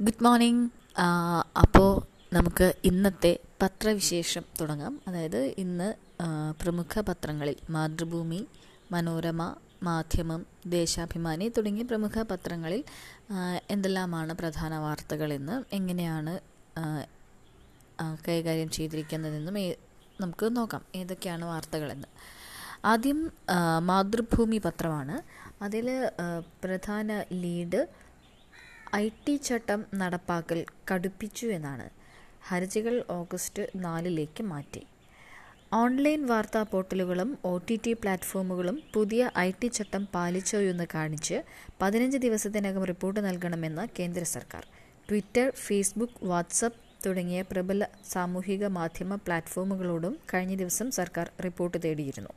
Good morning അപ്പോൾ നമുക്ക് ഇന്നത്തെ പത്രവിശേഷം തുടങ്ങാം. അതായത് ഇന്ന് പ്രമുഖ പത്രങ്ങളിൽ മാതൃഭൂമി മനോരമ മാധ്യമം ദേശാഭിമാനി തുടങ്ങിയ പ്രമുഖ പത്രങ്ങളിൽ എന്തെല്ലാമാണ് പ്രധാന വാർത്തകളെന്ന് എങ്ങനെയാണ് കൈകാര്യം ചെയ്തിരിക്കുന്നതെന്നും നമുക്ക് നോക്കാം. ഏതൊക്കെയാണ് വാർത്തകളെന്ന്. ആദ്യം മാതൃഭൂമി പത്രമാണ്. അതിൽ പ്രധാന ലീഡ് ഐ ടി ചട്ടം നടപ്പാക്കൽ കടുപ്പിച്ചു എന്നാണ്. ഹർജികൾ ഓഗസ്റ്റ് നാലിലേക്ക് മാറ്റി. ഓൺലൈൻ വാർത്താ പോർട്ടലുകളും ഒ ടി ടി പ്ലാറ്റ്ഫോമുകളും പുതിയ ഐ ടി ചട്ടം പാലിച്ചോ എന്ന് കാണിച്ച് പതിനഞ്ച് ദിവസത്തിനകം റിപ്പോർട്ട് നൽകണമെന്ന് കേന്ദ്ര സർക്കാർ. ട്വിറ്റർ ഫേസ്ബുക്ക് വാട്സപ്പ് തുടങ്ങിയ പ്രബല സാമൂഹിക മാധ്യമ പ്ലാറ്റ്ഫോമുകളോടും കഴിഞ്ഞ ദിവസം സർക്കാർ റിപ്പോർട്ട് തേടിയിരുന്നു.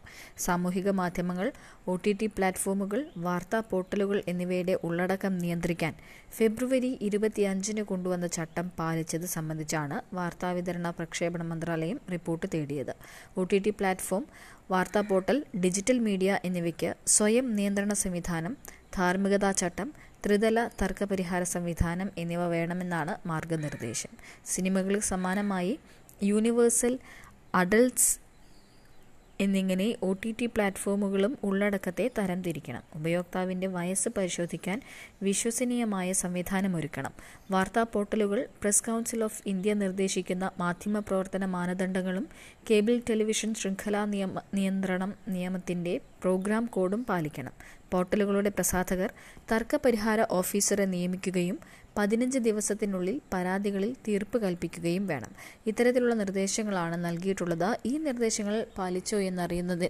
സാമൂഹിക മാധ്യമങ്ങൾ ഒ ടി ടി പ്ലാറ്റ്ഫോമുകൾ വാർത്താ പോർട്ടലുകൾ എന്നിവയുടെ ഉള്ളടക്കം നിയന്ത്രിക്കാൻ ഫെബ്രുവരി ഇരുപത്തിയഞ്ചിന് കൊണ്ടുവന്ന ചട്ടം പാലിച്ചത് സംബന്ധിച്ചാണ് വാർത്താവിതരണ പ്രക്ഷേപണ മന്ത്രാലയം റിപ്പോർട്ട് തേടിയത്. ഒ ടി ടി പ്ലാറ്റ്ഫോം വാർത്താ പോർട്ടൽ ഡിജിറ്റൽ മീഡിയ എന്നിവയ്ക്ക് സ്വയം നിയന്ത്രണ സംവിധാനം ധാർമ്മികതാ ചട്ടം ത്രിതല തർക്കപരിഹാര സംവിധാനം എന്നിവ വേണമെന്നാണ് മാർഗനിർദ്ദേശം. സിനിമകൾക്ക് സമാനമായി യൂണിവേഴ്സൽ അഡൾട്ട്സ് എന്നിങ്ങനെ ഒ ടി ടി പ്ലാറ്റ്ഫോമുകളും ഉള്ളടക്കത്തെ തരംതിരിക്കണം. ഉപയോക്താവിന്റെ വയസ്സ് പരിശോധിക്കാൻ വിശ്വസനീയമായ സംവിധാനമൊരുക്കണം. വാർത്താ പോർട്ടലുകൾ പ്രസ് കൗൺസിൽ ഓഫ് ഇന്ത്യ നിർദ്ദേശിക്കുന്ന മാധ്യമ പ്രവർത്തന മാനദണ്ഡങ്ങളും കേബിൾ ടെലിവിഷൻ ശൃംഖലാ നിയമ നിയന്ത്രണം നിയമത്തിന്റെ പ്രോഗ്രാം കോഡും പാലിക്കണം. പോർട്ടലുകളുടെ പ്രസാധകർ തർക്കപരിഹാര ഓഫീസറെ നിയമിക്കുകയും പതിനഞ്ച് ദിവസത്തിനുള്ളിൽ പരാതികളിൽ തീർപ്പ് കൽപ്പിക്കുകയും വേണം. ഇത്തരത്തിലുള്ള നിർദ്ദേശങ്ങളാണ് നൽകിയിട്ടുള്ളത്. ഈ നിർദ്ദേശങ്ങൾ പാലിച്ചോ എന്നറിയുന്നത്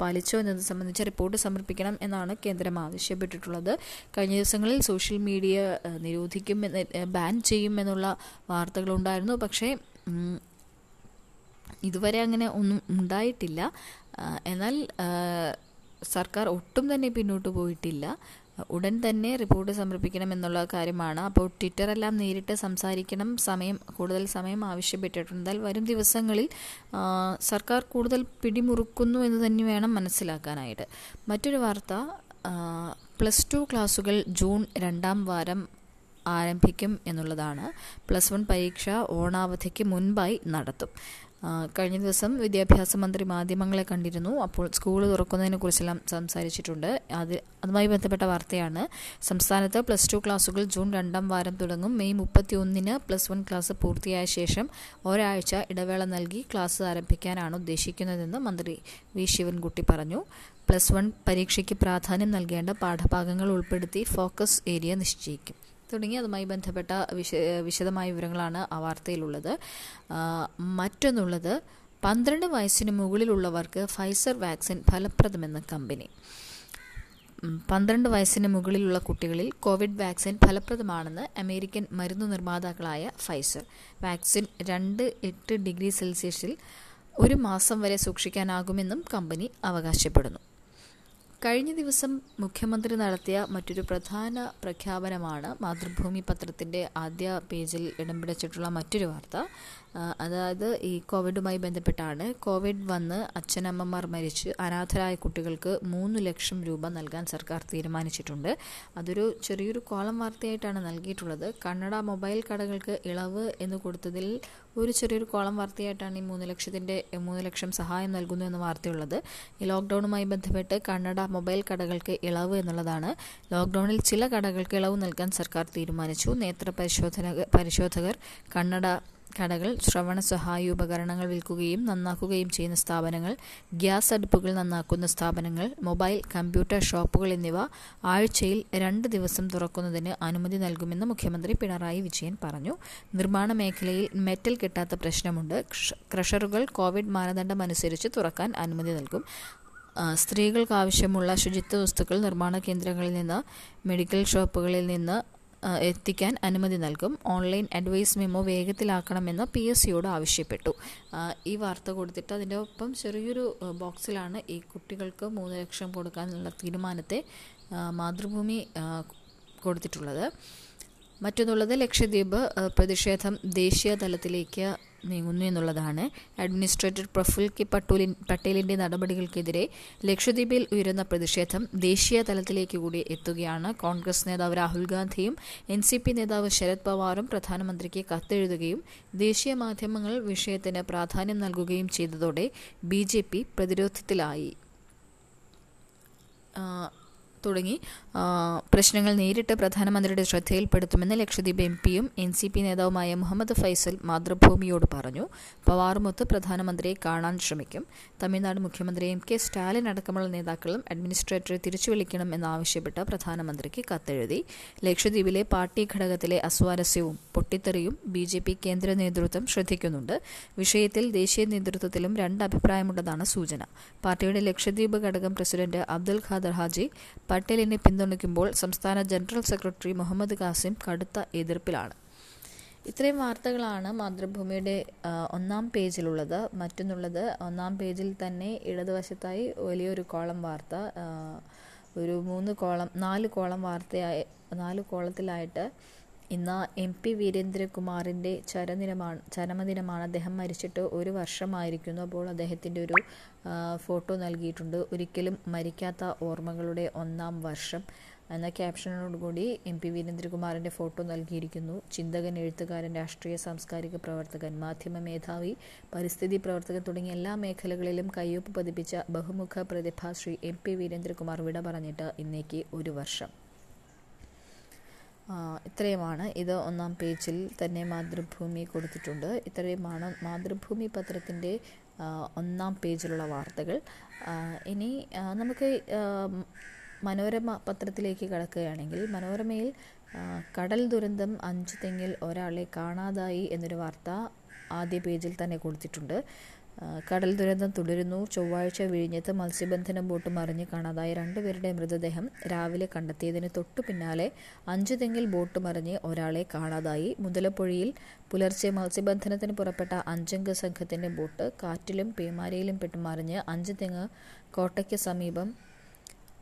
പാലിച്ചോ എന്നത് സംബന്ധിച്ച് റിപ്പോർട്ട് സമർപ്പിക്കണം എന്നാണ് കേന്ദ്രം ആവശ്യപ്പെട്ടിട്ടുള്ളത്. കഴിഞ്ഞ ദിവസങ്ങളിൽ സോഷ്യൽ മീഡിയ നിരോധിക്കും ബാൻ ചെയ്യും എന്നുള്ള വാർത്തകളുണ്ടായിരുന്നു. പക്ഷേ ഇതുവരെ അങ്ങനെ ഒന്നും ഉണ്ടായിട്ടില്ല. എന്നാൽ സർക്കാർ ഒട്ടും തന്നെ പിന്നോട്ട് പോയിട്ടില്ല. ഉടൻ തന്നെ റിപ്പോർട്ട് സമർപ്പിക്കണം എന്നുള്ള കാര്യമാണ്. അപ്പോൾ ട്വിറ്ററെല്ലാം നേരിട്ട് സംസാരിക്കണം. സമയം കൂടുതൽ സമയം ആവശ്യപ്പെട്ടിട്ടുണ്ട് എന്നാൽ വരും ദിവസങ്ങളിൽ സർക്കാർ കൂടുതൽ പിടിമുറുക്കുന്നു എന്ന് തന്നെ വേണം മനസ്സിലാക്കാനായിട്ട്. മറ്റൊരു വാർത്ത പ്ലസ് ടു ക്ലാസ്സുകൾ ജൂൺ രണ്ടാം വാരം ആരംഭിക്കും എന്നുള്ളതാണ്. പ്ലസ് വൺ പരീക്ഷ ഓണാവധിക്ക് മുൻപായി നടത്തും. കഴിഞ്ഞ ദിവസം വിദ്യാഭ്യാസ മന്ത്രി മാധ്യമങ്ങളെ കണ്ടിരുന്നു. അപ്പോൾ സ്കൂൾ തുറക്കുന്നതിനെ കുറിച്ചെല്ലാം സംസാരിച്ചിട്ടുണ്ട്. അത് അതുമായി ബന്ധപ്പെട്ട വാർത്തയാണ്. സംസ്ഥാനത്ത് പ്ലസ് ടു ക്ലാസുകൾ ജൂൺ രണ്ടാം വാരം തുടങ്ങും. മെയ് മുപ്പത്തി ഒന്നിന് പ്ലസ് വൺ ക്ലാസ് പൂർത്തിയായ ശേഷം ഒരാഴ്ച ഇടവേള നൽകി ക്ലാസ് ആരംഭിക്കാനാണ് ഉദ്ദേശിക്കുന്നതെന്ന് മന്ത്രി വി. ശിവൻകുട്ടി പറഞ്ഞു. പ്ലസ് വൺ പരീക്ഷയ്ക്ക് പ്രാധാന്യം നൽകേണ്ട പാഠഭാഗങ്ങൾ ഉൾപ്പെടുത്തി ഫോക്കസ് ഏരിയ നിശ്ചയിക്കും. തുടങ്ങി. അതുമായി ബന്ധപ്പെട്ട വിശ വിശദമായ വിവരങ്ങളാണ് ആ വാർത്തയിലുള്ളത്. മറ്റൊന്നുള്ളത് പന്ത്രണ്ട് വയസ്സിന് മുകളിലുള്ളവർക്ക് ഫൈസർ വാക്സിൻ ഫലപ്രദമെന്ന കമ്പനി. പന്ത്രണ്ട് വയസ്സിന് മുകളിലുള്ള കുട്ടികളിൽ കോവിഡ് വാക്സിൻ ഫലപ്രദമാണെന്ന് അമേരിക്കൻ മരുന്നു നിർമ്മാതാക്കളായ ഫൈസർ. വാക്സിൻ രണ്ട് എട്ട് ഡിഗ്രി സെൽഷ്യസിൽ ഒരു മാസം വരെ സൂക്ഷിക്കാനാകുമെന്നും കമ്പനി അവകാശപ്പെടുന്നു. കഴിഞ്ഞ ദിവസം മുഖ്യമന്ത്രി നടത്തിയ മറ്റൊരു പ്രധാന പ്രഖ്യാപനമാണ് മാതൃഭൂമി പത്രത്തിന്റെ ആദ്യ പേജിൽ ഇടം പിടിച്ചിട്ടുള്ള മറ്റൊരു വാർത്ത. അതായത് ഈ കോവിഡുമായി ബന്ധപ്പെട്ടാണ്. കോവിഡ് വന്ന് അച്ഛനമ്മമാർ മരിച്ച് അനാഥരായ കുട്ടികൾക്ക് മൂന്ന് ലക്ഷം രൂപ നൽകാൻ സർക്കാർ തീരുമാനിച്ചിട്ടുണ്ട്. അതൊരു ചെറിയൊരു കോളം വാർത്തയായിട്ടാണ് നൽകിയിട്ടുള്ളത്. കന്നഡ മൊബൈൽ കടകൾക്ക് ഇളവ് എന്ന് കൊടുത്തതിൽ ഒരു ചെറിയൊരു കോളം വാർത്തയായിട്ടാണ് ഈ മൂന്ന് ലക്ഷത്തിന്റെ മൂന്ന് ലക്ഷം സഹായം നൽകുന്നു എന്ന വാർത്തയുള്ളത്. ഈ ലോക്ക്ഡൗണുമായി ബന്ധപ്പെട്ട് കന്നഡ മൊബൈൽ കടകൾക്ക് ഇളവ് എന്നുള്ളതാണ്. ലോക്ക്ഡൗണിൽ ചില കടകൾക്ക് ഇളവ് നൽകാൻ സർക്കാർ തീരുമാനിച്ചു. നേത്ര പരിശോധന പരിശോധകർ കന്നഡ കടകൾ ശ്രവണ സഹായ ഉപകരണങ്ങൾ വിൽക്കുകയും നന്നാക്കുകയും ചെയ്യുന്ന സ്ഥാപനങ്ങൾ ഗ്യാസ് അടുപ്പുകൾ നന്നാക്കുന്ന സ്ഥാപനങ്ങൾ മൊബൈൽ കമ്പ്യൂട്ടർ ഷോപ്പുകൾ എന്നിവ ആഴ്ചയിൽ രണ്ട് ദിവസം തുറക്കുന്നതിന് അനുമതി നൽകുമെന്ന് മുഖ്യമന്ത്രി പിണറായി വിജയൻ പറഞ്ഞു. നിർമ്മാണ മേഖലയിൽ മെറ്റൽ കിട്ടാത്ത പ്രശ്നമുണ്ട്. ക്രഷറുകൾ കോവിഡ് മാനദണ്ഡം അനുസരിച്ച് തുറക്കാൻ അനുമതി നൽകും. സ്ത്രീകൾക്ക് ആവശ്യമുള്ള ശുചിത്വ വസ്തുക്കൾ നിർമ്മാണ കേന്ദ്രങ്ങളിൽ നിന്ന് മെഡിക്കൽ ഷോപ്പുകളിൽ നിന്ന് എത്തിക്കാൻ അനുമതി നൽകും. ഓൺലൈൻ അഡ്വൈസ് മെമ്മോ വേഗത്തിലാക്കണമെന്ന് പി എസ് സിയോട് ആവശ്യപ്പെട്ടു. ഈ വാർത്ത കൊടുത്തിട്ട് അതിന്റെ ഒപ്പം ചെറിയൊരു ബോക്സിലാണ് ഈ കുട്ടികൾക്ക് മൂന്ന് ലക്ഷം കൊടുക്കാനുള്ള തീരുമാനത്തെ മാതൃഭൂമി കൊടുത്തിട്ടുള്ളത്. മറ്റൊന്നുള്ളത് ലക്ഷദ്വീപ് പ്രതിഷേധം ദേശീയ തലത്തിലേക്ക് നീങ്ങുന്നു എന്നുള്ളതാണ്. അഡ്മിനിസ്ട്രേറ്റർ പ്രഫുൽ കെ പട്ടോലിൻ പട്ടേലിന്റെ നടപടികൾക്കെതിരെ ലക്ഷദ്വീപിൽ ഉയരുന്ന പ്രതിഷേധം ദേശീയ തലത്തിലേക്ക് കൂടി എത്തുകയാണ്. കോൺഗ്രസ് നേതാവ് രാഹുൽ ഗാന്ധിയും എൻ സി പി നേതാവ് ശരത് പവാറും പ്രധാനമന്ത്രിക്ക് കത്തെഴുതുകയും ദേശീയ മാധ്യമങ്ങൾ വിഷയത്തിന് പ്രാധാന്യം നൽകുകയും ചെയ്തതോടെ ബി ജെ പി പ്രതിരോധത്തിലായി. തുടങ്ങി. പ്രശ്നങ്ങൾ നേരിട്ട് പ്രധാനമന്ത്രിയുടെ ശ്രദ്ധയിൽപ്പെടുത്തുമെന്ന് ലക്ഷദ്വീപ് എം പിയും എൻ സി പി നേതാവുമായ മുഹമ്മദ് ഫൈസൽ മാതൃഭൂമിയോട് പറഞ്ഞു. പവാറുമൊത്ത് പ്രധാനമന്ത്രിയെ കാണാൻ ശ്രമിക്കും. തമിഴ്നാട് മുഖ്യമന്ത്രി എം കെ സ്റ്റാലിൻ അടക്കമുള്ള നേതാക്കളും അഡ്മിനിസ്ട്രേറ്ററെ തിരിച്ചു വിളിക്കണം എന്നാവശ്യപ്പെട്ട് പ്രധാനമന്ത്രിക്ക് കത്തെഴുതി. ലക്ഷദ്വീപിലെ പാർട്ടി ഘടകത്തിലെ അസ്വാരസ്യവും പൊട്ടിത്തെറിയും ബി ജെ പി കേന്ദ്ര നേതൃത്വം ശ്രദ്ധിക്കുന്നുണ്ട്. വിഷയത്തിൽ ദേശീയ നേതൃത്വത്തിലും രണ്ട് അഭിപ്രായമുണ്ടെന്നാണ് സൂചന. പാർട്ടിയുടെ ലക്ഷദ്വീപ് ഘടകം പ്രസിഡന്റ് അബ്ദുൽ ഖാദർ ഹാജി പട്ടേലിനെ പിന്തുണയ്ക്കുമ്പോൾ സംസ്ഥാന ജനറൽ സെക്രട്ടറി മുഹമ്മദ് കാസിം കടുത്ത എതിർപ്പിലാണ്. ഇത്രയും വാർത്തകളാണ് മാതൃഭൂമിയുടെ ഒന്നാം പേജിലുള്ളത്. മറ്റൊന്നുള്ളത് ഒന്നാം പേജിൽ തന്നെ ഇടതുവശത്തായി വലിയൊരു കോളം വാർത്ത ഒരു മൂന്ന് കോളം നാല് കോളം വാർത്തയായി നാല് കോളത്തിലായിട്ട് ഇന്ന് എം പി വീരേന്ദ്രകുമാറിന്റെ ചരദിനമാണ് ചരമദിനമാണ്. അദ്ദേഹം മരിച്ചിട്ട് ഒരു വർഷമായിരിക്കുന്നു. അപ്പോൾ അദ്ദേഹത്തിന്റെ ഒരു ഫോട്ടോ നൽകിയിട്ടുണ്ട്. ഒരിക്കലും മരിക്കാത്ത ഓർമ്മകളുടെ ഒന്നാം വർഷം എന്ന ക്യാപ്ഷനോടുകൂടി എം പി വീരേന്ദ്രകുമാറിന്റെ ഫോട്ടോ നൽകിയിരിക്കുന്നു. ചിന്തകൻ എഴുത്തുകാരൻ രാഷ്ട്രീയ സാംസ്കാരിക പ്രവർത്തകൻ മാധ്യമ മേധാവി പരിസ്ഥിതി പ്രവർത്തകൻ തുടങ്ങിയ എല്ലാ മേഖലകളിലും കയ്യൊപ്പ് പതിപ്പിച്ച ബഹുമുഖ പ്രതിഭ ശ്രീ എം പി വീരേന്ദ്രകുമാർ വിട പറഞ്ഞിട്ട് ഇന്നേക്ക് ഒരു വർഷം. ഇത്രയുമാണ്. ഇത് ഒന്നാം പേജിൽ തന്നെ മാതൃഭൂമി കൊടുത്തിട്ടുണ്ട്. ഇത്രയുമാണ് മാതൃഭൂമി പത്രത്തിന്റെ ഒന്നാം പേജിലുള്ള വാർത്തകൾ. ഇനി നമുക്ക് മനോരമ പത്രത്തിലേക്ക് കടക്കുകയാണെങ്കിൽ മനോരമയിൽ കടൽ ദുരന്തം അഞ്ച് തെങ്ങിൽ ഒരാളെ കാണാതായി എന്നൊരു വാർത്ത ആദ്യ പേജിൽ തന്നെ കൊടുത്തിട്ടുണ്ട്. കടൽ ദുരന്തം തുടരുന്നു. ചൊവ്വാഴ്ച വിഴിഞ്ഞത്ത് മത്സ്യബന്ധന ബോട്ട് മറിഞ്ഞ് കാണാതായ രണ്ടുപേരുടെ മൃതദേഹം രാവിലെ കണ്ടെത്തിയതിന് തൊട്ടു പിന്നാലെ അഞ്ചു തെങ്ങിൽ ബോട്ട് മറിഞ്ഞ് ഒരാളെ കാണാതായി. മുതലപ്പുഴയിൽ പുലർച്ചെ മത്സ്യബന്ധനത്തിന് പുറപ്പെട്ട അഞ്ചംഗ സംഘത്തിന്റെ ബോട്ട് കാറ്റിലും പേമാരിയിലും പെട്ടുമറിഞ്ഞ് അഞ്ചു തെങ്ങ് കോട്ടയ്ക്ക് സമീപം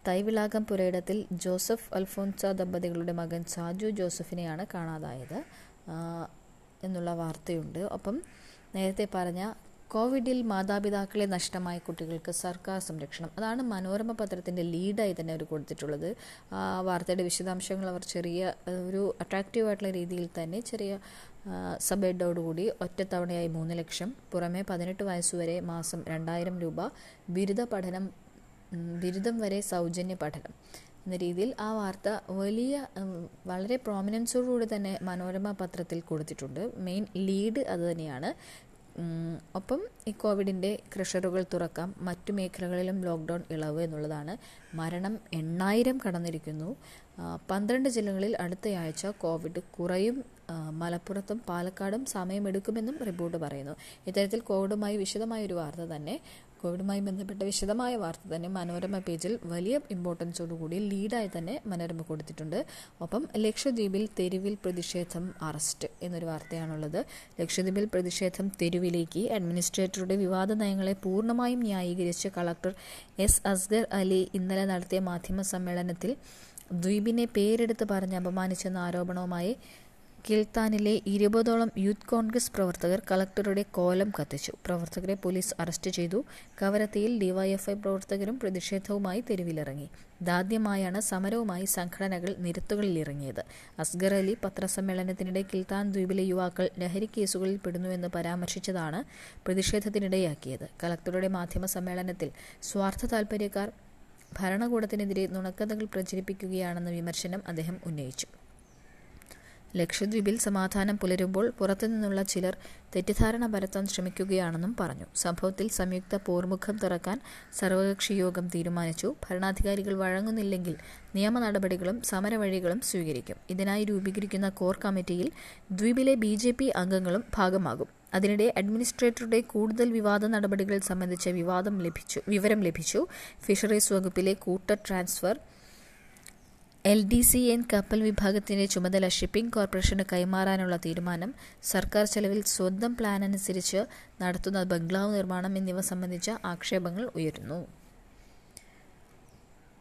തൈവിളാകം പുരയിടത്തിൽ ജോസഫ് അൽഫോൻസ ദമ്പതികളുടെ മകൻ സാജു ജോസഫിനെയാണ് കാണാതായത്. എന്നുള്ള വാർത്തയുണ്ട്. അപ്പം നേരത്തെ പറഞ്ഞ കോവിഡിൽ മാതാപിതാക്കളെ നഷ്ടമായ കുട്ടികൾക്ക് സർക്കാർ സംരക്ഷണം. അതാണ് മനോരമ പത്രത്തിന്റെ ലീഡായി തന്നെ അവർ കൊടുത്തിട്ടുള്ളത്. വാർത്തയുടെ വിശദാംശങ്ങൾ അവർ ചെറിയ ഒരു അട്രാക്റ്റീവ് ആയിട്ടുള്ള രീതിയിൽ തന്നെ ചെറിയ സബേഡോടുകൂടി ഒറ്റത്തവണയായി മൂന്ന് ലക്ഷം പുറമെ പതിനെട്ട് വയസ്സുവരെ മാസം രണ്ടായിരം രൂപ ബിരുദ പഠനം ബിരുദം വരെ സൗജന്യ പഠനം. എന്ന രീതിയിൽ ആ വാർത്ത വലിയ വളരെ പ്രോമിനൻസോടുകൂടി തന്നെ മനോരമ പത്രത്തിൽ കൊടുത്തിട്ടുണ്ട്. മെയിൻ ലീഡ് അത് തന്നെയാണ്. ഒപ്പം ഈ കോവിഡിന്റെ ക്രഷറുകൾ തുറക്കാം. മറ്റു മേഖലകളിലും ലോക്ക്ഡൗൺ ഇളവ് എന്നുള്ളതാണ്. മരണം എണ്ണായിരം കടന്നിരിക്കുന്നു. പന്ത്രണ്ട് ജില്ലകളിൽ അടുത്തയാഴ്ച കോവിഡ് കുറയും. മലപ്പുറത്തും പാലക്കാടും സമയമെടുക്കുമെന്നും റിപ്പോർട്ട് പറയുന്നു. ഇത്തരത്തിൽ കോവിഡുമായി വിശദമായ ഒരു വാർത്ത തന്നെ കോവിഡുമായി ബന്ധപ്പെട്ട വിശദമായ വാർത്ത തന്നെ മനോരമ പേജിൽ വലിയ ഇമ്പോർട്ടൻസോടുകൂടി ലീഡായി തന്നെ മനോരമ കൊടുത്തിട്ടുണ്ട്. ഒപ്പം ലക്ഷദ്വീപിൽ തെരുവിൽ പ്രതിഷേധം അറസ്റ്റ് എന്നൊരു വാർത്തയാണുള്ളത്. ലക്ഷദ്വീപിൽ പ്രതിഷേധം തെരുവിലേക്ക് അഡ്മിനിസ്ട്രേറ്ററുടെ വിവാദ നയങ്ങളെ പൂർണമായും ന്യായീകരിച്ച് കളക്ടർ എസ് അസ്ഗർ അലി ഇന്നലെ നടത്തിയ മാധ്യമ സമ്മേളനത്തിൽ ദ്വീപിനെ പേരെടുത്ത് പറഞ്ഞ് അപമാനിച്ചെന്ന ആരോപണവുമായി കിൽത്താനിലെ ഇരുപതോളം യൂത്ത് കോൺഗ്രസ് പ്രവർത്തകർ കളക്ടറുടെ കോലം കത്തിച്ചു. പ്രവർത്തകരെ പോലീസ് അറസ്റ്റ് ചെയ്തു. കവരത്തിയിൽ ഡിവൈഎഫ്ഐ പ്രവർത്തകരും പ്രതിഷേധവുമായി തെരുവിലിറങ്ങി. ദാദ്യമായാണ് സമരവുമായി സംഘടനകൾ നിരത്തുകളിലിറങ്ങിയത്. അസ്ഗർ അലി പത്രസമ്മേളനത്തിനിടെ കിൽത്താൻ ദ്വീപിലെ യുവാക്കൾ ലഹരി കേസുകളിൽ പെടുന്നുവെന്ന് പരാമർശിച്ചതാണ് പ്രതിഷേധത്തിനിടയാക്കിയത്. കളക്ടറുടെ മാധ്യമ സമ്മേളനത്തിൽ സ്വാർത്ഥ താൽപര്യക്കാർ ഭരണകൂടത്തിനെതിരെ നുണക്കഥകൾ പ്രചരിപ്പിക്കുകയാണെന്ന വിമർശനം അദ്ദേഹം ഉന്നയിച്ചു. ലക്ഷദ്വീപിൽ സമാധാനം പുലരുമ്പോൾ പുറത്തുനിന്നുള്ള ചിലർ തെറ്റിദ്ധാരണ പരത്താൻ ശ്രമിക്കുകയാണെന്നും പറഞ്ഞു. സംഭവത്തിൽ സംയുക്ത പോർമുഖം തുറക്കാൻ സർവകക്ഷി യോഗം തീരുമാനിച്ചു. ഭരണാധികാരികൾ വഴങ്ങുന്നില്ലെങ്കിൽ നിയമ നടപടികളും സമരവഴികളും സ്വീകരിക്കും. ഇതിനായി രൂപീകരിക്കുന്ന കോർ കമ്മിറ്റിയിൽ ദ്വീപിലെ ബി ജെ പി അംഗങ്ങളും ഭാഗമാകും. അതിനിടെ അഡ്മിനിസ്ട്രേറ്ററുടെ കൂടുതൽ വിവാദ നടപടികൾ സംബന്ധിച്ച വിവാദം ലഭിച്ചു വിവരം ലഭിച്ചു. ഫിഷറീസ് വകുപ്പിലെ കൂട്ട transfer L D C N കപ്പൽ വിഭാഗത്തിന്റെ ചുമതല ഷിപ്പിംഗ് കോർപ്പറേഷന് കൈമാറാനുള്ള തീരുമാനം സർക്കാർ ചെലവിൽ സ്വന്തം പ്ലാൻ അനുസരിച്ച് നടത്തുന്ന ബംഗ്ലാവ് നിർമ്മാണം എന്നിവ സംബന്ധിച്ച ആക്ഷേപങ്ങൾ ഉയരുന്നു.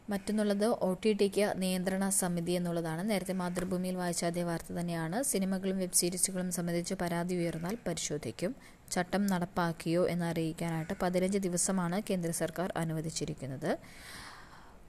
മറ്റൊന്നുള്ളത് ഒ ടി ടിക്ക് നിയന്ത്രണ സമിതി എന്നുള്ളതാണ്. നേരത്തെ മാതൃഭൂമിയിൽ വായിച്ച അതേ വാർത്ത തന്നെയാണ്. സിനിമകളും വെബ് സീരീസുകളും സംബന്ധിച്ച് പരാതി ഉയർന്നാൽ പരിശോധിക്കും. ചട്ടം നടപ്പാക്കിയോ എന്നറിയിക്കാനായിട്ട് പതിനഞ്ച് ദിവസമാണ് കേന്ദ്ര സർക്കാർ അനുവദിച്ചിരിക്കുന്നത്.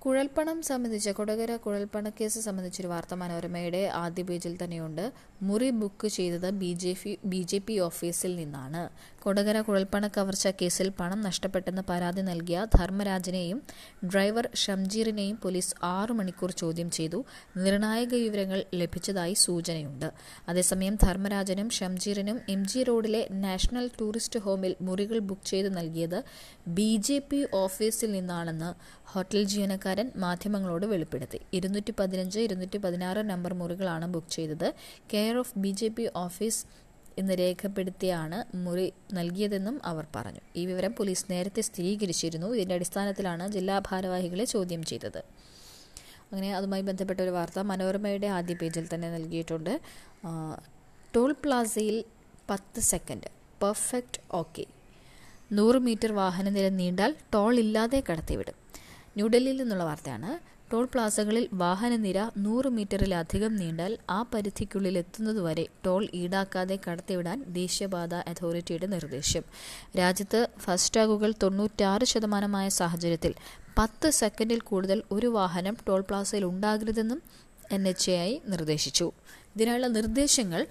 കുഴൽപ്പണം സംബന്ധിച്ച് കൊടകര കുഴൽപ്പണ കേസ് സംബന്ധിച്ചൊരു വാർത്ത മനോരമയുടെ ആദ്യ പേജിൽ തന്നെയുണ്ട്. മുറി ബുക്ക് ചെയ്തത് B J P B J P ഓഫീസിൽ നിന്നാണ്. കൊടകര കുഴൽപ്പണ കവർച്ച കേസിൽ പണം നഷ്ടപ്പെട്ടെന്ന് പരാതി നൽകിയ ധർമ്മരാജനെയും ഡ്രൈവർ ഷംജീറിനെയും പോലീസ് ആറു മണിക്കൂർ ചോദ്യം ചെയ്തു. നിർണായക വിവരങ്ങൾ ലഭിച്ചതായി സൂചനയുണ്ട്. അതേസമയം ധർമ്മരാജനും ഷംജീറിനും എം ജി റോഡിലെ നാഷണൽ ടൂറിസ്റ്റ് ഹോമിൽ മുറികൾ ബുക്ക് ചെയ്ത് നൽകിയത് ബി ജെ പി ഓഫീസിൽ നിന്നാണെന്ന് ഹോട്ടൽ ജീവനക്കാരൻ മാധ്യമങ്ങളോട് വെളിപ്പെടുത്തി. ഇരുന്നൂറ്റി പതിനഞ്ച് ഇരുന്നൂറ്റി പതിനാറ് നമ്പർ മുറികളാണ് ബുക്ക് ചെയ്തത്. Care of B J P office എന്ന് രേഖപ്പെടുത്തിയാണ് മുറി നൽകിയതെന്നും അവർ പറഞ്ഞു. ഈ വിവരം പോലീസ് നേരത്തെ സ്ഥിരീകരിച്ചിരുന്നു. ഇതിന്റെ അടിസ്ഥാനത്തിലാണ് ജില്ലാ ഭാരവാഹികളെ ചോദ്യം ചെയ്തത്. അങ്ങനെ അതുമായി ബന്ധപ്പെട്ട ഒരു വാർത്ത മനോരമയുടെ ആദ്യ പേജിൽ തന്നെ നൽകിയിട്ടുണ്ട്. ടോൾ പ്ലാസയിൽ പത്ത് സെക്കൻഡ്. Perfect okay. നൂറ് മീറ്റർ വാഹനനിര നീണ്ടാൽ ടോൾ ഇല്ലാതെ കടത്തിവിടും. ന്യൂഡൽഹിയിൽ നിന്നുള്ള വാർത്തയാണ്. ടോൾ പ്ലാസകളിൽ വാഹനനിര നൂറ് മീറ്ററിലധികം നീണ്ടാൽ ആ പരിധിക്കുള്ളിൽ എത്തുന്നതുവരെ ടോൾ ഈടാക്കാതെ കടത്തിവിടാൻ ദേശീയപാത അതോറിറ്റിയുടെ നിർദ്ദേശം. രാജ്യത്ത് ഫാസ്ടാഗുകൾ തൊണ്ണൂറ്റാറ് ശതമാനമായ സാഹചര്യത്തിൽ പത്ത് സെക്കൻഡിൽ കൂടുതൽ ഒരു വാഹനം ടോൾ പ്ലാസയിൽ ഉണ്ടാകരുതെന്നും എൻ എച്ച് എ ഐ നിർദ്ദേശിച്ചു. ഇതിനുള്ള നിർദ്ദേശങ്ങൾ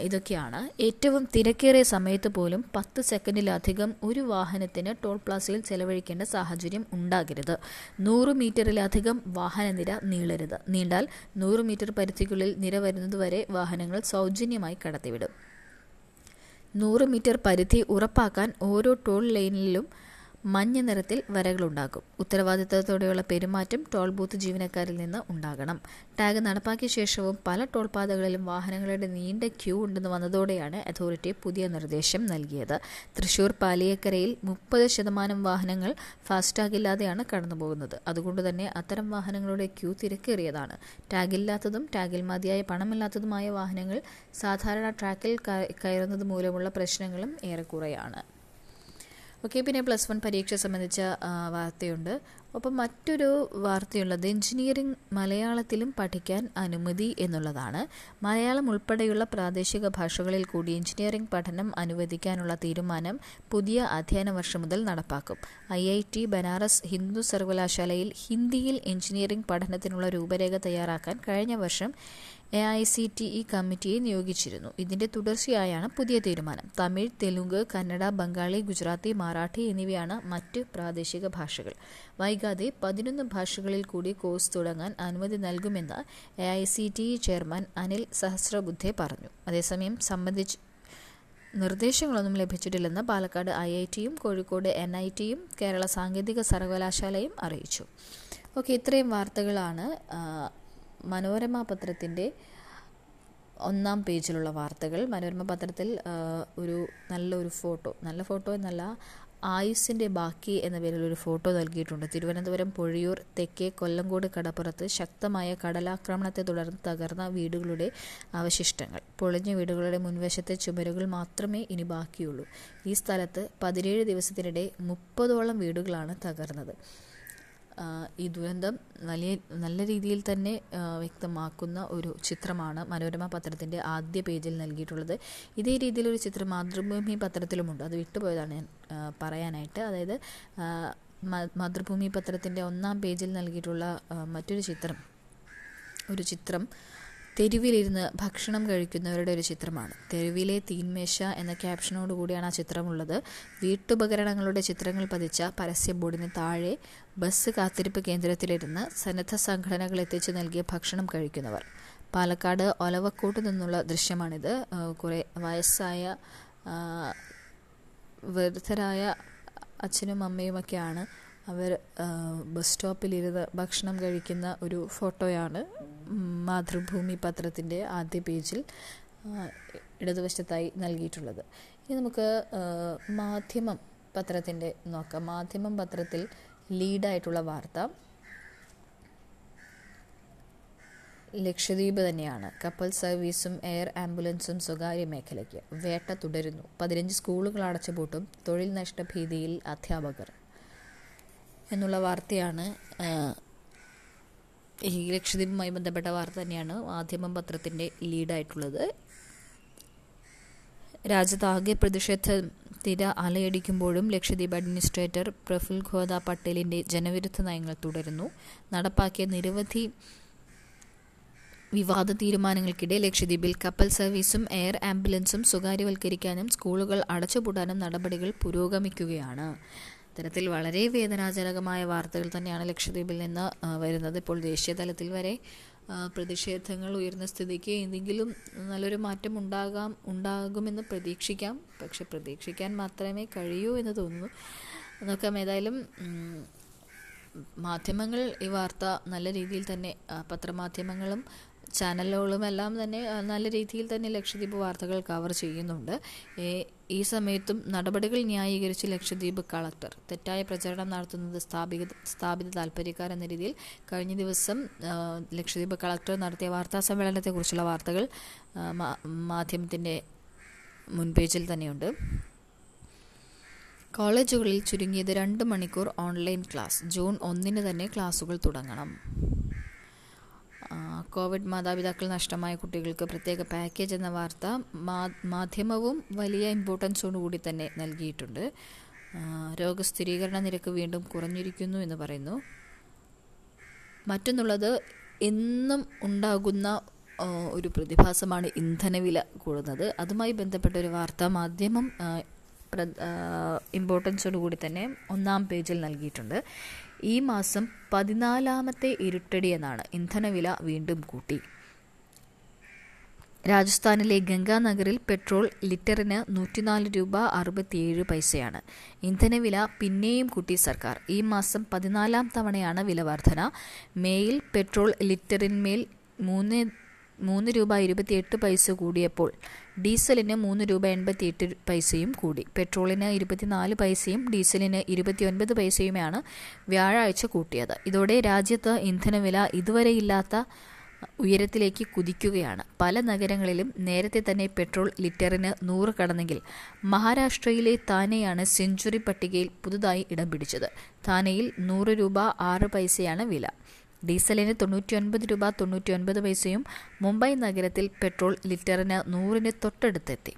ഇതൊക്കെയാണ്. ഏറ്റവും തിരക്കേറിയ സമയത്ത് പോലും പത്ത് സെക്കൻഡിലധികം ഒരു വാഹനത്തിന് ടോൾ പ്ലാസയിൽ ചെലവഴിക്കേണ്ട സാഹചര്യം ഉണ്ടാകരുത്. നൂറ് മീറ്ററിലധികം വാഹനനിര നീളരുത്. നീണ്ടാൽ നൂറ് മീറ്റർ പരിധിക്കുള്ളിൽ നിര വരുന്നതുവരെ വാഹനങ്ങൾ സൗജന്യമായി കടത്തിവിടും. നൂറ് മീറ്റർ പരിധി ഉറപ്പാക്കാൻ ഓരോ ടോൾ ലൈനിലും മഞ്ഞ നിറത്തിൽ വരകളുണ്ടാകും. ഉത്തരവാദിത്തത്തോടെയുള്ള പെരുമാറ്റം ടോൾ ബൂത്ത് ജീവനക്കാരിൽ നിന്ന് ഉണ്ടാകണം. ടാഗ് നടപ്പാക്കിയ ശേഷവും പല ടോൾ പാതകളിലും വാഹനങ്ങളുടെ നീണ്ട ക്യൂ ഉണ്ടെന്ന് വന്നതോടെയാണ് അതോറിറ്റി പുതിയ നിർദ്ദേശം നൽകിയത്. തൃശൂർ പാലിയക്കരയിൽ മുപ്പത് ശതമാനം വാഹനങ്ങൾ ഫാസ്റ്റാഗ് ഇല്ലാതെയാണ് കടന്നുപോകുന്നത്. അതുകൊണ്ട് തന്നെ അത്തരം വാഹനങ്ങളുടെ ക്യൂ തിരക്കേറിയതാണ്. ടാഗില്ലാത്തതും ടാഗിൽ മതിയായ പണമില്ലാത്തതുമായ വാഹനങ്ങൾ സാധാരണ ട്രാക്കിൽ കയറുന്നത് മൂലമുള്ള പ്രശ്നങ്ങളും ഏറെക്കുറെയാണ്. ഓക്കെ പിന്നെ പ്ലസ് വൺ പരീക്ഷ സംബന്ധിച്ച വാർത്തയുണ്ട്. ഒപ്പം മറ്റൊരു വാർത്തയുള്ളത് എഞ്ചിനീയറിംഗ് മലയാളത്തിലും പഠിക്കാൻ അനുമതി എന്നുള്ളതാണ്. മലയാളം ഉൾപ്പെടെയുള്ള പ്രാദേശിക ഭാഷകളിൽ കൂടി എഞ്ചിനീയറിംഗ് പഠനം അനുവദിക്കാനുള്ള തീരുമാനം പുതിയ അധ്യയന വർഷം മുതൽ നടപ്പാക്കും. I I T Banaras Hindu സർവകലാശാലയിൽ ഹിന്ദിയിൽ എഞ്ചിനീയറിംഗ് പഠനത്തിനുള്ള രൂപരേഖ തയ്യാറാക്കാൻ കഴിഞ്ഞ വർഷം A I C T E കമ്മിറ്റിയെ നിയോഗിച്ചിരുന്നു. ഇതിന്റെ തുടർച്ചയായാണ് പുതിയ തീരുമാനം. തമിഴ് തെലുങ്ക് കന്നഡ ബംഗാളി ഗുജറാത്തി മറാഠി എന്നിവയാണ് മറ്റ് പ്രാദേശിക ഭാഷകൾ. വൈകാതെ പതിനൊന്ന് ഭാഷകളിൽ കൂടി കോഴ്സ് തുടങ്ങാൻ അനുമതി നൽകുമെന്ന് A I C T E chairman Anil Sahasrabuddhe പറഞ്ഞു. അതേസമയം സംബന്ധിച്ച് നിർദ്ദേശങ്ങളൊന്നും ലഭിച്ചിട്ടില്ലെന്ന് പാലക്കാട് ഐ ഐ ടിയും കോഴിക്കോട് എൻ ഐ ടിയും കേരള സാങ്കേതിക സർവകലാശാലയും അറിയിച്ചു. ഓക്കെ ഇത്രയും വാർത്തകളാണ് മനോരമ പത്രത്തിന്റെ ഒന്നാം പേജിലുള്ള വാർത്തകൾ. മനോരമ പത്രത്തിൽ ഒരു നല്ലൊരു ഫോട്ടോ. നല്ല ഫോട്ടോ എന്നല്ല ആയുസിന്റെ ബാക്കി എന്ന പേരിൽ ഒരു ഫോട്ടോ നൽകിയിട്ടുണ്ട്. തിരുവനന്തപുരം പൊഴിയൂർ തെക്കേ കൊല്ലങ്കോട് കടപ്പുറത്ത് ശക്തമായ കടലാക്രമണത്തെ തുടർന്ന് തകർന്ന വീടുകളുടെ അവശിഷ്ടങ്ങൾ. പൊളിഞ്ഞ വീടുകളുടെ മുൻവശത്തെ ചുമരുകൾ മാത്രമേ ഇനി ബാക്കിയുള്ളൂ. ഈ സ്ഥലത്ത് പതിനേഴ് ദിവസത്തിനിടെ മുപ്പതോളം വീടുകളാണ് തകർന്നത്. ഈ ദുരന്തം വലിയ നല്ല രീതിയിൽ തന്നെ വ്യക്തമാക്കുന്ന ഒരു ചിത്രമാണ് മനോരമ പത്രത്തിന്റെ ആദ്യ പേജിൽ നൽകിയിട്ടുള്ളത്. ഇതേ രീതിയിലൊരു ചിത്രം മാതൃഭൂമി പത്രത്തിലുമുണ്ട്. അത് വിട്ടുപോയതാണ് ഞാൻ പറയാനായിട്ട്. അതായത് മാതൃഭൂമി പത്രത്തിന്റെ ഒന്നാം പേജിൽ നൽകിയിട്ടുള്ള മറ്റൊരു ചിത്രം ഒരു ചിത്രം തെരുവിലിരുന്ന് ഭക്ഷണം കഴിക്കുന്നവരുടെ ഒരു ചിത്രമാണ്. തെരുവിലെ തീന്മേശ എന്ന ക്യാപ്ഷനോട് കൂടിയാണ് ആ ചിത്രമുള്ളത്. വീട്ടുപകരണങ്ങളുടെ ചിത്രങ്ങൾ പതിച്ച പരസ്യ ബോർഡിന് താഴെ ബസ് കാത്തിരിപ്പ് കേന്ദ്രത്തിലിരുന്ന് സന്നദ്ധ സംഘടനകൾ എത്തിച്ചു നൽകിയ ഭക്ഷണം കഴിക്കുന്നവർ. പാലക്കാട് ഒലവക്കോട്ട് നിന്നുള്ള ദൃശ്യമാണിത്. കുറേ വയസ്സായ വൃദ്ധരായ അച്ഛനും അമ്മയുമൊക്കെയാണ് അവർ ബസ് സ്റ്റോപ്പിലിരുന്ന് ഭക്ഷണം കഴിക്കുന്ന ഒരു ഫോട്ടോയാണ് മാതൃഭൂമി പത്രത്തിന്റെ ആദ്യ പേജിൽ ഇടതുവശത്തായി നൽകിയിട്ടുള്ളത്. ഇനി നമുക്ക് മാധ്യമം പത്രത്തിന്റെ നോക്കാം. മാധ്യമം പത്രത്തിൽ ലീഡായിട്ടുള്ള വാർത്ത ലക്ഷദ്വീപ് തന്നെയാണ്. കപ്പൽ സർവീസും എയർ ആംബുലൻസും സ്വകാര്യ മേഖലയ്ക്ക് വേട്ട തുടരുന്നു. പതിനഞ്ച് സ്കൂളുകൾ അടച്ചുപൂട്ടും തൊഴിൽ നഷ്ടഭീതിയിൽ അധ്യാപകർ. എന്നുള്ള വാർത്തയാണ് ഈ ലക്ഷദ്വീപുമായി ബന്ധപ്പെട്ട വാർത്ത തന്നെയാണ് മാധ്യമം പത്രത്തിന്റെ ലീഡായിട്ടുള്ളത്. രാജ്യത്താകെ പ്രതിഷേധ തിര അലയടിക്കുമ്പോഴും ലക്ഷദ്വീപ് അഡ്മിനിസ്ട്രേറ്റർ പ്രഫുൽ ഖോദ പട്ടേലിന്റെ ജനവിരുദ്ധ നയങ്ങൾ തുടരുന്നു. നടപ്പാക്കിയ നിരവധി വിവാദ തീരുമാനങ്ങൾക്കിടെ ലക്ഷദ്വീപിൽ കപ്പൽ സർവീസും എയർ ആംബുലൻസും സ്വകാര്യവൽക്കരിക്കാനും സ്കൂളുകൾ അടച്ചുപൂട്ടാനും നടപടികൾ പുരോഗമിക്കുകയാണ്. ഇത്തരത്തിൽ വളരെ വേദനാജനകമായ വാർത്തകൾ തന്നെയാണ് ലക്ഷദ്വീപിൽ നിന്ന് വരുന്നത്. ഇപ്പോൾ ദേശീയ തലത്തിൽ വരെ പ്രതിഷേധങ്ങൾ ഉയർന്ന സ്ഥിതിക്ക് എന്തെങ്കിലും നല്ലൊരു മാറ്റം ഉണ്ടാകാം ഉണ്ടാകുമെന്ന് പ്രതീക്ഷിക്കാം. പക്ഷെ പ്രതീക്ഷിക്കാൻ മാത്രമേ കഴിയൂ എന്ന് തോന്നുന്നു. നോക്കാം ഏതായാലും മാധ്യമങ്ങൾ ഈ വാർത്ത നല്ല രീതിയിൽ തന്നെ പത്രമാധ്യമങ്ങളും ചാനലുകളും എല്ലാം തന്നെ നല്ല രീതിയിൽ തന്നെ ലക്ഷദ്വീപ് വാർത്തകൾ കവർ ചെയ്യുന്നുണ്ട്. ഈ സമയത്തും നടപടികൾ ന്യായീകരിച്ച് ലക്ഷദ്വീപ് കളക്ടർ തെറ്റായ പ്രചരണം നടത്തുന്നത് സ്ഥാപിത സ്ഥാപിത താല്പര്യക്കാർ എന്ന രീതിയിൽ കഴിഞ്ഞ ദിവസം ലക്ഷദ്വീപ് കളക്ടർ നടത്തിയ വാർത്താ സമ്മേളനത്തെക്കുറിച്ചുള്ള വാർത്തകൾ മാധ്യമത്തിന്റെ മുൻപേജിൽ തന്നെയുണ്ട്. കോളേജുകളിൽ ചുരുങ്ങിയത് രണ്ട് മണിക്കൂർ ഓൺലൈൻ ക്ലാസ്. ജൂൺ ഒന്നിന് തന്നെ ക്ലാസുകൾ തുടങ്ങണം. കോവിഡ് മാതാപിതാക്കൾ നഷ്ടമായ കുട്ടികൾക്ക് പ്രത്യേക പാക്കേജ് എന്ന വാർത്ത മാധ്യമവും വലിയ ഇമ്പോർട്ടൻസോടുകൂടി തന്നെ നൽകിയിട്ടുണ്ട്. രോഗസ്ഥിരീകരണ നിരക്ക് വീണ്ടും കുറഞ്ഞിരിക്കുന്നു എന്ന് പറയുന്നു. മറ്റൊന്നുള്ളത് എന്നും ഉണ്ടാകുന്ന ഒരു പ്രതിഭാസമാണ് ഇന്ധനവില കൂടുന്നത്. അതുമായി ബന്ധപ്പെട്ട ഒരു വാർത്ത മാധ്യമം ഇമ്പോർട്ടൻസോടുകൂടി തന്നെ ഒന്നാം പേജിൽ നൽകിയിട്ടുണ്ട്. ഈ മാസം പതിനാലാമത്തെ ഇരുട്ടടി എന്നാണ് ഇന്ധനവില വീണ്ടും കൂട്ടി. രാജസ്ഥാനിലെ ഗംഗാനഗറിൽ പെട്രോൾ ലിറ്ററിന് നൂറ്റിനാല് രൂപ അറുപത്തിയേഴ് പൈസയാണ്. ഇന്ധനവില പിന്നെയും കൂട്ടി സർക്കാർ. ഈ മാസം പതിനാലാം തവണയാണ് വില വർധന മേയിൽ പെട്രോൾ ലിറ്ററിന്മേൽ മൂന്ന് മൂന്ന് രൂപ ഇരുപത്തിയെട്ട് പൈസ കൂടിയപ്പോൾ ഡീസലിന് മൂന്ന് രൂപ എൺപത്തിയെട്ട് പൈസയും കൂടി. പെട്രോളിന് ഇരുപത്തിനാല് പൈസയും ഡീസലിന് ഇരുപത്തിയൊൻപത് പൈസയുമാണ് വ്യാഴാഴ്ച കൂട്ടിയത്. ഇതോടെ രാജ്യത്ത് ഇന്ധനവില ഇതുവരെയില്ലാത്ത ഉയരത്തിലേക്ക് കുതിക്കുകയാണ്. പല നഗരങ്ങളിലും നേരത്തെ തന്നെ പെട്രോൾ ലിറ്ററിന് നൂറ് കടന്നെങ്കിൽ മഹാരാഷ്ട്രയിലെ താനെയാണ് സെഞ്ചുറി പട്ടികയിൽ പുതുതായി ഇടം പിടിച്ചത്. താനെയിൽ നൂറ് രൂപ ആറ് പൈസയാണ് വില. ഡീസലിന് തൊണ്ണൂറ്റിയൊൻപത് രൂപ തൊണ്ണൂറ്റിയൊൻപത് പൈസയും മുംബൈ നഗരത്തിൽ പെട്രോൾ ലിറ്ററിന് നൂറിന് തൊട്ടടുത്തെത്തി.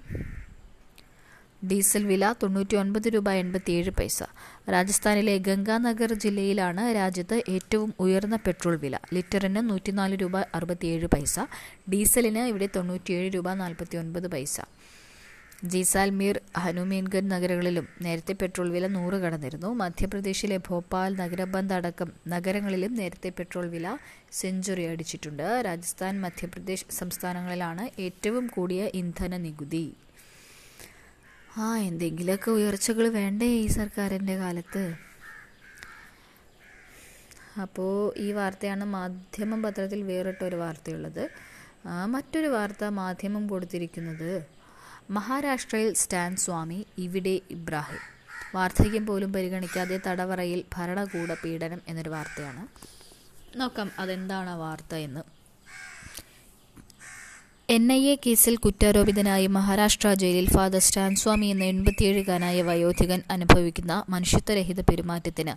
ഡീസൽ വില തൊണ്ണൂറ്റി ഒൻപത് രൂപ എൺപത്തിയേഴ് പൈസ. രാജസ്ഥാനിലെ ഗംഗാനഗർ ജില്ലയിലാണ് രാജ്യത്ത് ഏറ്റവും ഉയർന്ന പെട്രോൾ വില. ലിറ്ററിന് നൂറ്റിനാല് രൂപ അറുപത്തിയേഴ് പൈസ. ഡീസലിന് ഇവിടെ തൊണ്ണൂറ്റിയേഴ് രൂപ നാൽപ്പത്തി ഒൻപത് പൈസ. ജീസാൽമീർ ഹനുമീൻഗഡ് നഗരങ്ങളിലും നേരത്തെ പെട്രോൾ വില നൂറ് കടന്നിരുന്നു. മധ്യപ്രദേശിലെ ഭോപ്പാൽ നഗരബന്ദ് അടക്കം നഗരങ്ങളിലും നേരത്തെ പെട്രോൾ വില സെഞ്ചുറി അടിച്ചിട്ടുണ്ട്. രാജസ്ഥാൻ മധ്യപ്രദേശ് സംസ്ഥാനങ്ങളിലാണ് ഏറ്റവും കൂടിയ ഇന്ധന നികുതി. ആ എന്തെങ്കിലുമൊക്കെ ഉയർച്ചകൾ വേണ്ടേ ഈ സർക്കാരിന്റെ കാലത്ത്? അപ്പോൾ ഈ വാർത്തയാണ് മാധ്യമം പത്രത്തിൽ വേറിട്ട ഒരു വാർത്തയുള്ളത് മറ്റൊരു വാർത്ത മാധ്യമം കൊടുത്തിരിക്കുന്നത് മഹാരാഷ്ട്രയിൽ സ്റ്റാൻ സ്വാമി ഇവിടെ ഇബ്രാഹിം. വാർദ്ധക്യം പോലും പരിഗണിക്കാതെ തടവറയിൽ ഭരണകൂട പീഡനം എന്നൊരു വാർത്തയാണ്. നോക്കാം അതെന്താണ് ആ വാർത്ത എന്ന്. എൻ ഐ എ കേസിൽ കുറ്റാരോപിതനായി മഹാരാഷ്ട്ര ജയിലിൽ ഫാദർ സ്റ്റാൻസ്വാമി എന്ന എൺപത്തിയേഴുകാരനായ വയോധികൻ അനുഭവിക്കുന്ന മനുഷ്യത്വരഹിത പെരുമാറ്റത്തിന്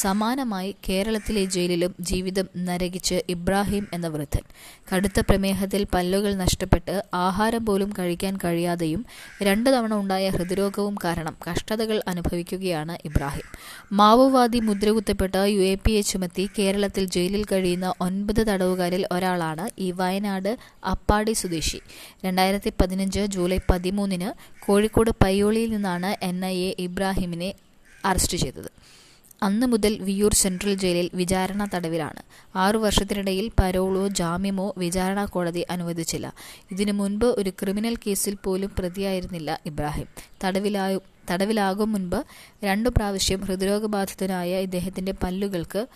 സമാനമായി കേരളത്തിലെ ജയിലിലും ജീവിതം നരകിച്ച് ഇബ്രാഹിം എന്ന വൃദ്ധൻ. കടുത്ത പ്രമേഹത്തിൽ പല്ലുകൾ നഷ്ടപ്പെട്ട് ആഹാരം പോലും കഴിക്കാൻ കഴിയാതെയും രണ്ടു തവണ ഉണ്ടായ ഹൃദ്രോഗവും കാരണം കഷ്ടതകൾ അനുഭവിക്കുകയാണ് ഇബ്രാഹിം. മാവോവാദി മുദ്രകുത്തപ്പെട്ട യു എ പി എ ചുമത്തി കേരളത്തിൽ ജയിലിൽ കഴിയുന്ന ഒൻപത് തടവുകാരിൽ ഒരാളാണ് ഈ വയനാട് അപ്പാടി സ്വദേശി. രണ്ടായിരത്തി പതിനഞ്ച് ജൂലൈ പതിമൂന്നിന് കോഴിക്കോട് പയ്യോളിയിൽ നിന്നാണ് എൻ ഐ എ ഇബ്രാഹിമിനെ അറസ്റ്റ് ചെയ്തത്. അന്ന് മുതൽ വിയൂർ സെൻട്രൽ ജയിലിൽ വിചാരണ തടവിലാണ്. ആറു വർഷത്തിനിടയിൽ പരോളോ ജാമ്യമോ വിചാരണ കോടതി അനുവദിച്ചില്ല. ഇതിനു മുൻപ് ഒരു ക്രിമിനൽ കേസിൽ പോലും പ്രതിയായിരുന്നില്ല ഇബ്രാഹിം. തടവിലായ തടവിലാകും മുൻപ് രണ്ടു പ്രാവശ്യം ഹൃദ്രോഗബാധിതനായ ഇദ്ദേഹത്തിന്റെ പല്ലുകൾക്ക്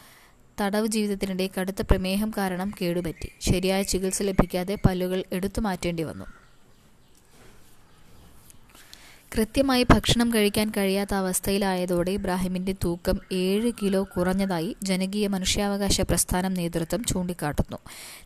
തടവ് ജീവിതത്തിനിടെ കടുത്ത പ്രമേഹം കാരണം കേടുപറ്റി. ശരിയായ ചികിത്സ ലഭിക്കാതെ പല്ലുകൾ എടുത്തു മാറ്റേണ്ടി വന്നു. കൃത്യമായി ഭക്ഷണം കഴിക്കാൻ കഴിയാത്ത അവസ്ഥയിലായതോടെ ഇബ്രാഹിമിന്റെ തൂക്കം ഏഴ് കിലോ കുറഞ്ഞതായി ജനകീയ മനുഷ്യാവകാശ പ്രസ്ഥാനം നേതൃത്വം ചൂണ്ടിക്കാട്ടുന്നു.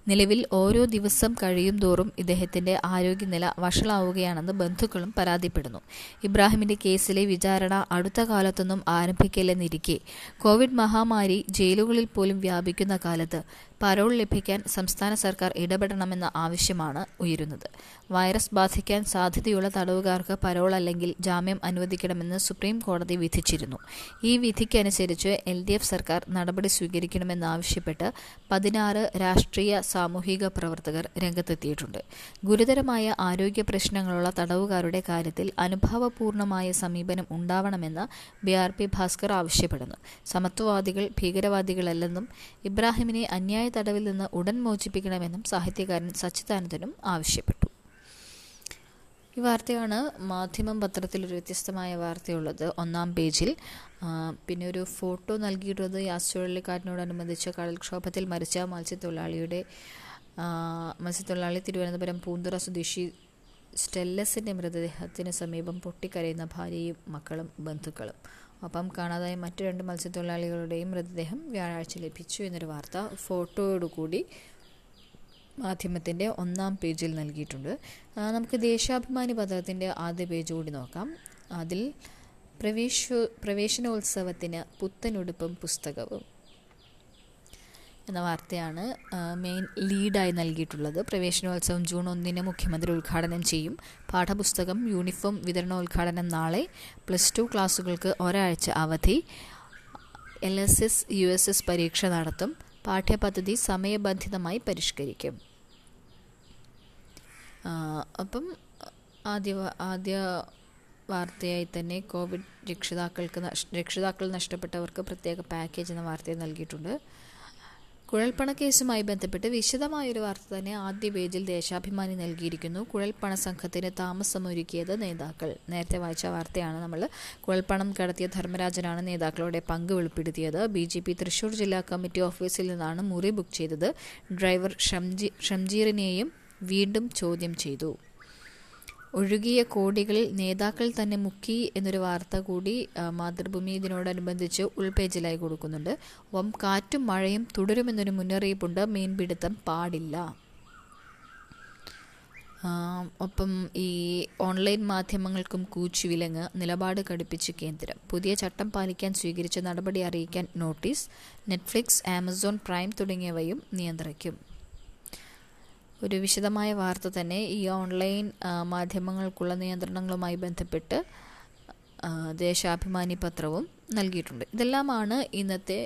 നിലവിൽ ഓരോ ദിവസം കഴിയും തോറും ഇദ്ദേഹത്തിന്റെ ആരോഗ്യനില വഷളാവുകയാണെന്ന് ബന്ധുക്കളും പരാതിപ്പെടുന്നു. ഇബ്രാഹിമിന്റെ കേസിലെ വിചാരണ അടുത്ത കാലത്തൊന്നും ആരംഭിക്കില്ലെന്നിരിക്കെ. കോവിഡ് മഹാമാരി ജയിലുകളിൽ പോലും വ്യാപിക്കുന്ന കാലത്ത് പരോൾ ലഭിക്കാൻ സംസ്ഥാന സർക്കാർ ഇടപെടണമെന്ന ആവശ്യമാണ് ഉയരുന്നത്. വൈറസ് ബാധിക്കാൻ സാധ്യതയുള്ള തടവുകാർക്ക് പരോൾ അല്ലെങ്കിൽ ജാമ്യം അനുവദിക്കണമെന്ന് സുപ്രീം കോടതി വിധിച്ചിരുന്നു. ഈ വിധിക്കനുസരിച്ച് എൽ ഡി എഫ് സർക്കാർ നടപടി സ്വീകരിക്കണമെന്നാവശ്യപ്പെട്ട് പതിനാറ് രാഷ്ട്രീയ സാമൂഹിക പ്രവർത്തകർ രംഗത്തെത്തിയിട്ടുണ്ട്. ഗുരുതരമായ ആരോഗ്യ പ്രശ്നങ്ങളുള്ള തടവുകാരുടെ കാര്യത്തിൽ അനുഭാവപൂർണമായ സമീപനം ഉണ്ടാവണമെന്ന് ബി ആർ പി ഭാസ്കർ ആവശ്യപ്പെടുന്നു. സമത്വവാദികൾ ഭീകരവാദികളല്ലെന്നും ഇബ്രാഹിമിനെ അന്യായ തടവിൽ നിന്ന് ഉടൻ മോചിപ്പിക്കണമെന്നും സാഹിത്യകാരൻ സച്ചിദാനന്ദനും ആവശ്യപ്പെട്ടു. ഈ വാർത്തയാണ് മാധ്യമം പത്രത്തിൽ ഒരു വ്യത്യസ്തമായ വാർത്തയുള്ളത്. ഒന്നാം പേജിൽ പിന്നെ ഒരു ഫോട്ടോ നൽകിയിട്ടുള്ളത് യാസ് ചുഴലിക്കാറ്റിനോടനുബന്ധിച്ച് കടൽക്ഷോഭത്തിൽ മരിച്ച മത്സ്യത്തൊഴിലാളിയുടെ മത്സ്യത്തൊഴിലാളി തിരുവനന്തപുരം പൂന്തുറ സ്വദേശി സ്റ്റെല്ലസിന്റെ മൃതദേഹത്തിന് സമീപം പൊട്ടിക്കരയുന്ന ഭാര്യയും മക്കളും ബന്ധുക്കളും. ഒപ്പം കാണാതായ മറ്റു രണ്ട് മത്സ്യത്തൊഴിലാളികളുടെയും മൃതദേഹം വ്യാഴാഴ്ച ലഭിച്ചു എന്നൊരു വാർത്ത ഫോട്ടോയോടുകൂടി മാധ്യമത്തിന്റെ ഒന്നാം പേജിൽ നൽകിയിട്ടുണ്ട്. നമുക്ക് ദേശാഭിമാനി പത്രത്തിന്റെ ആദ്യ പേജ് കൂടി നോക്കാം. അതിൽ പ്രവേശ പ്രവേശനോത്സവത്തിന് പുത്തനുടുപ്പും പുസ്തകവും. എന്ന വാർത്തയാണ് മെയിൻ ലീഡായി നൽകിയിട്ടുള്ളത്. പ്രവേശനോത്സവം ജൂൺ ഒന്നിന് മുഖ്യമന്ത്രി ഉദ്ഘാടനം ചെയ്യും. പാഠപുസ്തകം യൂണിഫോം വിതരണോദ്ഘാടനം നാളെ. പ്ലസ് ടു ക്ലാസ്സുകൾക്ക് ഒരാഴ്ച അവധി. L S S U S S പരീക്ഷ നടത്തും. പാഠ്യപദ്ധതി സമയബന്ധിതമായി പരിഷ്കരിക്കും. അപ്പം ആദ്യ ആദ്യ വാർത്തയായി തന്നെ കോവിഡ് രക്ഷിതാക്കൾക്ക് രക്ഷിതാക്കൾ നഷ്ടപ്പെട്ടവർക്ക് പ്രത്യേക പാക്കേജ് എന്ന വാർത്തയും നൽകിയിട്ടുണ്ട്. കുഴൽപ്പണ കേസുമായി ബന്ധപ്പെട്ട് വിശദമായൊരു വാർത്ത തന്നെ ആദ്യ പേജിൽ ദേശാഭിമാനി നൽകിയിരിക്കുന്നു. കുഴൽപ്പണ സംഘത്തിന് താമസമൊരുക്കിയത് നേതാക്കൾ. നേരത്തെ വായിച്ച വാർത്തയാണ് നമ്മൾ. കുഴൽപ്പണം കടത്തിയ ധർമ്മരാജനാണ് നേതാക്കളുടെ പങ്ക് വെളിപ്പെടുത്തിയത്. ബി ജെ പി തൃശൂർ ജില്ലാ കമ്മിറ്റി ഓഫീസിൽ നിന്നാണ് മുറി ബുക്ക് ചെയ്തത്. ഡ്രൈവർ ഷംജി ഷംജീറിനെയും വീണ്ടും ചോദ്യം ചെയ്തു. ഒഴുകിയ കോടികളിൽ നേതാക്കൾ തന്നെ മുക്കി എന്നൊരു വാർത്ത കൂടി മാതൃഭൂമി ഇതിനോടനുബന്ധിച്ച് ഉൾപേജിലായി കൊടുക്കുന്നുണ്ട്. ഒപ്പം കാറ്റും മഴയും തുടരുമെന്നൊരു മുന്നറിയിപ്പുണ്ട്. മീൻപിടുത്തം പാടില്ല. ഒപ്പം ഈ ഓൺലൈൻ മാധ്യമങ്ങൾക്കും കൂച്ചുവിലങ്ങ് നിലപാട് കടുപ്പിച്ച് കേന്ദ്രം. പുതിയ ചട്ടം പാലിക്കാൻ സ്വീകരിച്ച നടപടി അറിയിക്കാൻ നോട്ടീസ് നെറ്റ്ഫ്ലിക്സ് ആമസോൺ പ്രൈം തുടങ്ങിയവയും നിയന്ത്രിക്കും. ഒരു വിശദമായ വാർത്ത തന്നെ ഈ ഓൺലൈൻ മാധ്യമങ്ങൾക്കുള്ള നിയന്ത്രണങ്ങളുമായി ബന്ധപ്പെട്ട് ദേശാഭിമാനി പത്രവും നൽകിയിട്ടുണ്ട്. ഇതെല്ലാമാണ് ഇന്നത്തെ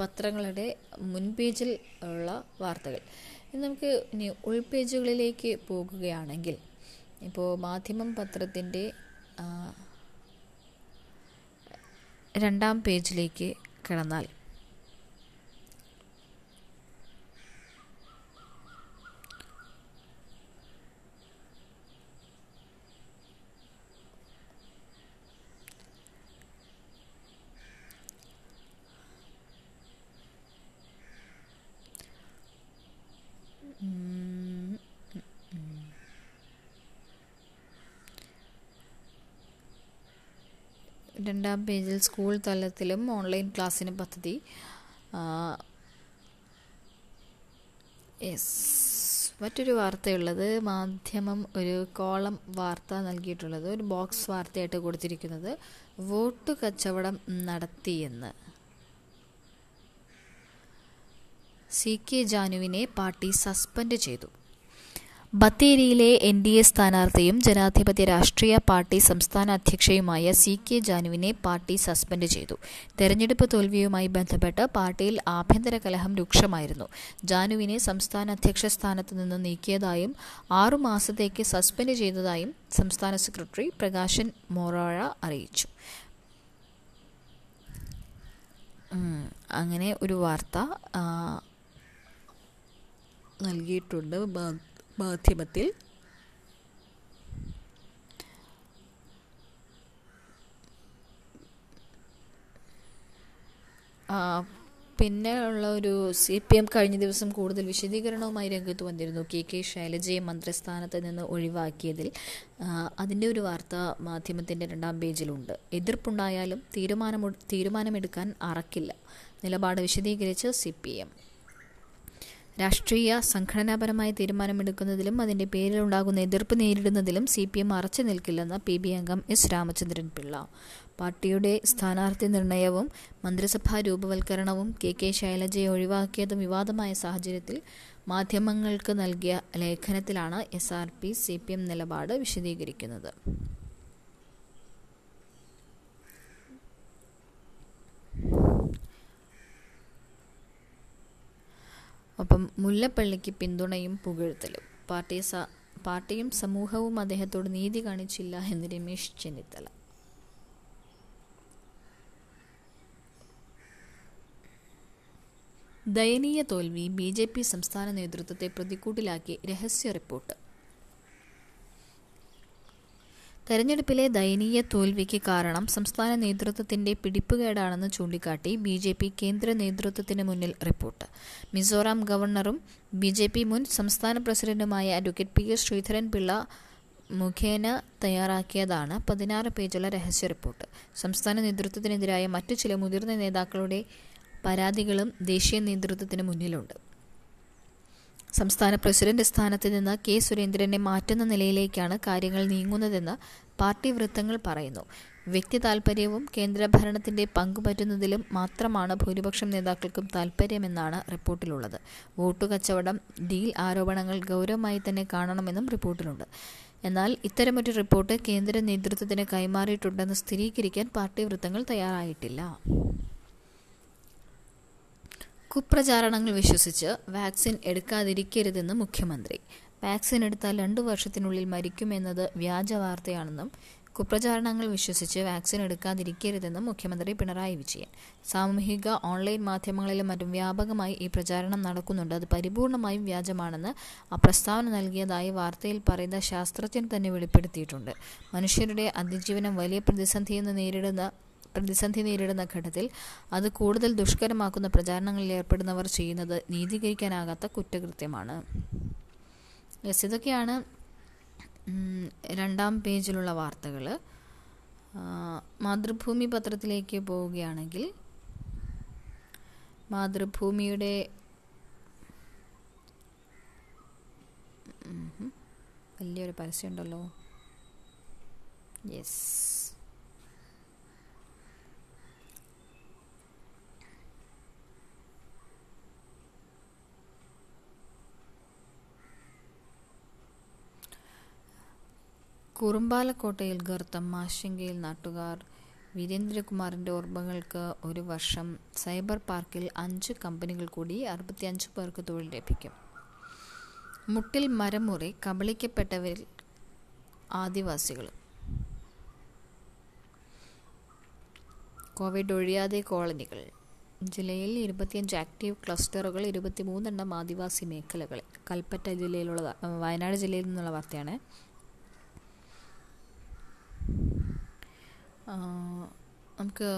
പത്രങ്ങളുടെ മുൻപേജിൽ ഉള്ള വാർത്തകൾ. ഇനി നമുക്ക് ഇനി ഉൾപേജുകളിലേക്ക് പോകുകയാണെങ്കിൽ ഇപ്പോൾ മാധ്യമം പത്രത്തിന്റെ രണ്ടാം പേജിലേക്ക് കിടന്നാൽ രണ്ടാം പേജിൽ സ്കൂൾ തലത്തിലും ഓൺലൈൻ ക്ലാസ്സിന് പദ്ധതി. യെസ്. മറ്റൊരു വാർത്തയുള്ളത് മാധ്യമം ഒരു കോളം വാർത്ത നൽകിയിട്ടുള്ളത് ഒരു ബോക്സ് വാർത്തയായിട്ട് കൊടുത്തിരിക്കുന്നത് വോട്ട് കച്ചവടം നടത്തിയെന്ന്. സി കെ ജാനുവിനെ പാർട്ടി സസ്പെൻഡ് ചെയ്തു. ബത്തേരിയിലെ എൻ ഡി എ സ്ഥാനാർത്ഥിയും ജനാധിപത്യ രാഷ്ട്രീയ പാർട്ടി സംസ്ഥാന അധ്യക്ഷയുമായ സി കെ ജാനുവിനെ പാർട്ടി സസ്പെൻഡ് ചെയ്തു. തെരഞ്ഞെടുപ്പ് തോൽവിയുമായി ബന്ധപ്പെട്ട് പാർട്ടിയിൽ ആഭ്യന്തര കലഹം രൂക്ഷമായിരുന്നു. ജാനുവിനെ സംസ്ഥാന അധ്യക്ഷ സ്ഥാനത്ത് നിന്ന് നീക്കിയതായും ആറു മാസത്തേക്ക് സസ്പെൻഡ് ചെയ്തതായും സംസ്ഥാന സെക്രട്ടറി പ്രകാശൻ മൊറാഴ അറിയിച്ചു. അങ്ങനെ ഒരു വാർത്ത നൽകിയിട്ടുണ്ട്. മാധ്യമത്തിൽ പിന്നെ ഉള്ള ഒരു സി പി എം കഴിഞ്ഞ ദിവസം കൂടുതൽ വിശദീകരണവുമായി രംഗത്ത് വന്നിരുന്നു. കെ കെ ശൈലജയെ മന്ത്രിസ്ഥാനത്ത് നിന്ന് ഒഴിവാക്കിയതിൽ അതിന്റെ ഒരു വാർത്ത മാധ്യമത്തിന്റെ രണ്ടാം പേജിലുണ്ട്. എതിർപ്പുണ്ടായാലും തീരുമാനം തീരുമാനമെടുക്കാൻ അറക്കില്ല. നിലപാട് വിശദീകരിച്ച് സി പി എം. രാഷ്ട്രീയ സംഘടനാപരമായ തീരുമാനമെടുക്കുന്നതിലും അതിന്റെ പേരിലുണ്ടാകുന്ന എതിർപ്പ് നേരിടുന്നതിലും സി പി എം അറച്ചു നിൽക്കില്ലെന്ന് പി ബി അംഗം എസ് രാമചന്ദ്രൻ പിള്ള. പാർട്ടിയുടെ സ്ഥാനാർത്ഥി നിർണയവും മന്ത്രിസഭാ രൂപവൽക്കരണവും കെ കെ ശൈലജയെ ഒഴിവാക്കിയതും വിവാദമായ സാഹചര്യത്തിൽ മാധ്യമങ്ങൾക്ക് നൽകിയ ലേഖനത്തിലാണ് S R P C P M നിലപാട് വിശദീകരിക്കുന്നത്. ഒപ്പം മുല്ലപ്പള്ളിക്ക് പിന്തുണയും പുകഴ്ത്തലും. പാർട്ടി സ പാർട്ടിയും സമൂഹവും അദ്ദേഹത്തോട് നീതി കാണിച്ചില്ല എന്ന് രമേശ് ചെന്നിത്തല. ദയനീയ തോൽവി ബി ജെ പി സംസ്ഥാന നേതൃത്വത്തെ പ്രതിക്കൂട്ടിലാക്കി രഹസ്യ റിപ്പോർട്ട്. തെരഞ്ഞെടുപ്പിലെ ദയനീയ തോൽവിക്ക് കാരണം സംസ്ഥാന നേതൃത്വത്തിന്റെ പിടിപ്പുകേടാണെന്ന് ചൂണ്ടിക്കാട്ടി ബി ജെ പി കേന്ദ്ര നേതൃത്വത്തിന് മുന്നിൽ റിപ്പോർട്ട്. മിസോറാം ഗവർണറും ബി ജെ പി മുൻ സംസ്ഥാന പ്രസിഡന്റുമായ advocate P S Sreedharan Pillai മുഖേന തയ്യാറാക്കിയതാണ് പതിനാറ് പേജുള്ള രഹസ്യ റിപ്പോർട്ട്. സംസ്ഥാന നേതൃത്വത്തിനെതിരായ മറ്റു ചില മുതിർന്ന നേതാക്കളുടെ പരാതികളും ദേശീയ നേതൃത്വത്തിന് മുന്നിലുണ്ട്. സംസ്ഥാന പ്രസിഡന്റ് സ്ഥാനത്ത് നിന്ന് കെ സുരേന്ദ്രനെ മാറ്റുന്ന നിലയിലേക്കാണ് കാര്യങ്ങൾ നീങ്ങുന്നതെന്ന് പാർട്ടി വൃത്തങ്ങൾ പറയുന്നു. വ്യക്തി താൽപര്യവും കേന്ദ്രഭരണത്തിന്റെ പങ്കുപറ്റുന്നതിലും മാത്രമാണ് ഭൂരിപക്ഷം നേതാക്കൾക്കും താൽപര്യമെന്നാണ് റിപ്പോർട്ടിലുള്ളത്. വോട്ടു കച്ചവടം ഡീൽ ആരോപണങ്ങൾ ഗൗരവമായി തന്നെ കാണണമെന്നും റിപ്പോർട്ടിലുണ്ട്. എന്നാൽ ഇത്തരമൊരു റിപ്പോർട്ട് കേന്ദ്ര നേതൃത്വത്തിന് കൈമാറിയിട്ടുണ്ടെന്ന് സ്ഥിരീകരിക്കാൻ പാർട്ടി വൃത്തങ്ങൾ തയ്യാറായിട്ടില്ല. കുപ്രചാരണങ്ങൾ വിശ്വസിച്ച് വാക്സിൻ എടുക്കാതിരിക്കരുതെന്ന് മുഖ്യമന്ത്രി. വാക്സിൻ എടുത്താൽ രണ്ടു വർഷത്തിനുള്ളിൽ മരിക്കുമെന്നത് വ്യാജ വാർത്തയാണെന്നും കുപ്രചാരണങ്ങൾ വിശ്വസിച്ച് വാക്സിൻ എടുക്കാതിരിക്കരുതെന്നും മുഖ്യമന്ത്രി പിണറായി വിജയൻ. സാമൂഹിക ഓൺലൈൻ മാധ്യമങ്ങളിലും മറ്റും വ്യാപകമായി ഈ പ്രചാരണം നടക്കുന്നുണ്ട്. അത് പരിപൂർണമായും വ്യാജമാണെന്ന് ആ പ്രസ്താവന നൽകിയതായി വാർത്തയിൽ പറയുന്ന ശാസ്ത്രജ്ഞൻ തന്നെ വെളിപ്പെടുത്തിയിട്ടുണ്ട്. മനുഷ്യരുടെ അതിജീവനം വലിയ പ്രതിസന്ധിയെന്ന് നേരിടുന്ന പ്രതിസന്ധി നേരിടുന്ന ഘട്ടത്തിൽ അത് കൂടുതൽ ദുഷ്കരമാക്കുന്ന പ്രചാരണങ്ങളിൽ ഏർപ്പെടുന്നവർ ചെയ്യുന്നത് നീതീകരിക്കാനാകാത്ത കുറ്റകൃത്യമാണ്. യെസ് ഇതൊക്കെയാണ് രണ്ടാം പേജിലുള്ള വാർത്തകൾ മാതൃഭൂമി പത്രത്തിലേക്ക് പോവുകയാണെങ്കിൽ മാതൃഭൂമിയുടെ വലിയൊരു പരസ്യമുണ്ടല്ലോ. യെസ് കുറുമ്പാലക്കോട്ടയിൽ ഗർത്തം ആശങ്കയിൽ നാട്ടുകാർ വീരേന്ദ്രകുമാറിന്റെ ഓർമ്മകൾക്ക് ഒരു വർഷം സൈബർ പാർക്കിൽ അഞ്ച് കമ്പനികൾ കൂടി അറുപത്തിയഞ്ച് പേർക്ക് തൊഴിൽ ലഭിക്കും. മുട്ടിൽ മരമുറി കബളിക്കപ്പെട്ടവരിൽ ആദിവാസികൾ. കോവിഡ് ഒഴിയാതെ കോളനികൾ. ജില്ലയിൽ ഇരുപത്തിയഞ്ച് ആക്റ്റീവ് ക്ലസ്റ്ററുകൾ ഇരുപത്തിമൂന്നെണ്ണം ആദിവാസി മേഖലകളിൽ. കൽപ്പറ്റ ജില്ലയിലുള്ള വയനാട് ജില്ലയിൽ നിന്നുള്ള വാർത്തയാണ്. നമുക്ക്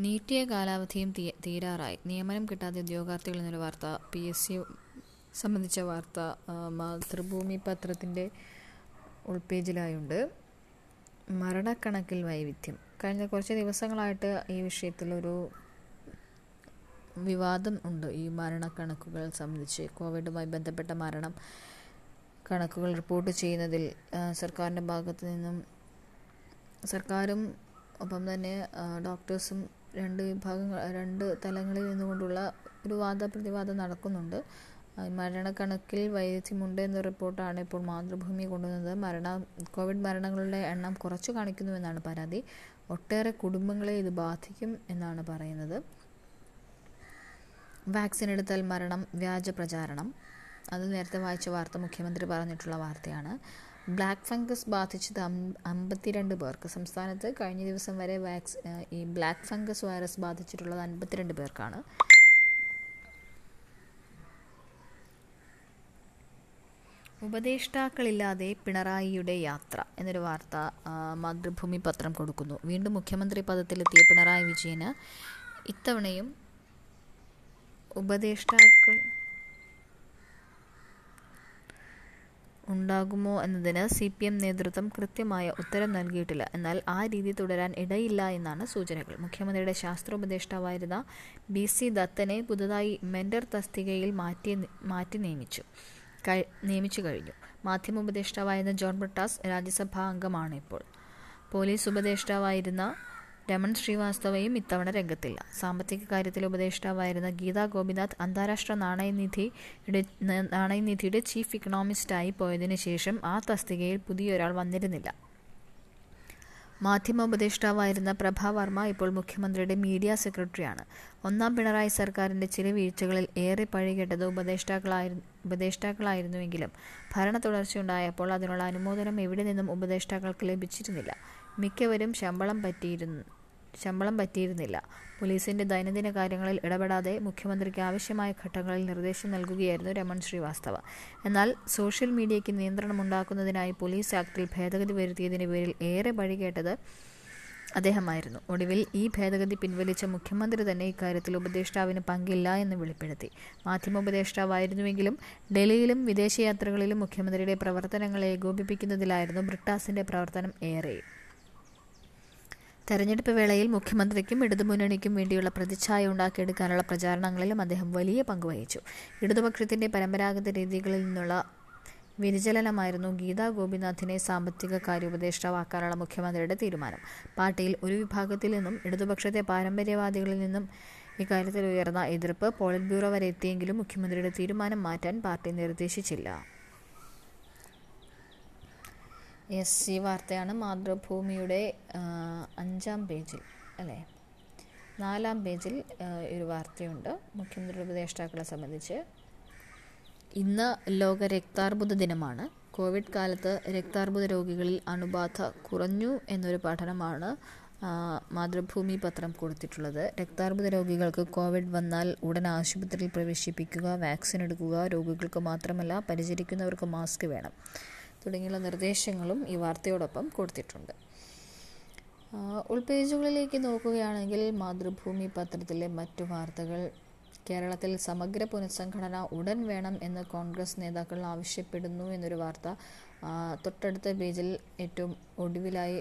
നീട്ടിയ കാലാവധിയും തീരാറായി. നിയമനം കിട്ടാതെ ഉദ്യോഗാർത്ഥികൾ എന്നൊരു വാർത്ത പി എസ് സി സംബന്ധിച്ച വാർത്ത മാതൃഭൂമി പത്രത്തിന്റെ ഉൾപേജിലായുണ്ട് മരണക്കണക്കിൽ വൈവിധ്യം. കഴിഞ്ഞ കുറച്ച് ദിവസങ്ങളായിട്ട് ഈ വിഷയത്തിലൊരു വിവാദം ഉണ്ട്. ഈ മരണക്കണക്കുകൾ സംബന്ധിച്ച് കോവിഡുമായി ബന്ധപ്പെട്ട മരണം. കണക്കുകൾ റിപ്പോർട്ട് ചെയ്യുന്നതിൽ സർക്കാരിന്റെ ഭാഗത്തു നിന്നും സർക്കാരും ഒപ്പം തന്നെ ഡോക്ടേഴ്സും രണ്ട് വിഭാഗങ്ങൾ രണ്ട് തലങ്ങളിൽ നിന്നുകൊണ്ടുള്ള ഒരു വാദപ്രതിവാദം നടക്കുന്നുണ്ട്. മരണക്കണക്കിൽ വൈരുദ്ധ്യമുണ്ട് എന്ന റിപ്പോർട്ടാണ് ഇപ്പോൾ മാതൃഭൂമി കൊണ്ടുവന്നത്. മരണ കോവിഡ് മരണങ്ങളുടെ എണ്ണം കുറച്ചു കാണിക്കുന്നുവെന്നാണ് പരാതി. ഒട്ടേറെ കുടുംബങ്ങളെ ഇത് ബാധിക്കും എന്നാണ് പറയുന്നത്. വാക്സിൻ എടുത്താൽ മരണം വ്യാജ പ്രചാരണം. അത് നേരത്തെ വായിച്ച വാർത്ത മുഖ്യമന്ത്രി പറഞ്ഞിട്ടുള്ള വാർത്തയാണ്. ബ്ലാക്ക് ഫംഗസ് ബാധിച്ചത് അമ്പത്തിരണ്ട് പേർക്ക്. സംസ്ഥാനത്ത് കഴിഞ്ഞ ദിവസം വരെ വാക്സ് ഈ ബ്ലാക്ക് ഫംഗസ് വൈറസ് ബാധിച്ചിട്ടുള്ളത് അൻപത്തിരണ്ട് പേർക്കാണ്. ഉപദേഷ്ടാക്കളില്ലാതെ പിണറായിയുടെ യാത്ര എന്നൊരു വാർത്ത മാതൃഭൂമി പത്രം കൊടുക്കുന്നു. വീണ്ടും മുഖ്യമന്ത്രി പദത്തിലെത്തിയ പിണറായി വിജയന് ഇത്തവണയും ഉപദേഷ്ടാക്കൾ ഉണ്ടാകുമോ എന്നതിന് സി പി എം നേതൃത്വം കൃത്യമായ ഉത്തരം നൽകിയിട്ടില്ല. എന്നാൽ ആ രീതി തുടരാൻ ഇടയില്ല എന്നാണ് സൂചനകൾ. മുഖ്യമന്ത്രിയുടെ ശാസ്ത്രോപദേഷ്ടാവായിരുന്ന ബി സി ദത്തനെ പുതുതായി മെൻഡർ തസ്തികയിൽ മാറ്റി മാറ്റി നിയമിച്ചു. നിയമിച്ചു കഴിഞ്ഞു. മാധ്യമ ഉപദേഷ്ടാവായിരുന്ന ജോൺ ബ്രിട്ടാസ് രാജ്യസഭാ അംഗമാണ് ഇപ്പോൾ. പോലീസ് ഉപദേഷ്ടാവായിരുന്ന രമൺ ശ്രീവാസ്തവയും ഇത്തവണ രംഗത്തില്ല. സാമ്പത്തിക കാര്യത്തിൽ ഉപദേഷ്ടാവായിരുന്ന ഗീതാ ഗോപിനാഥ് അന്താരാഷ്ട്ര നാണയനിധിയുടെ നാണയനിധിയുടെ ചീഫ് ഇക്കണോമിസ്റ്റായി പോയതിനു ശേഷം ആ തസ്തികയിൽ പുതിയൊരാൾ വന്നിരുന്നില്ല. മാധ്യമ ഉപദേഷ്ടാവായിരുന്ന പ്രഭ വർമ്മ ഇപ്പോൾ മുഖ്യമന്ത്രിയുടെ മീഡിയ സെക്രട്ടറിയാണ്. ഒന്നാം പിണറായി സർക്കാരിന്റെ ചില വീഴ്ചകളിൽ ഏറെ പഴികെട്ടത് ഉപദേഷ്ടാക്കളായിരുന്നു ഉപദേഷ്ടാക്കളായിരുന്നുവെങ്കിലും ഭരണ തുടർച്ചയുണ്ടായപ്പോൾ അതിനുള്ള അനുമോദനം എവിടെ നിന്നും ഉപദേഷ്ടാക്കൾക്ക് ലഭിച്ചിരുന്നില്ല. മിക്കവരും ശമ്പളം പറ്റിയിരുന്നു ശമ്പളം പറ്റിയിരുന്നില്ല. പോലീസിന്റെ ദൈനംദിന കാര്യങ്ങളിൽ ഇടപെടാതെ മുഖ്യമന്ത്രിക്ക് ആവശ്യമായ ഘട്ടങ്ങളിൽ നിർദ്ദേശം നൽകുകയായിരുന്നു രമൺ ശ്രീവാസ്തവ. എന്നാൽ സോഷ്യൽ മീഡിയയ്ക്ക് നിയന്ത്രണം നിയന്ത്രണമുണ്ടാക്കുന്നതിനായി പോലീസ് ആക്ടിൽ ഭേദഗതി വരുത്തിയതിന് പേരിൽ ഏറെ പഴികേട്ടത് അദ്ദേഹമായിരുന്നു. ഒടുവിൽ ഈ ഭേദഗതി പിൻവലിച്ച മുഖ്യമന്ത്രി തന്നെ ഇക്കാര്യത്തിൽ ഉപദേഷ്ടാവിന് പങ്കില്ല എന്ന് വെളിപ്പെടുത്തി. മാധ്യമോപദേഷ്ടാവായിരുന്നുവെങ്കിലും ഡൽഹിയിലും വിദേശയാത്രകളിലും മുഖ്യമന്ത്രിയുടെ പ്രവർത്തനങ്ങളെ ഏകോപിപ്പിക്കുന്നതിലായിരുന്നു ബ്രിട്ടാസിന്റെ പ്രവർത്തനം ഏറെയും തെരഞ്ഞെടുപ്പ് വേളയിൽ മുഖ്യമന്ത്രിക്കും ഇടതുമുന്നണിക്കും വേണ്ടിയുള്ള പ്രതിച്ഛായ ഉണ്ടാക്കിയെടുക്കാനുള്ള പ്രചാരണങ്ങളിലും അദ്ദേഹം വലിയ പങ്കുവഹിച്ചു ഇടതുപക്ഷത്തിന്റെ പരമ്പരാഗത രീതികളിൽ നിന്നുള്ള വ്യതിചലനമായിരുന്നു ഗീതാ ഗോപിനാഥിനെ സാമ്പത്തിക കാര്യോപദേഷ്ടാവാക്കാനുള്ള മുഖ്യമന്ത്രിയുടെ തീരുമാനം. പാർട്ടിയിൽ ഒരു വിഭാഗത്തിൽ നിന്നും ഇടതുപക്ഷത്തെ പാരമ്പര്യവാദികളിൽ നിന്നും ഇക്കാര്യത്തിൽ ഉയർന്ന എതിർപ്പ് പോളിറ്റ് ബ്യൂറോ വരെ എത്തിയെങ്കിലും മുഖ്യമന്ത്രിയുടെ തീരുമാനം മാറ്റാൻ പാർട്ടി നിർദ്ദേശിച്ചില്ല. എസ് സി വാർത്തയാണ് മാതൃഭൂമിയുടെ അഞ്ചാം പേജിൽ അല്ലേ? നാലാം പേജിൽ ഒരു വാർത്തയുണ്ട് മുഖ്യമന്ത്രിയുടെ ഉപദേഷ്ടാക്കളെ സംബന്ധിച്ച്. ഇന്ന് ലോക രക്താർബുദ ദിനമാണ്. കോവിഡ് കാലത്ത് രക്താർബുദ രോഗികളിൽ അണുബാധ കുറഞ്ഞു എന്നൊരു പഠനമാണ് മാതൃഭൂമി പത്രം കൊടുത്തിട്ടുള്ളത്. രക്താർബുദ രോഗികൾക്ക് കോവിഡ് വന്നാൽ ഉടൻ ആശുപത്രിയിൽ പ്രവേശിപ്പിക്കുക വാക്സിൻ എടുക്കുക രോഗികൾക്ക് മാത്രമല്ല പരിചരിക്കുന്നവർക്ക് മാസ്ക് വേണം. തുടങ്ങിയുള്ള നിർദ്ദേശങ്ങളും ഈ വാർത്തയോടൊപ്പം കൊടുത്തിട്ടുണ്ട്. ഉൾപേജുകളിലേക്ക് നോക്കുകയാണെങ്കിൽ മാതൃഭൂമി പത്രത്തിലെ മറ്റു വാർത്തകൾ കേരളത്തിൽ സമഗ്ര പുനഃസംഘടന ഉടൻ വേണം എന്ന് കോൺഗ്രസ് നേതാക്കൾ ആവശ്യപ്പെടുന്നു എന്നൊരു വാർത്ത തൊട്ടടുത്ത പേജിൽ ഏറ്റവും ഒടുവിലായി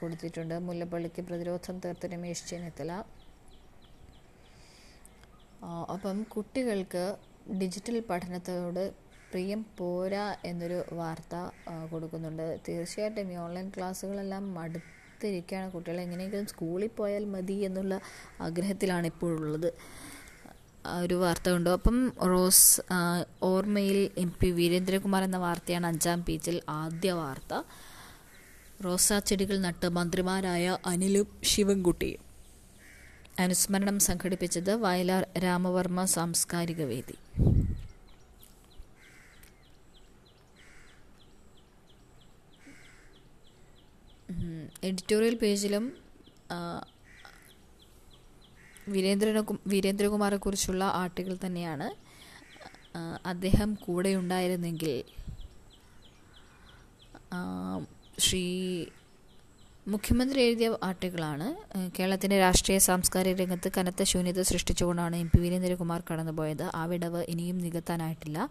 കൊടുത്തിട്ടുണ്ട്. മുല്ലപ്പള്ളിക്ക് പ്രതിരോധം തീർത്ത് രമേശ് ചെന്നിത്തല. അപ്പം കുട്ടികൾക്ക് ഡിജിറ്റൽ പഠനത്തോട് പ്രിയം പോരാ എന്നൊരു വാർത്ത കൊടുക്കുന്നുണ്ട്. തീർച്ചയായിട്ടും ഈ ഓൺലൈൻ ക്ലാസ്സുകളെല്ലാം മടുത്തിരിക്കുകയാണ് കുട്ടികൾ എങ്ങനെയെങ്കിലും സ്കൂളിൽ പോയാൽ മതി എന്നുള്ള ആഗ്രഹത്തിലാണ് ഇപ്പോഴുള്ളത്. ഒരു വാർത്ത ഉണ്ട്. അപ്പം റോസ് ഓർമ്മയിൽ എം പി വീരേന്ദ്രകുമാർ എന്ന വാർത്തയാണ് അഞ്ചാം പേജിൽ ആദ്യ വാർത്ത. റോസാ ചെടികൾ നട്ട് മന്ത്രിമാരായ അനിലും ശിവൻകുട്ടിയും. അനുസ്മരണം സംഘടിപ്പിച്ചത് വയലാർ രാമവർമ്മ സാംസ്കാരിക വേദി. എഡിറ്റോറിയൽ പേജിലും വീരേന്ദ്രനെ വീരേന്ദ്രകുമാറെ കുറിച്ചുള്ള ആർട്ടിക്കിൾ തന്നെയാണ്. അദ്ദേഹം കൂടെ ഉണ്ടായിരുന്നെങ്കിൽ ശ്രീ മുഖ്യമന്ത്രി എഴുതിയ ആർട്ടിക്കിളാണ്. കേരളത്തിന്റെ രാഷ്ട്രീയ സാംസ്കാരിക രംഗത്ത് കനത്ത ശൂന്യത സൃഷ്ടിച്ചുകൊണ്ടാണ് എം പി വീരേന്ദ്രകുമാർ കടന്നുപോയത്. ആ വിടവ് ഇനിയും നികത്താനായിട്ടില്ല.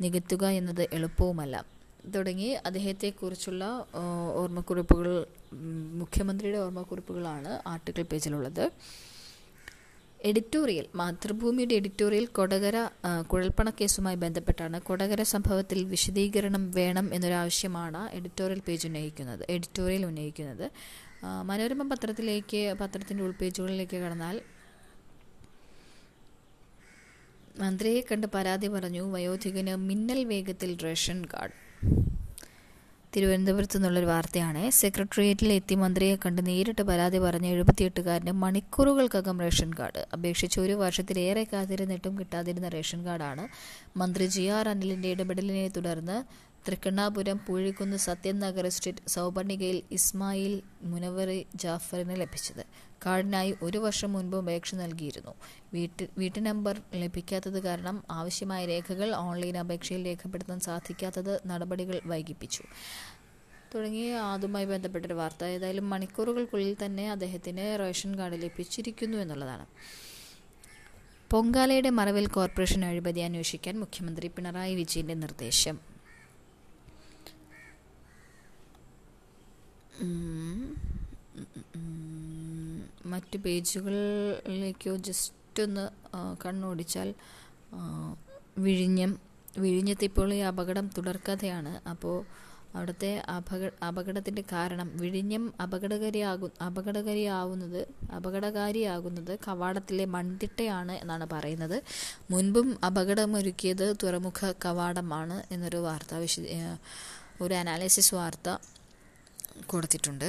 നികത്തുക എന്നത് എളുപ്പവുമല്ല. തുടങ്ങി. അദ്ദേഹത്തെക്കുറിച്ചുള്ള ഓർമ്മക്കുറിപ്പുകൾ മുഖ്യമന്ത്രിയുടെ ഓർമ്മക്കുറിപ്പുകളാണ് ആർട്ടിക്കിൾ പേജിലുള്ളത്. എഡിറ്റോറിയൽ മാതൃഭൂമിയുടെ എഡിറ്റോറിയൽ കൊടകര കുഴൽപ്പണ കേസുമായി ബന്ധപ്പെട്ടാണ്. കൊടകര സംഭവത്തിൽ വിശദീകരണം വേണം എന്നൊരാവശ്യമാണ് എഡിറ്റോറിയൽ പേജ് ഉന്നയിക്കുന്നത് എഡിറ്റോറിയൽ ഉന്നയിക്കുന്നത്. മനോരമ പത്രത്തിലേക്ക് പത്രത്തിന്റെ ഉൾപേജുകളിലേക്ക് കടന്നാൽ മന്ത്രിയെ കണ്ട് പരാതി പറഞ്ഞു വയോധികന് മിന്നൽ വേഗത്തിൽ റേഷൻ കാർഡ്. തിരുവനന്തപുരത്ത് നിന്നുള്ളൊരു വാർത്തയാണ്. സെക്രട്ടേറിയറ്റിൽ എത്തി മന്ത്രിയെ കണ്ട് നേരിട്ട് പരാതി പറഞ്ഞ എഴുപത്തിയെട്ടുകാരന് മണിക്കൂറുകൾക്കകം റേഷൻ കാർഡ്. അപേക്ഷിച്ച് ഒരു വർഷത്തിലേറെ കാത്തിരുന്നിട്ടും കിട്ടാതിരുന്ന റേഷൻ കാർഡാണ് മന്ത്രി ജി ആർ അനിലിന്റെ ഇടപെടലിനെ തുടർന്ന് തൃക്കണ്ണാപുരം പൂഴിക്കുന്ന് സത്യനഗർ എസ്റ്റേറ്റ് സൗപർണികയിൽ ഇസ്മായിൽ മുനവറി ജാഫറിന് ലഭിച്ചത്. കാർഡിനായി ഒരു വർഷം മുൻപ് അപേക്ഷ നൽകിയിരുന്നു. വീട്ട് വീട്ടു നമ്പർ ലഭിക്കാത്തത് കാരണം ആവശ്യമായ രേഖകൾ ഓൺലൈൻ അപേക്ഷയിൽ രേഖപ്പെടുത്താൻ സാധിക്കാത്തത് നടപടികൾ വൈകിപ്പിച്ചു. തുടങ്ങിയ അതുമായി ബന്ധപ്പെട്ടൊരു വാർത്ത. ഏതായാലും മണിക്കൂറുകൾക്കുള്ളിൽ തന്നെ അദ്ദേഹത്തിന് റേഷൻ കാർഡ് ലഭിച്ചിരിക്കുന്നു എന്നുള്ളതാണ്. പൊങ്കാലയുടെ മറവിൽ കോർപ്പറേഷൻ അഴിമതി അന്വേഷിക്കാൻ മുഖ്യമന്ത്രി പിണറായി വിജയന്റെ നിർദ്ദേശം. മറ്റ് പേജുകളിലേക്കോ ജസ്റ്റ് ഒന്ന് കണ്ണോടിച്ചാൽ വിഴിഞ്ഞം വിഴിഞ്ഞത്ത് ഇപ്പോൾ ഈ അപകടം തുടർക്കഥയാണ് അപ്പോൾ അവിടുത്തെ അപക അപകടത്തിന്റെ കാരണം വിഴിഞ്ഞം അപകടകാരിയാകു അപകടകാരിയാവുന്നത് അപകടകാരിയാകുന്നത് കവാടത്തിലെ മൺതിട്ടയാണ് എന്നാണ് പറയുന്നത്. മുൻപും അപകടമൊരുക്കിയത് തുറമുഖ കവാടമാണ് എന്നൊരു വാർത്ത വിശദ ഒരു അനാലിസിസ് വാർത്ത കൊടുത്തിട്ടുണ്ട്.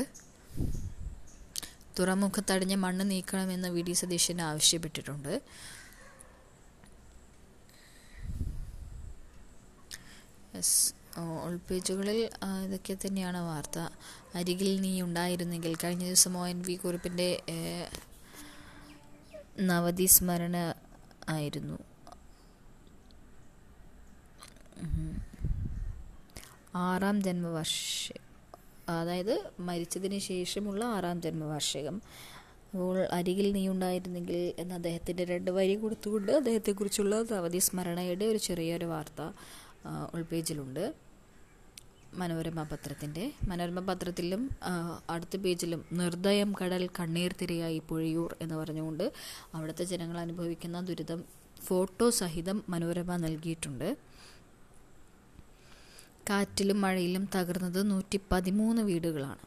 തുറമുഖത്തടിഞ്ഞ മണ്ണ് നീക്കണമെന്ന് വി ഡി സതീശൻ ആവശ്യപ്പെട്ടിട്ടുണ്ട്. യെസ് ഉൾപേജുകളിൽ ഇതൊക്കെ തന്നെയാണ് വാർത്ത. അരികിൽ നീ ഉണ്ടായിരുന്നെങ്കിൽ കഴിഞ്ഞ ദിവസം ഒ എൻ വി കുറിപ്പിന്റെ നവതി സ്മരണ ആയിരുന്നു. ആറാം ജന്മവർഷ അതായത് മരിച്ചതിന് ശേഷമുള്ള ആറാം ജന്മവാർഷികം. അപ്പോൾ അരികിൽ നീ ഉണ്ടായിരുന്നെങ്കിൽ എന്ന അദ്ദേഹത്തിന്റെ രണ്ട് വരി കൊടുത്തുകൊണ്ട് അദ്ദേഹത്തെക്കുറിച്ചുള്ള അവധി സ്മരണയുടെ ഒരു ചെറിയൊരു വാർത്ത ഉൾപേജിലുണ്ട് മനോരമ പത്രത്തിന്റെ മനോരമ പത്രത്തിലും അടുത്ത പേജിലും നിർദ്ദയം കടൽ കണ്ണീർ തിരയായി പുഴയൂർ എന്ന് പറഞ്ഞുകൊണ്ട് അവിടുത്തെ ജനങ്ങൾ അനുഭവിക്കുന്ന ദുരിതം ഫോട്ടോ സഹിതം മനോരമ നൽകിയിട്ടുണ്ട്. കാറ്റിലും മഴയിലും തകർന്നത് നൂറ്റി പതിമൂന്ന് വീടുകളാണ്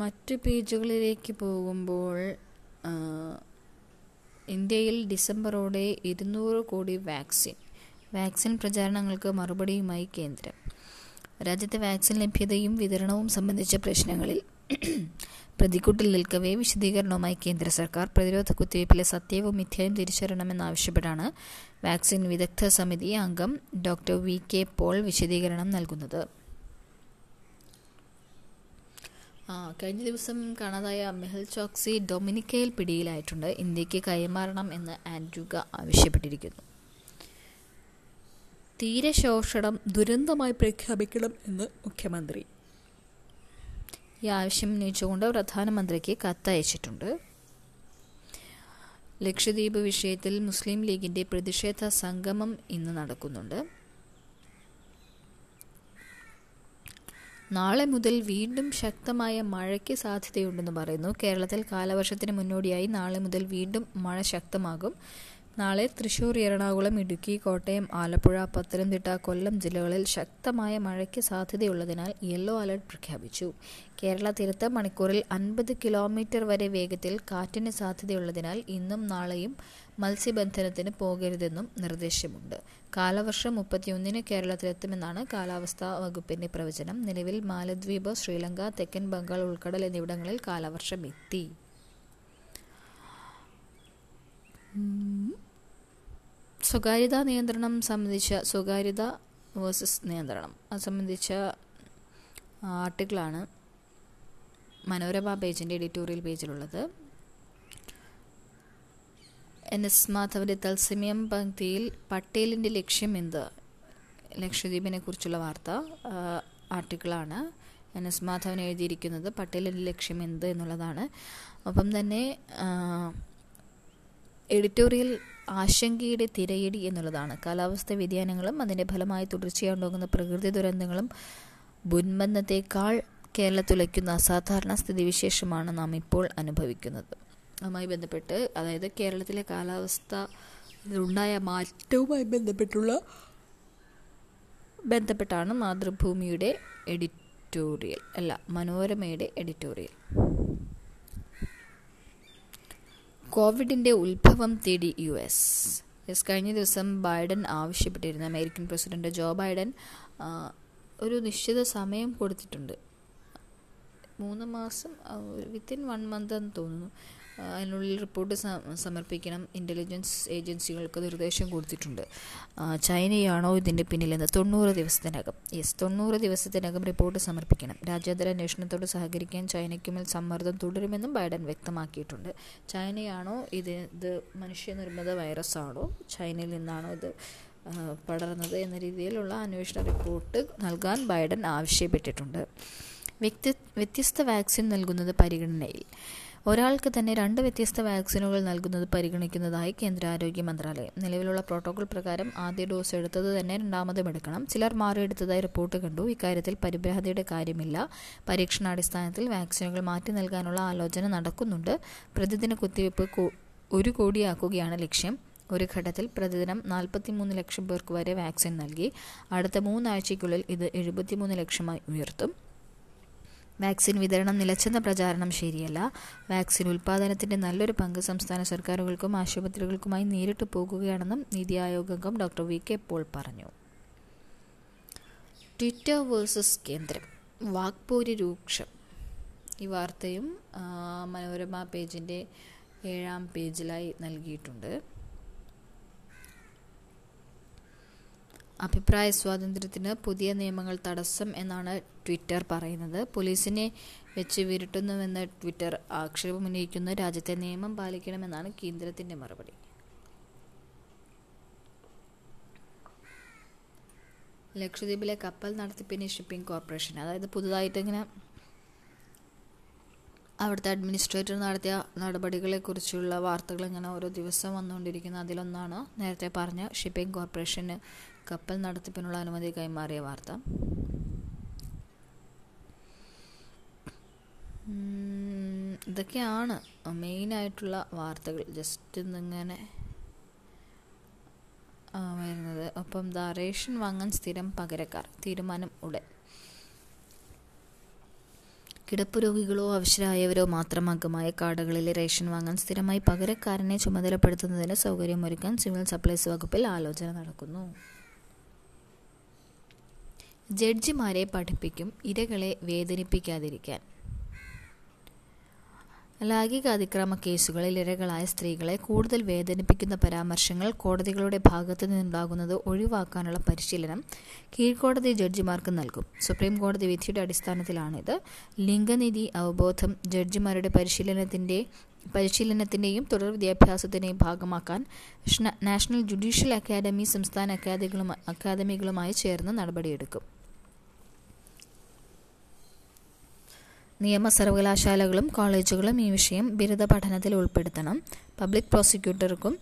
മറ്റ് പേജുകളിലേക്ക് പോകുമ്പോൾ ഇന്ത്യയിൽ ഡിസംബറോടെ ഇരുന്നൂറ് കോടി വാക്സിൻ. വാക്സിൻ പ്രചാരണങ്ങൾക്ക് മറുപടിയുമായി കേന്ദ്രം. രാജ്യത്തെ വാക്സിൻ ലഭ്യതയും വിതരണവും സംബന്ധിച്ച പ്രശ്നങ്ങളിൽ പ്രതിക്കൂട്ടിൽ നിൽക്കവേ വിശദീകരണവുമായി കേന്ദ്ര സർക്കാർ പ്രതിരോധ കുത്തിവയ്പ്പിലെ സത്യവും മിഥ്യയും തിരിച്ചറിയണമെന്നാവശ്യപ്പെട്ടാണ് വാക്സിൻ വിദഗ്ധ സമിതി അംഗം ഡോക്ടർ വി കെ പോൾ വിശദീകരണം നൽകുന്നത്. കഴിഞ്ഞ ദിവസം കാണാതായ മെഹൽ ചോക്സി ഡൊമിനിക്കയിൽ പിടിയിലായിട്ടുണ്ട്. ഇന്ത്യയ്ക്ക് കൈമാറണം എന്ന് ആൻഡ്രുഗ ആവശ്യപ്പെട്ടിരിക്കുന്നു. തീരശോഷണം ദുരന്തമായി പ്രഖ്യാപിക്കണം എന്ന് മുഖ്യമന്ത്രി. ഈ ആവശ്യം ഉന്നയിച്ചുകൊണ്ട് പ്രധാനമന്ത്രിക്ക് കത്തയച്ചിട്ടുണ്ട്. ലക്ഷദ്വീപ് വിഷയത്തിൽ മുസ്ലിം ലീഗിന്റെ പ്രതിഷേധ സംഗമം ഇന്ന് നടക്കുന്നുണ്ട്. നാളെ മുതൽ വീണ്ടും ശക്തമായ മഴയ്ക്ക് സാധ്യതയുണ്ടെന്ന് പറയുന്നു. കേരളത്തിൽ കാലവർഷത്തിന് മുന്നോടിയായി നാളെ മുതൽ വീണ്ടും മഴ ശക്തമാകും. നാളെ തൃശൂർ എറണാകുളം ഇടുക്കി കോട്ടയം ആലപ്പുഴ പത്തനംതിട്ട കൊല്ലം ജില്ലകളിൽ ശക്തമായ മഴയ്ക്ക് സാധ്യതയുള്ളതിനാൽ യെല്ലോ അലർട്ട് പ്രഖ്യാപിച്ചു. കേരള തീരത്ത് മണിക്കൂറിൽ അൻപത് കിലോമീറ്റർ വരെ വേഗത്തിൽ കാറ്റിന് സാധ്യതയുള്ളതിനാൽ ഇന്നും നാളെയും മത്സ്യബന്ധനത്തിന് പോകരുതെന്നും നിർദ്ദേശമുണ്ട്. കാലവർഷം മുപ്പത്തിയൊന്നിന് കേരളത്തിലെത്തുമെന്നാണ് കാലാവസ്ഥാ വകുപ്പിന്റെ പ്രവചനം. നിലവിൽ മാലദ്വീപ് ശ്രീലങ്ക തെക്കൻ ബംഗാൾ ഉൾക്കടൽ എന്നിവിടങ്ങളിൽ കാലവർഷം എത്തി. സ്വകാര്യതാ നിയന്ത്രണം സംബന്ധിച്ച സ്വകാര്യത വേഴ്സസ് നിയന്ത്രണം. അത് സംബന്ധിച്ച ആർട്ടിക്കിളാണ് മനോരമ പേജിന്റെ എഡിറ്റോറിയൽ പേജിലുള്ളത്. എൻ. എസ്. മാധവന്റെ തത്സമയം പങ്ക്തിയിൽ പട്ടേലിന്റെ ലക്ഷ്യം എന്ത്? ലക്ഷദ്വീപിനെ കുറിച്ചുള്ള വാർത്ത ആർട്ടിക്കിളാണ്. എൻ. എസ്. മാധവൻ എഴുതിയിരിക്കുന്നത് പട്ടേലിന്റെ ലക്ഷ്യം എന്ത് എന്നുള്ളതാണ്. ഒപ്പം തന്നെ എഡിറ്റോറിയൽ ആശങ്കയുടെ തിരയടി എന്നുള്ളതാണ്. കാലാവസ്ഥ വ്യതിയാനങ്ങളും അതിന്റെ ഫലമായി തുടർച്ചയുണ്ടാകുന്ന പ്രകൃതി ദുരന്തങ്ങളും മുൻബന്ധത്തേക്കാൾ കേരളത്തുലയ്ക്കുന്ന അസാധാരണ സ്ഥിതിവിശേഷമാണ് നാം ഇപ്പോൾ അനുഭവിക്കുന്നത്. അതുമായി ബന്ധപ്പെട്ട് അതായത് കേരളത്തിലെ കാലാവസ്ഥ ഉണ്ടായ മാറ്റവുമായി ബന്ധപ്പെട്ടുള്ള ബന്ധപ്പെട്ടാണ് മാതൃഭൂമിയുടെ എഡിറ്റോറിയൽ അല്ല മനോരമയുടെ എഡിറ്റോറിയൽ. കോവിഡിന്റെ ഉത്ഭവം തേടി യു എസ്. യെസ് കഴിഞ്ഞ ദിവസം ബൈഡൻ ആവശ്യപ്പെട്ടിരുന്നു. അമേരിക്കൻ പ്രസിഡന്റ് ജോ ബൈഡൻ ഒരു നിശ്ചിത സമയം കൊടുത്തിട്ടുണ്ട്. മൂന്ന് മാസം വിത്തിൻ വൺ മന്ത് എന്ന് തോന്നുന്നു. അതിനുള്ളിൽ റിപ്പോർട്ട് സമർപ്പിക്കണം. ഇന്റലിജൻസ് ഏജൻസികൾക്ക് നിർദ്ദേശം കൊടുത്തിട്ടുണ്ട്. ചൈനയാണോ ഇതിന്റെ പിന്നിലെന്ന് തൊണ്ണൂറ് ദിവസത്തിനകം. യെസ് തൊണ്ണൂറ് ദിവസത്തിനകം റിപ്പോർട്ട് സമർപ്പിക്കണം. രാജ്യാന്തര അന്വേഷണത്തോട് സഹകരിക്കാൻ ചൈനയ്ക്കുമേൽ സമ്മർദ്ദം തുടരുമെന്നും ബൈഡൻ വ്യക്തമാക്കിയിട്ടുണ്ട്. ചൈനയാണോ ഇത് ഇത് മനുഷ്യനിർമ്മിത വൈറസാണോ? ചൈനയിൽ നിന്നാണോ ഇത് പടർന്നത് എന്ന രീതിയിലുള്ള അന്വേഷണ റിപ്പോർട്ട് നൽകാൻ ബൈഡൻ ആവശ്യപ്പെട്ടിട്ടുണ്ട്. വ്യക്തി വ്യത്യസ്ത വാക്സിൻ നൽകുന്നത് പരിഗണനയിൽ. ഒരാൾക്ക് തന്നെ രണ്ട് വ്യത്യസ്ത വാക്സിനുകൾ നൽകുന്നത് പരിഗണിക്കുന്നതായി കേന്ദ്ര ആരോഗ്യ മന്ത്രാലയം. നിലവിലുള്ള പ്രോട്ടോകോൾ പ്രകാരം ആദ്യ ഡോസ് എടുത്തത് തന്നെ രണ്ടാമതും എടുക്കണം. ചിലർ മാറിയെടുത്തതായി റിപ്പോർട്ട് കണ്ടു. ഇക്കാര്യത്തിൽ പരിഭ്രാന്തിയുടെ കാര്യമില്ല. പരീക്ഷണാടിസ്ഥാനത്തിൽ വാക്സിനുകൾ മാറ്റി നൽകാനുള്ള ആലോചന നടക്കുന്നുണ്ട്. പ്രതിദിന കുത്തിവയ്പ് ഒരു കോടിയാക്കുകയാണ് ലക്ഷ്യം. ഒരു ഘട്ടത്തിൽ പ്രതിദിനം നാൽപ്പത്തിമൂന്ന് ലക്ഷം പേർക്ക് വരെ വാക്സിൻ നൽകി. അടുത്ത മൂന്നാഴ്ചയ്ക്കുള്ളിൽ ഇത് എഴുപത്തിമൂന്ന് ലക്ഷമായി ഉയർത്തും. വാക്സിൻ വിതരണം നിലച്ചെന്ന പ്രചാരണം ശരിയല്ല. വാക്സിൻ ഉൽപാദനത്തിന്റെ നല്ലൊരു പങ്ക് സംസ്ഥാന സർക്കാരുകൾക്കും ആശുപത്രികൾക്കുമായി നേരിട്ട് പോകുകയാണെന്നും നീതി ആയോഗ് അംഗം ഡോക്ടർ വി. കെ. പോൾ പറഞ്ഞു. ട്വിറ്റർ വേഴ്സസ് കേന്ദ്രം. വാക്പൂരി രൂക്ഷം. ഈ വാർത്തയും മനോരമ പേജിന്റെ ഏഴാം പേജിലായി നൽകിയിട്ടുണ്ട്. അഭിപ്രായ സ്വാതന്ത്ര്യത്തിന് പുതിയ നിയമങ്ങൾ തടസ്സം എന്നാണ് ട്വിറ്റർ പറയുന്നത്. പോലീസിനെ വെച്ച് വിരട്ടുന്നുവെന്ന് ട്വിറ്റർ ആക്ഷേപമുന്നയിക്കുന്നു രാജ്യത്തെ നിയമം പാലിക്കണമെന്നാണ് കേന്ദ്രത്തിന്റെ മറുപടി. ലക്ഷദ്വീപിലെ കപ്പൽ നടത്തിപ്പിന് ഷിപ്പിംഗ് കോർപ്പറേഷൻ അതായത് പുതുതായിട്ട് ഇങ്ങനെ അവിടുത്തെ അഡ്മിനിസ്ട്രേറ്റർ നടത്തിയ നടപടികളെക്കുറിച്ചുള്ള വാർത്തകൾ ഇങ്ങനെ ഓരോ ദിവസം വന്നുകൊണ്ടിരിക്കുന്ന. അതിലൊന്നാണ് നേരത്തെ പറഞ്ഞ ഷിപ്പിംഗ് കോർപ്പറേഷന് കപ്പൽ നടത്തിപ്പിനുള്ള അനുമതി കൈമാറിയ വാർത്ത. ഇതൊക്കെയാണ് മെയിനായിട്ടുള്ള വാർത്തകൾ. ജസ്റ്റ് ഇന്നിങ്ങനെ വരുന്നത്. ഒപ്പം ദ റേഷൻ വാങ്ങാൻ സ്ഥിരം പകരക്കാർ. തീരുമാനം ഉടൻ. കിടപ്പ് രോഗികളോ അവശരായവരോ മാത്രം അംഗമായ കാർഡുകളിലെ റേഷൻ വാങ്ങാൻ സ്ഥിരമായി പകരക്കാരനെ ചുമതലപ്പെടുത്തുന്നതിന് സൗകര്യമൊരുക്കാൻ സിവിൽ സപ്ലൈസ് വകുപ്പിൽ ആലോചന നടക്കുന്നു. ജഡ്ജിമാരെ പഠിപ്പിക്കും ഇരകളെ വേദനിപ്പിക്കാതിരിക്കാൻ. ലൈംഗിക അതിക്രമ കേസുകളിൽ ഇരകളായ സ്ത്രീകളെ കൂടുതൽ വേദനിപ്പിക്കുന്ന പരാമർശങ്ങൾ കോടതികളുടെ ഭാഗത്തു നിന്നുണ്ടാകുന്നത് ഒഴിവാക്കാനുള്ള പരിശീലനം കീഴ്ക്കോടതി ജഡ്ജിമാർക്ക് നൽകും. സുപ്രീം കോടതി വിധിയുടെ അടിസ്ഥാനത്തിലാണിത്. ലിംഗനിധി അവബോധം ജഡ്ജിമാരുടെ പരിശീലനത്തിന്റെ പരിശീലനത്തിന്റെയും തുടർ വിദ്യാഭ്യാസത്തിന്റെയും ഭാഗമാക്കാൻ നാഷണൽ ജുഡീഷ്യൽ അക്കാദമി സംസ്ഥാന അക്കാദമികളുമായി ചേർന്ന് നടപടിയെടുക്കും. നിയമ സർവകലാശാലകളും കോളേജുകളും ഈ വിഷയം ബിരുദ പഠനത്തിൽ ഉൾപ്പെടുത്തണം. പബ്ലിക് പ്രോസിക്യൂട്ടർക്കും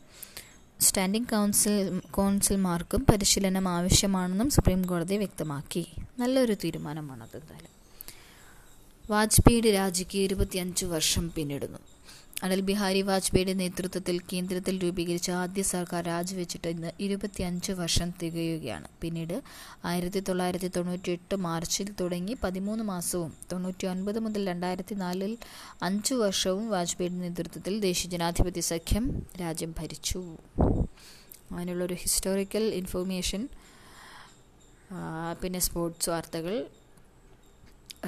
സ്റ്റാൻഡിംഗ് കൗൺസിൽ കൗൺസിൽമാർക്കും പരിശീലനം ആവശ്യമാണെന്നും സുപ്രീം കോടതി വ്യക്തമാക്കി. നല്ലൊരു തീരുമാനമാണത് എന്തായാലും. വാജ്പേയിയുടെ രാജിക്ക് ഇരുപത്തിയഞ്ച് വർഷം പിന്നിടുന്നു. അടൽ ബിഹാരി വാജ്പേയിയുടെ നേതൃത്വത്തിൽ കേന്ദ്രത്തിൽ രൂപീകരിച്ച ആദ്യ സർക്കാർ രാജിവെച്ചിട്ട് ഇന്ന് ഇരുപത്തിയഞ്ച് വർഷം തികയുകയാണ്. പിന്നീട് ആയിരത്തി തൊള്ളായിരത്തി തൊണ്ണൂറ്റി എട്ട് മാർച്ചിൽ തുടങ്ങി പതിമൂന്ന് മാസവും തൊണ്ണൂറ്റി ഒൻപത് മുതൽ രണ്ടായിരത്തി നാലിൽ അഞ്ച് വർഷവും വാജ്പേയിയുടെ നേതൃത്വത്തിൽ ദേശീയ ജനാധിപത്യ സഖ്യം രാജ്യം ഭരിച്ചു. അങ്ങനെയുള്ളൊരു ഹിസ്റ്റോറിക്കൽ ഇൻഫോർമേഷൻ പിന്നെ സ്പോർട്സ് വാർത്തകൾ.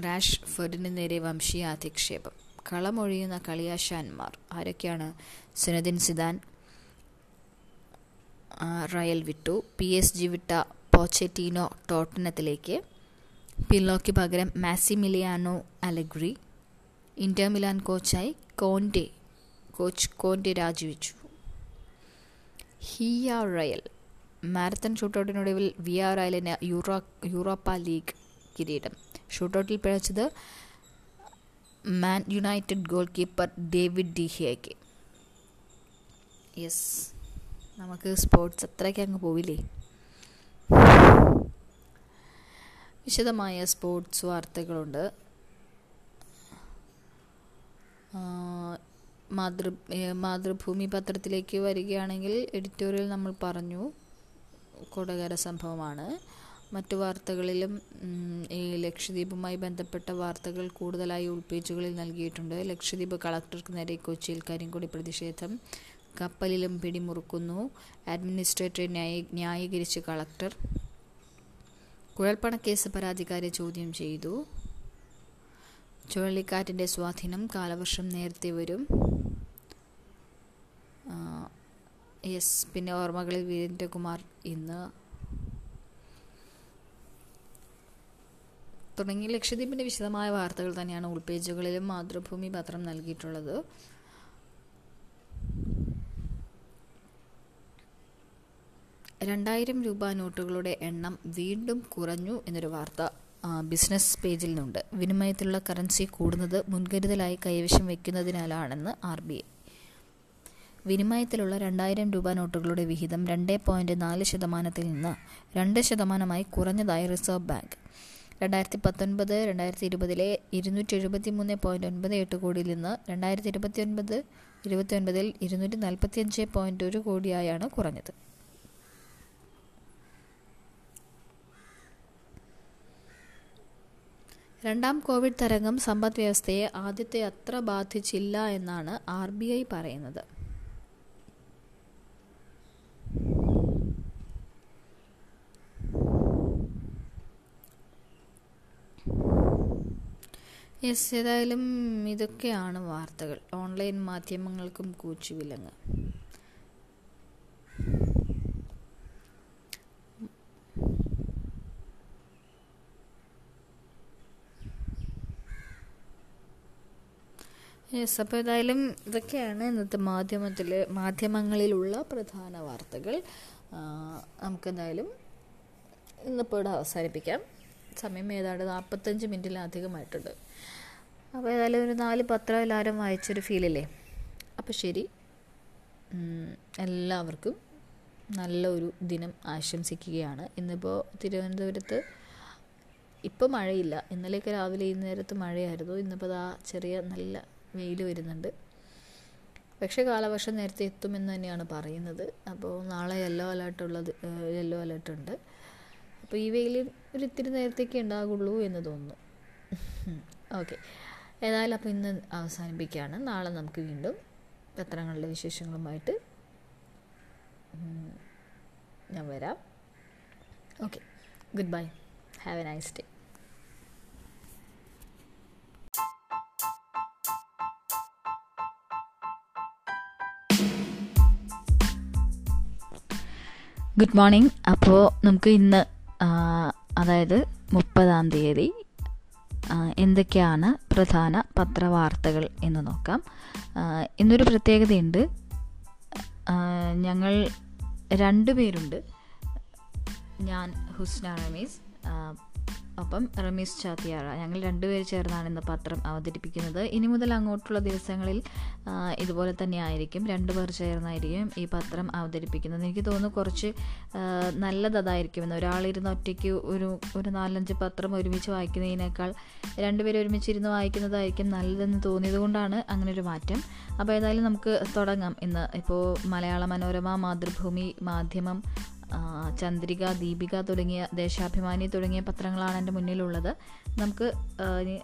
റാഷ് ഫെഡിന് നേരെ വംശീയ അധിക്ഷേപം കളമൊഴിയുന്ന കളിയാശാന്മാർ. ആരൊക്കെയാണ്? സുനദിൻ സിദാൻ റയൽ വിട്ടു. പി. എസ്. ജി. വിട്ട പോച്ചെറ്റീനോ ടോട്ടനത്തിലേക്ക്. പില്ലോയ്ക്ക് പകരം മാസിമിലിയാനോ അലഗ്രി. ഇന്റർ മിലാൻ കോച്ചായി കോണ്ടെ കോച്ച് കോണ്ടെ രാജിവെച്ചു. ഹിയ റയൽ. മാരത്തൺ ഷൂട്ടൗട്ടിനൊടുവിൽ വി ആർ റയലിന് യൂറോ യൂറോപ്പ ലീഗ് കിരീടം. ഷൂട്ടൗട്ടിൽ പിഴച്ചത് Man United goal keeper David ഡിഹിയയ്ക്ക് യെസ് നമുക്ക് സ്പോർട്സ് അത്രയ്ക്ക് അങ്ങ് പോവില്ലേ? വിശദമായ സ്പോർട്സ് വാർത്തകളുണ്ട്. മാതൃ മാതൃഭൂമി പത്രത്തിലേക്ക് വരികയാണെങ്കിൽ എഡിറ്റോറിയൽ നമ്മൾ പറഞ്ഞു. കൊടകര സംഭവമാണ്. മറ്റു വാർത്തകളിലും ഈ ലക്ഷദ്വീപുമായി ബന്ധപ്പെട്ട വാർത്തകൾ കൂടുതലായി ഉൾപേജുകളിൽ നൽകിയിട്ടുണ്ട്. ലക്ഷദ്വീപ് കളക്ടർക്ക് നേരെ കൊച്ചിയിൽ കരിങ്കൊടി പ്രതിഷേധം. കപ്പലിലും പിടിമുറുക്കുന്നു. അഡ്മിനിസ്ട്രേറ്ററെ ന്യായ ന്യായീകരിച്ച് കളക്ടർ. കുഴൽപ്പണക്കേസ് പരാതിക്കാരെ ചോദ്യം ചെയ്തു. ചുഴലിക്കാറ്റിന്റെ സ്വാധീനം കാലവർഷം നേരത്തെ വരും. യെസ് പിന്നെ ഓർമ്മകളിൽ വീരേന്ദ്രകുമാർ ഇന്ന് തുടങ്ങി ലക്ഷദ്വീപിന്റെ വിശദമായ വാർത്തകൾ തന്നെയാണ് ഉൾപേജുകളിലും മാതൃഭൂമി പത്രം നൽകിയിട്ടുള്ളത്. രണ്ടായിരം രൂപ നോട്ടുകളുടെ എണ്ണം വീണ്ടും കുറഞ്ഞു എന്നൊരു വാർത്ത ബിസിനസ് പേജിൽ നിന്നുണ്ട്. വിനിമയത്തിലുള്ള കറൻസി കൂടുന്നത് മുൻകരുതലായി കൈവശം വയ്ക്കുന്നതിനാലാണെന്ന് ആർ ബി ഐ വിനിമയത്തിലുള്ള രണ്ടായിരം രൂപ നോട്ടുകളുടെ വിഹിതം രണ്ട് പോയിന്റ് നാല് ശതമാനത്തിൽ നിന്ന് രണ്ട് ശതമാനമായി കുറഞ്ഞതായി റിസർവ് ബാങ്ക്. രണ്ടായിരത്തി പത്തൊൻപത് രണ്ടായിരത്തി ഇരുപതിലെ ഇരുന്നൂറ്റി എഴുപത്തി മൂന്ന് പോയിന്റ് ഒൻപത് എട്ട് കോടിയിൽ നിന്ന് രണ്ടായിരത്തി ഇരുപത്തി ഒൻപത് ഇരുപത്തി ഒൻപതിൽ ഇരുന്നൂറ്റി നാൽപ്പത്തി അഞ്ച് പോയിന്റ് ഒരു കോടിയായാണ് കുറഞ്ഞത്. രണ്ടാം കോവിഡ് തരംഗം സമ്പദ് വ്യവസ്ഥയെ ആദ്യത്തെ അത്ര ബാധിച്ചില്ല എന്നാണ് ആർ ബി ഐ പറയുന്നത്. യെസ് ഏതായാലും ഇതൊക്കെയാണ് വാർത്തകൾ. ഓൺലൈൻ മാധ്യമങ്ങൾക്കും കൂച്ചുവിലങ്ങ്. യെസ് അപ്പോൾ ഏതായാലും ഇതൊക്കെയാണ് ഇന്നത്തെ മാധ്യമത്തിൽ മാധ്യമങ്ങളിലുള്ള പ്രധാന വാർത്തകൾ. നമുക്കെന്തായാലും ഇന്നിപ്പോൾ ഇവിടെ അവസാനിപ്പിക്കാം. സമയം ഏതാണ്ട് നാൽപ്പത്തഞ്ച് മിനിറ്റിലധികമായിട്ടുണ്ട്. അപ്പോൾ ഏതായാലും ഒരു നാല് പത്രം എല്ലാവരും വായിച്ചൊരു ഫീലല്ലേ? അപ്പോൾ ശരി. എല്ലാവർക്കും നല്ലൊരു ദിനം ആശംസിക്കുകയാണ്. ഇന്നിപ്പോൾ തിരുവനന്തപുരത്ത് ഇപ്പോൾ മഴയില്ല. ഇന്നലെയൊക്കെ രാവിലെ ഈ നേരത്ത് മഴയായിരുന്നു. ഇന്നിപ്പോൾ ആ ചെറിയ നല്ല വെയിൽ വരുന്നുണ്ട്. പക്ഷേ കാലവർഷം നേരത്തെ എത്തുമെന്ന് തന്നെയാണ് പറയുന്നത്. അപ്പോൾ നാളെ യെല്ലോ അലേർട്ടുള്ളത് യെല്ലോ അലേർട്ടുണ്ട്. അപ്പോൾ ഈ വെയിൽ ഒരു ഇത്തിരി നേരത്തേക്ക് ഉണ്ടാകുള്ളൂ എന്ന് തോന്നുന്നു. ഓക്കെ. ഏതായാലും അപ്പോൾ ഇന്ന് അവസാനിപ്പിക്കുകയാണ്. നാളെ നമുക്ക് വീണ്ടും പത്രങ്ങളുടെ വിശേഷങ്ങളുമായിട്ട് ഞാൻ വരാം. Okay. Good bye. Have a nice day. Good morning. അപ്പോൾ നമുക്ക് ഇന്ന് അതായത് മുപ്പതാം തീയതി എന്തൊക്കെയാണ് പ്രധാന പത്രവാർത്തകൾ എന്ന് നോക്കാം. ഇന്നൊരു പ്രത്യേകതയുണ്ട്. ഞങ്ങൾ രണ്ടു പേരുണ്ട്. ഞാൻ ഹുസ്ന റമീസ് ഒപ്പം റമീസ് ചാത്തിയാറ ഞങ്ങൾ രണ്ടുപേർ ചേർന്നാണ് ഇന്ന് പത്രം അവതരിപ്പിക്കുന്നത്. ഇനി മുതൽ അങ്ങോട്ടുള്ള ദിവസങ്ങളിൽ ഇതുപോലെ തന്നെ ആയിരിക്കും. രണ്ടുപേർ ചേർന്നായിരിക്കും ഈ പത്രം അവതരിപ്പിക്കുന്നത്. എനിക്ക് തോന്നുന്നു കുറച്ച് നല്ലതായിരിക്കുമെന്ന് ഒരാളിരുന്ന് ഒറ്റയ്ക്ക് ഒരു ഒരു നാലഞ്ച് പത്രം ഒരുമിച്ച് വായിക്കുന്നതിനേക്കാൾ രണ്ടുപേരും ഒരുമിച്ചിരുന്ന് വായിക്കുന്നതായിരിക്കും നല്ലതെന്ന് തോന്നിയതുകൊണ്ടാണ് അങ്ങനെ ഒരു മാറ്റം. അപ്പോൾ ഏതായാലും നമുക്ക് തുടങ്ങാം. ഇന്ന് ഇപ്പോൾ മലയാള മനോരമ മാതൃഭൂമി മാധ്യമം ചന്ദ്രിക ദീപിക തുടങ്ങിയ ദേശാഭിമാനി തുടങ്ങിയ പത്രങ്ങളാണ് എന്റെ മുന്നിലുള്ളത്. നമുക്ക്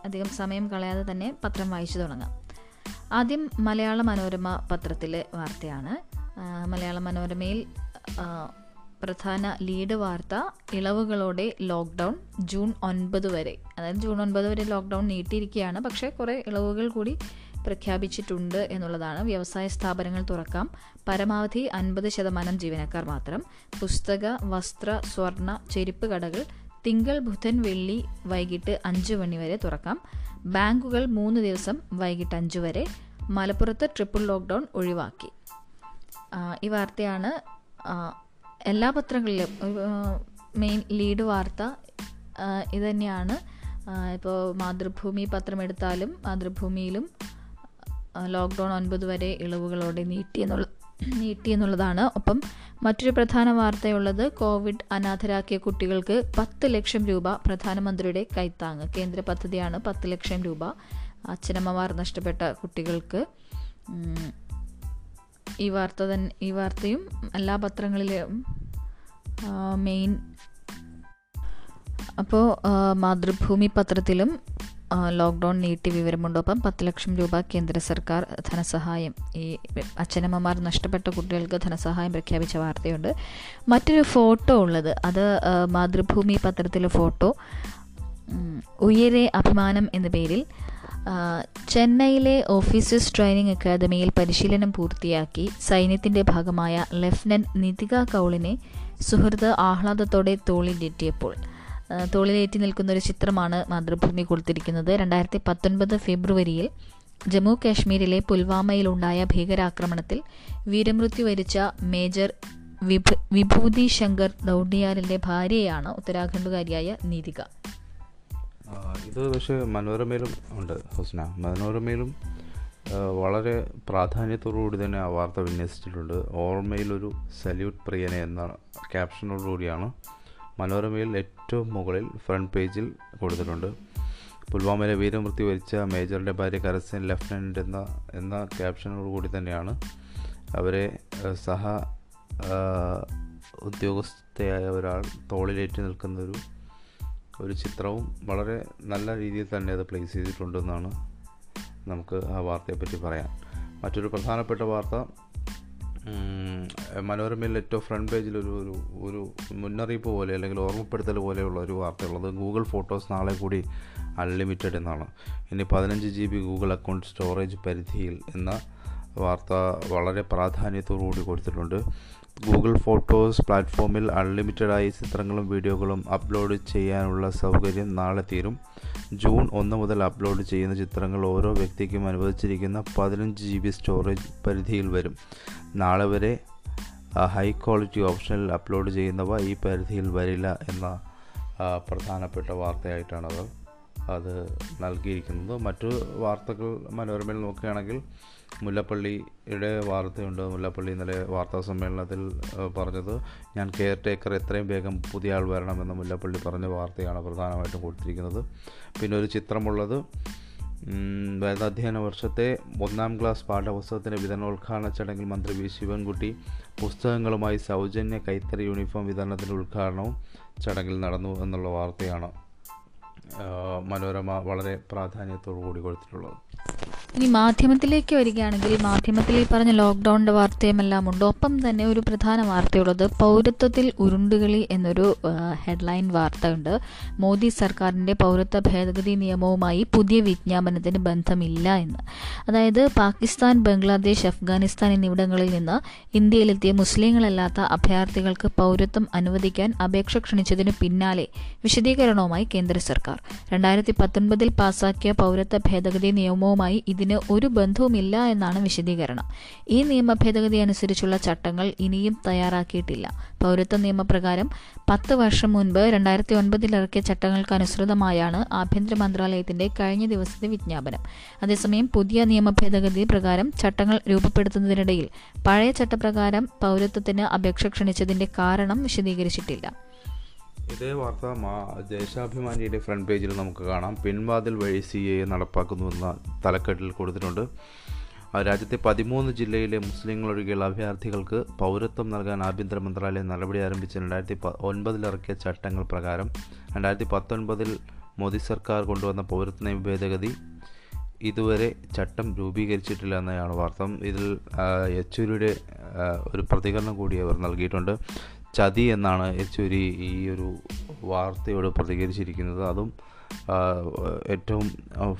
അധികം സമയം കളയാതെ തന്നെ പത്രം വായിച്ചു തുടങ്ങാം. ആദ്യം മലയാള മനോരമ പത്രത്തിലെ വാർത്തയാണ്. മലയാള മനോരമയിൽ പ്രധാന ലീഡ് വാർത്ത ഇളവുകളോടെ ലോക്ക്ഡൗൺ ജൂൺ ഒൻപത് വരെ. അതായത് ജൂൺ ഒൻപത് വരെ ലോക്ക്ഡൗൺ നീട്ടിയിരിക്കുകയാണ്. പക്ഷേ കുറേ ഇളവുകൾ കൂടി പ്രഖ്യാപിച്ചിട്ടുണ്ട് എന്നുള്ളതാണ് വ്യവസായ സ്ഥാപനങ്ങൾ തുറക്കാം. പരമാവധി അൻപത് ശതമാനം ജീവനക്കാർ മാത്രം. പുസ്തക വസ്ത്ര സ്വർണ ചെരുപ്പ് കടകൾ തിങ്കൾ ബുധൻ വെള്ളി വൈകിട്ട് അഞ്ച് മണി വരെ തുറക്കാം. ബാങ്കുകൾ മൂന്ന് ദിവസം വൈകിട്ട് അഞ്ച് വരെ. മലപ്പുറത്ത് ട്രിപ്പിൾ ലോക്ക്ഡൗൺ ഒഴിവാക്കി. ഈ വാർത്തയാണ് എല്ലാ പത്രങ്ങളിലും മെയിൻ ലീഡ് വാർത്ത ഇതുതന്നെയാണ് ഇപ്പോൾ മാതൃഭൂമി പത്രമെടുത്താലും മാതൃഭൂമിയിലും ലോക്ക്ഡൗൺ ഒൻപത് വരെ ഇളവുകളോടെ നീട്ടി എന്നുള്ള നീട്ടി എന്നുള്ളതാണ്. ഒപ്പം മറ്റൊരു പ്രധാന വാർത്തയുള്ളത് കോവിഡ് അനാഥരാക്കിയ കുട്ടികൾക്ക് പത്ത് ലക്ഷം രൂപ പ്രധാനമന്ത്രിയുടെ കൈത്താങ് കേന്ദ്ര പദ്ധതിയാണ് പത്ത് ലക്ഷം രൂപ അച്ഛനമ്മമാർ നഷ്ടപ്പെട്ട കുട്ടികൾക്ക്. ഈ വാർത്ത തന്നെ ഈ വാർത്തയും എല്ലാ പത്രങ്ങളിലും മെയിൻ അപ്പോൾ മാതൃഭൂമി പത്രത്തിലും ലോക്ക്ഡൗൺ നീട്ടി വിവരമുണ്ടൊപ്പം പത്ത് ലക്ഷം രൂപ കേന്ദ്ര സർക്കാർ ധനസഹായം. ഈ അച്ഛനമ്മമാർ നഷ്ടപ്പെട്ട കുട്ടികൾക്ക് ധനസഹായം പ്രഖ്യാപിച്ച വാർത്തയുണ്ട്. മറ്റൊരു ഫോട്ടോ ഉള്ളത്. അത് മാതൃഭൂമി പത്രത്തിലെ ഫോട്ടോ. ഉയരെ അഭിമാനം എന്ന പേരിൽ ചെന്നൈയിലെ ഓഫീസേഴ്സ് ട്രെയിനിങ് അക്കാദമിയിൽ പരിശീലനം പൂർത്തിയാക്കി സൈന്യത്തിന്റെ ഭാഗമായ ലഫ്റ്റനന്റ് നിതിക കൗളിനെ സുഹൃത്ത് ആഹ്ലാദത്തോടെ തോളിലേറ്റിയപ്പോൾ തോളിലേറ്റി നിൽക്കുന്ന ഒരു ചിത്രമാണ് മാതൃഭൂമി കൊടുത്തിരിക്കുന്നത്. രണ്ടായിരത്തി പത്തൊൻപത് ഫെബ്രുവരിയിൽ ജമ്മു കാശ്മീരിലെ പുൽവാമയിലുണ്ടായ ഭീകരാക്രമണത്തിൽ വീരമൃത്യു വരിച്ച മേജർ വിഭ വിഭൂതി ശങ്കർ ദൗഡിയാലിന്റെ ഭാര്യയാണ് ഉത്തരാഖണ്ഡുകാരിയായ നീതിക. ഇത് പക്ഷേ മനോരമയിലും ഉണ്ട് ഹുസ്ന. മനോരമയിലും വളരെ പ്രാധാന്യത്തോടുകൂടി തന്നെ ആ വാർത്ത വിന്യസിച്ചിട്ടുണ്ട്. ഓർമ്മയിലൊരു സല്യൂട്ട് പ്രിയനെ എന്ന ക്യാപ്ഷനോടുകൂടിയാണ് മനോരമയിൽ ഏറ്റവും മുകളിൽ ഫ്രണ്ട് പേജിൽ കൊടുത്തിട്ടുണ്ട്. പുൽവാമയിലെ വീരമൃത്യു വരിച്ച മേജറിന്റെ ഭാര്യ കരസൻ ലെഫ്റ്റനന്റ് എന്ന എന്ന ക്യാപ്ഷനോട് കൂടി തന്നെയാണ് അവരെ സഹ ഉദ്യോഗസ്ഥയായ ഒരാൾ തോളിലേറ്റ് നിൽക്കുന്നൊരു ഒരു ചിത്രവും വളരെ നല്ല രീതിയിൽ തന്നെ അത് പ്ലേസ് ചെയ്തിട്ടുണ്ടെന്നാണ് നമുക്ക് ആ വാർത്തയെപ്പറ്റി പറയാൻ. മറ്റൊരു പ്രധാനപ്പെട്ട വാർത്ത മനോരമയിൽ ഏറ്റവും ഫ്രണ്ട് പേജിൽ ഒരു ഒരു ഒരു മുന്നറിയിപ്പ് പോലെ അല്ലെങ്കിൽ ഓർമ്മപ്പെടുത്തൽ പോലെയുള്ള ഒരു വാർത്തയുള്ളത് ഗൂഗിൾ ഫോട്ടോസ് നാളെ കൂടി അൺലിമിറ്റഡ് എന്നാണ്. ഇനി പതിനഞ്ച് G B Google account storage പരിധിയിൽ എന്ന വാർത്ത വളരെ പ്രാധാന്യത്തോടു കൂടി കൊടുത്തിട്ടുണ്ട്. ഗൂഗിൾ ഫോട്ടോസ് പ്ലാറ്റ്ഫോമിൽ അൺലിമിറ്റഡായി ചിത്രങ്ങളും വീഡിയോകളും അപ്ലോഡ് ചെയ്യാനുള്ള സൗകര്യം നാളെ തീരും. ജൂൺ ഒന്ന് മുതൽ അപ്ലോഡ് ചെയ്യുന്ന ചിത്രങ്ങൾ ഓരോ വ്യക്തിക്കും അനുവദിച്ചിരിക്കുന്ന പതിനഞ്ച് ജി ബി സ്റ്റോറേജ് പരിധിയിൽ വരും. നാളെ വരെ ഹൈ ക്വാളിറ്റി ഓപ്ഷനിൽ അപ്ലോഡ് ചെയ്യുന്നവ ഈ പരിധിയിൽ വരില്ല എന്ന പ്രധാനപ്പെട്ട വാർത്തയായിട്ടാണ് അവർ അത് നൽകിയിരിക്കുന്നത്. മറ്റു വാർത്തകൾ മനോരമയിൽ നോക്കുകയാണെങ്കിൽ മുല്ലപ്പള്ളിയുടെ വാർത്തയുണ്ട്. മുല്ലപ്പള്ളി ഇന്നലെ വാർത്താ സമ്മേളനത്തിൽ പറഞ്ഞത് ഞാൻ കെയർ ടേക്കർ എത്രയും വേഗം പുതിയ ആൾ വരണമെന്ന് മുല്ലപ്പള്ളി പറഞ്ഞ വാർത്തയാണ് പ്രധാനമായിട്ടും കൊടുത്തിരിക്കുന്നത്. പിന്നെ ഒരു ചിത്രമുള്ളത് വേദാധ്യയന വർഷത്തെ ഒന്നാം ക്ലാസ് പാഠപുസ്തകത്തിന്റെ വിതരണോദ്ഘാടന ചടങ്ങിൽ മന്ത്രി വി. ശിവൻകുട്ടി പുസ്തകങ്ങളുമായി സൗജന്യ കൈത്തറി യൂണിഫോം വിതരണത്തിന്റെ ഉദ്ഘാടനവും ചടങ്ങിൽ നടന്നു എന്നുള്ള വാർത്തയാണ് മനോരമ വളരെ പ്രാധാന്യത്തോടു കൂടി കൊടുത്തിട്ടുള്ളത്. ഇനി മാധ്യമത്തിലേക്ക് വരികയാണെങ്കിൽ മാധ്യമത്തിൽ ഈ പറഞ്ഞ ലോക്ക്ഡൗണിന്റെ വാർത്തയുമെല്ലാം ഉണ്ട്. ഒപ്പം തന്നെ ഒരു പ്രധാന വാർത്തയുള്ളത് പൗരത്വത്തിൽ ഉരുണ്ടുകളി എന്നൊരു ഹെഡ്ലൈൻ വാർത്തയുണ്ട്. മോദി സർക്കാരിന്റെ പൗരത്വ ഭേദഗതി നിയമവുമായി പുതിയ വിജ്ഞാപനത്തിന് ബന്ധമില്ല എന്ന്. അതായത് പാകിസ്ഥാൻ ബംഗ്ലാദേശ് അഫ്ഗാനിസ്ഥാൻ എന്നിവിടങ്ങളിൽ നിന്ന് ഇന്ത്യയിലെത്തിയ മുസ്ലിങ്ങളല്ലാത്ത അഭയാർത്ഥികൾക്ക് പൗരത്വം അനുവദിക്കാൻ അപേക്ഷ ക്ഷണിച്ചതിനു പിന്നാലെ വിശദീകരണവുമായി കേന്ദ്ര സർക്കാർ. രണ്ടായിരത്തി പത്തൊൻപതിൽ പാസാക്കിയ പൗരത്വ ഭേദഗതി നിയമവുമായി ഇതിന് ഒരു ബന്ധവുമില്ല എന്നാണ് വിശദീകരണം. ഈ നിയമ ഭേദഗതി അനുസരിച്ചുള്ള ചട്ടങ്ങൾ ഇനിയും തയ്യാറാക്കിയിട്ടില്ല. പൗരത്വ നിയമപ്രകാരം പത്ത് വർഷം മുൻപ് രണ്ടായിരത്തി ഒൻപതിൽ ഇറക്കിയ ചട്ടങ്ങൾക്ക് അനുസൃതമായാണ് ആഭ്യന്തര മന്ത്രാലയത്തിന്റെ കഴിഞ്ഞ ദിവസത്തെ വിജ്ഞാപനം. അതേസമയം പുതിയ നിയമ ഭേദഗതി പ്രകാരം ചട്ടങ്ങൾ രൂപപ്പെടുത്തുന്നതിനിടയിൽ പഴയ ചട്ടപ്രകാരം പൗരത്വത്തിന് അപേക്ഷ ക്ഷണിച്ചതിന്റെ കാരണം വിശദീകരിച്ചിട്ടില്ല. ഇതേ വാർത്ത മാ ദേശാഭിമാനിയുടെ ഫ്രണ്ട് പേജിൽ നമുക്ക് കാണാം. പിൻവാതിൽ വഴി സി എ നടപ്പാക്കുന്നുവെന്ന തലക്കെട്ടിൽ കൊടുത്തിട്ടുണ്ട്. രാജ്യത്തെ പതിമൂന്ന് ജില്ലയിലെ മുസ്ലിങ്ങളൊഴികെയുള്ള അഭയാർത്ഥികൾക്ക് പൗരത്വം നൽകാൻ ആഭ്യന്തര മന്ത്രാലയം നടപടി ആരംഭിച്ച രണ്ടായിരത്തി ഒൻപതിലിറക്കിയ ചട്ടങ്ങൾ പ്രകാരം രണ്ടായിരത്തി പത്തൊൻപതിൽ മോദി സർക്കാർ കൊണ്ടുവന്ന പൗരത്വ നിയമ ഭേദഗതി ഇതുവരെ ചട്ടം രൂപീകരിച്ചിട്ടില്ല എന്നാണ് വാർത്ത. ഇതിൽ യെച്ചൂരിയുടെ ഒരു പ്രതികരണം കൂടി അവർ നൽകിയിട്ടുണ്ട്. ചതി എന്നാണ് യെച്ചൂരി ഈ ഒരു വാർത്തയോട് പ്രതികരിച്ചിരിക്കുന്നത്. അതും ഏറ്റവും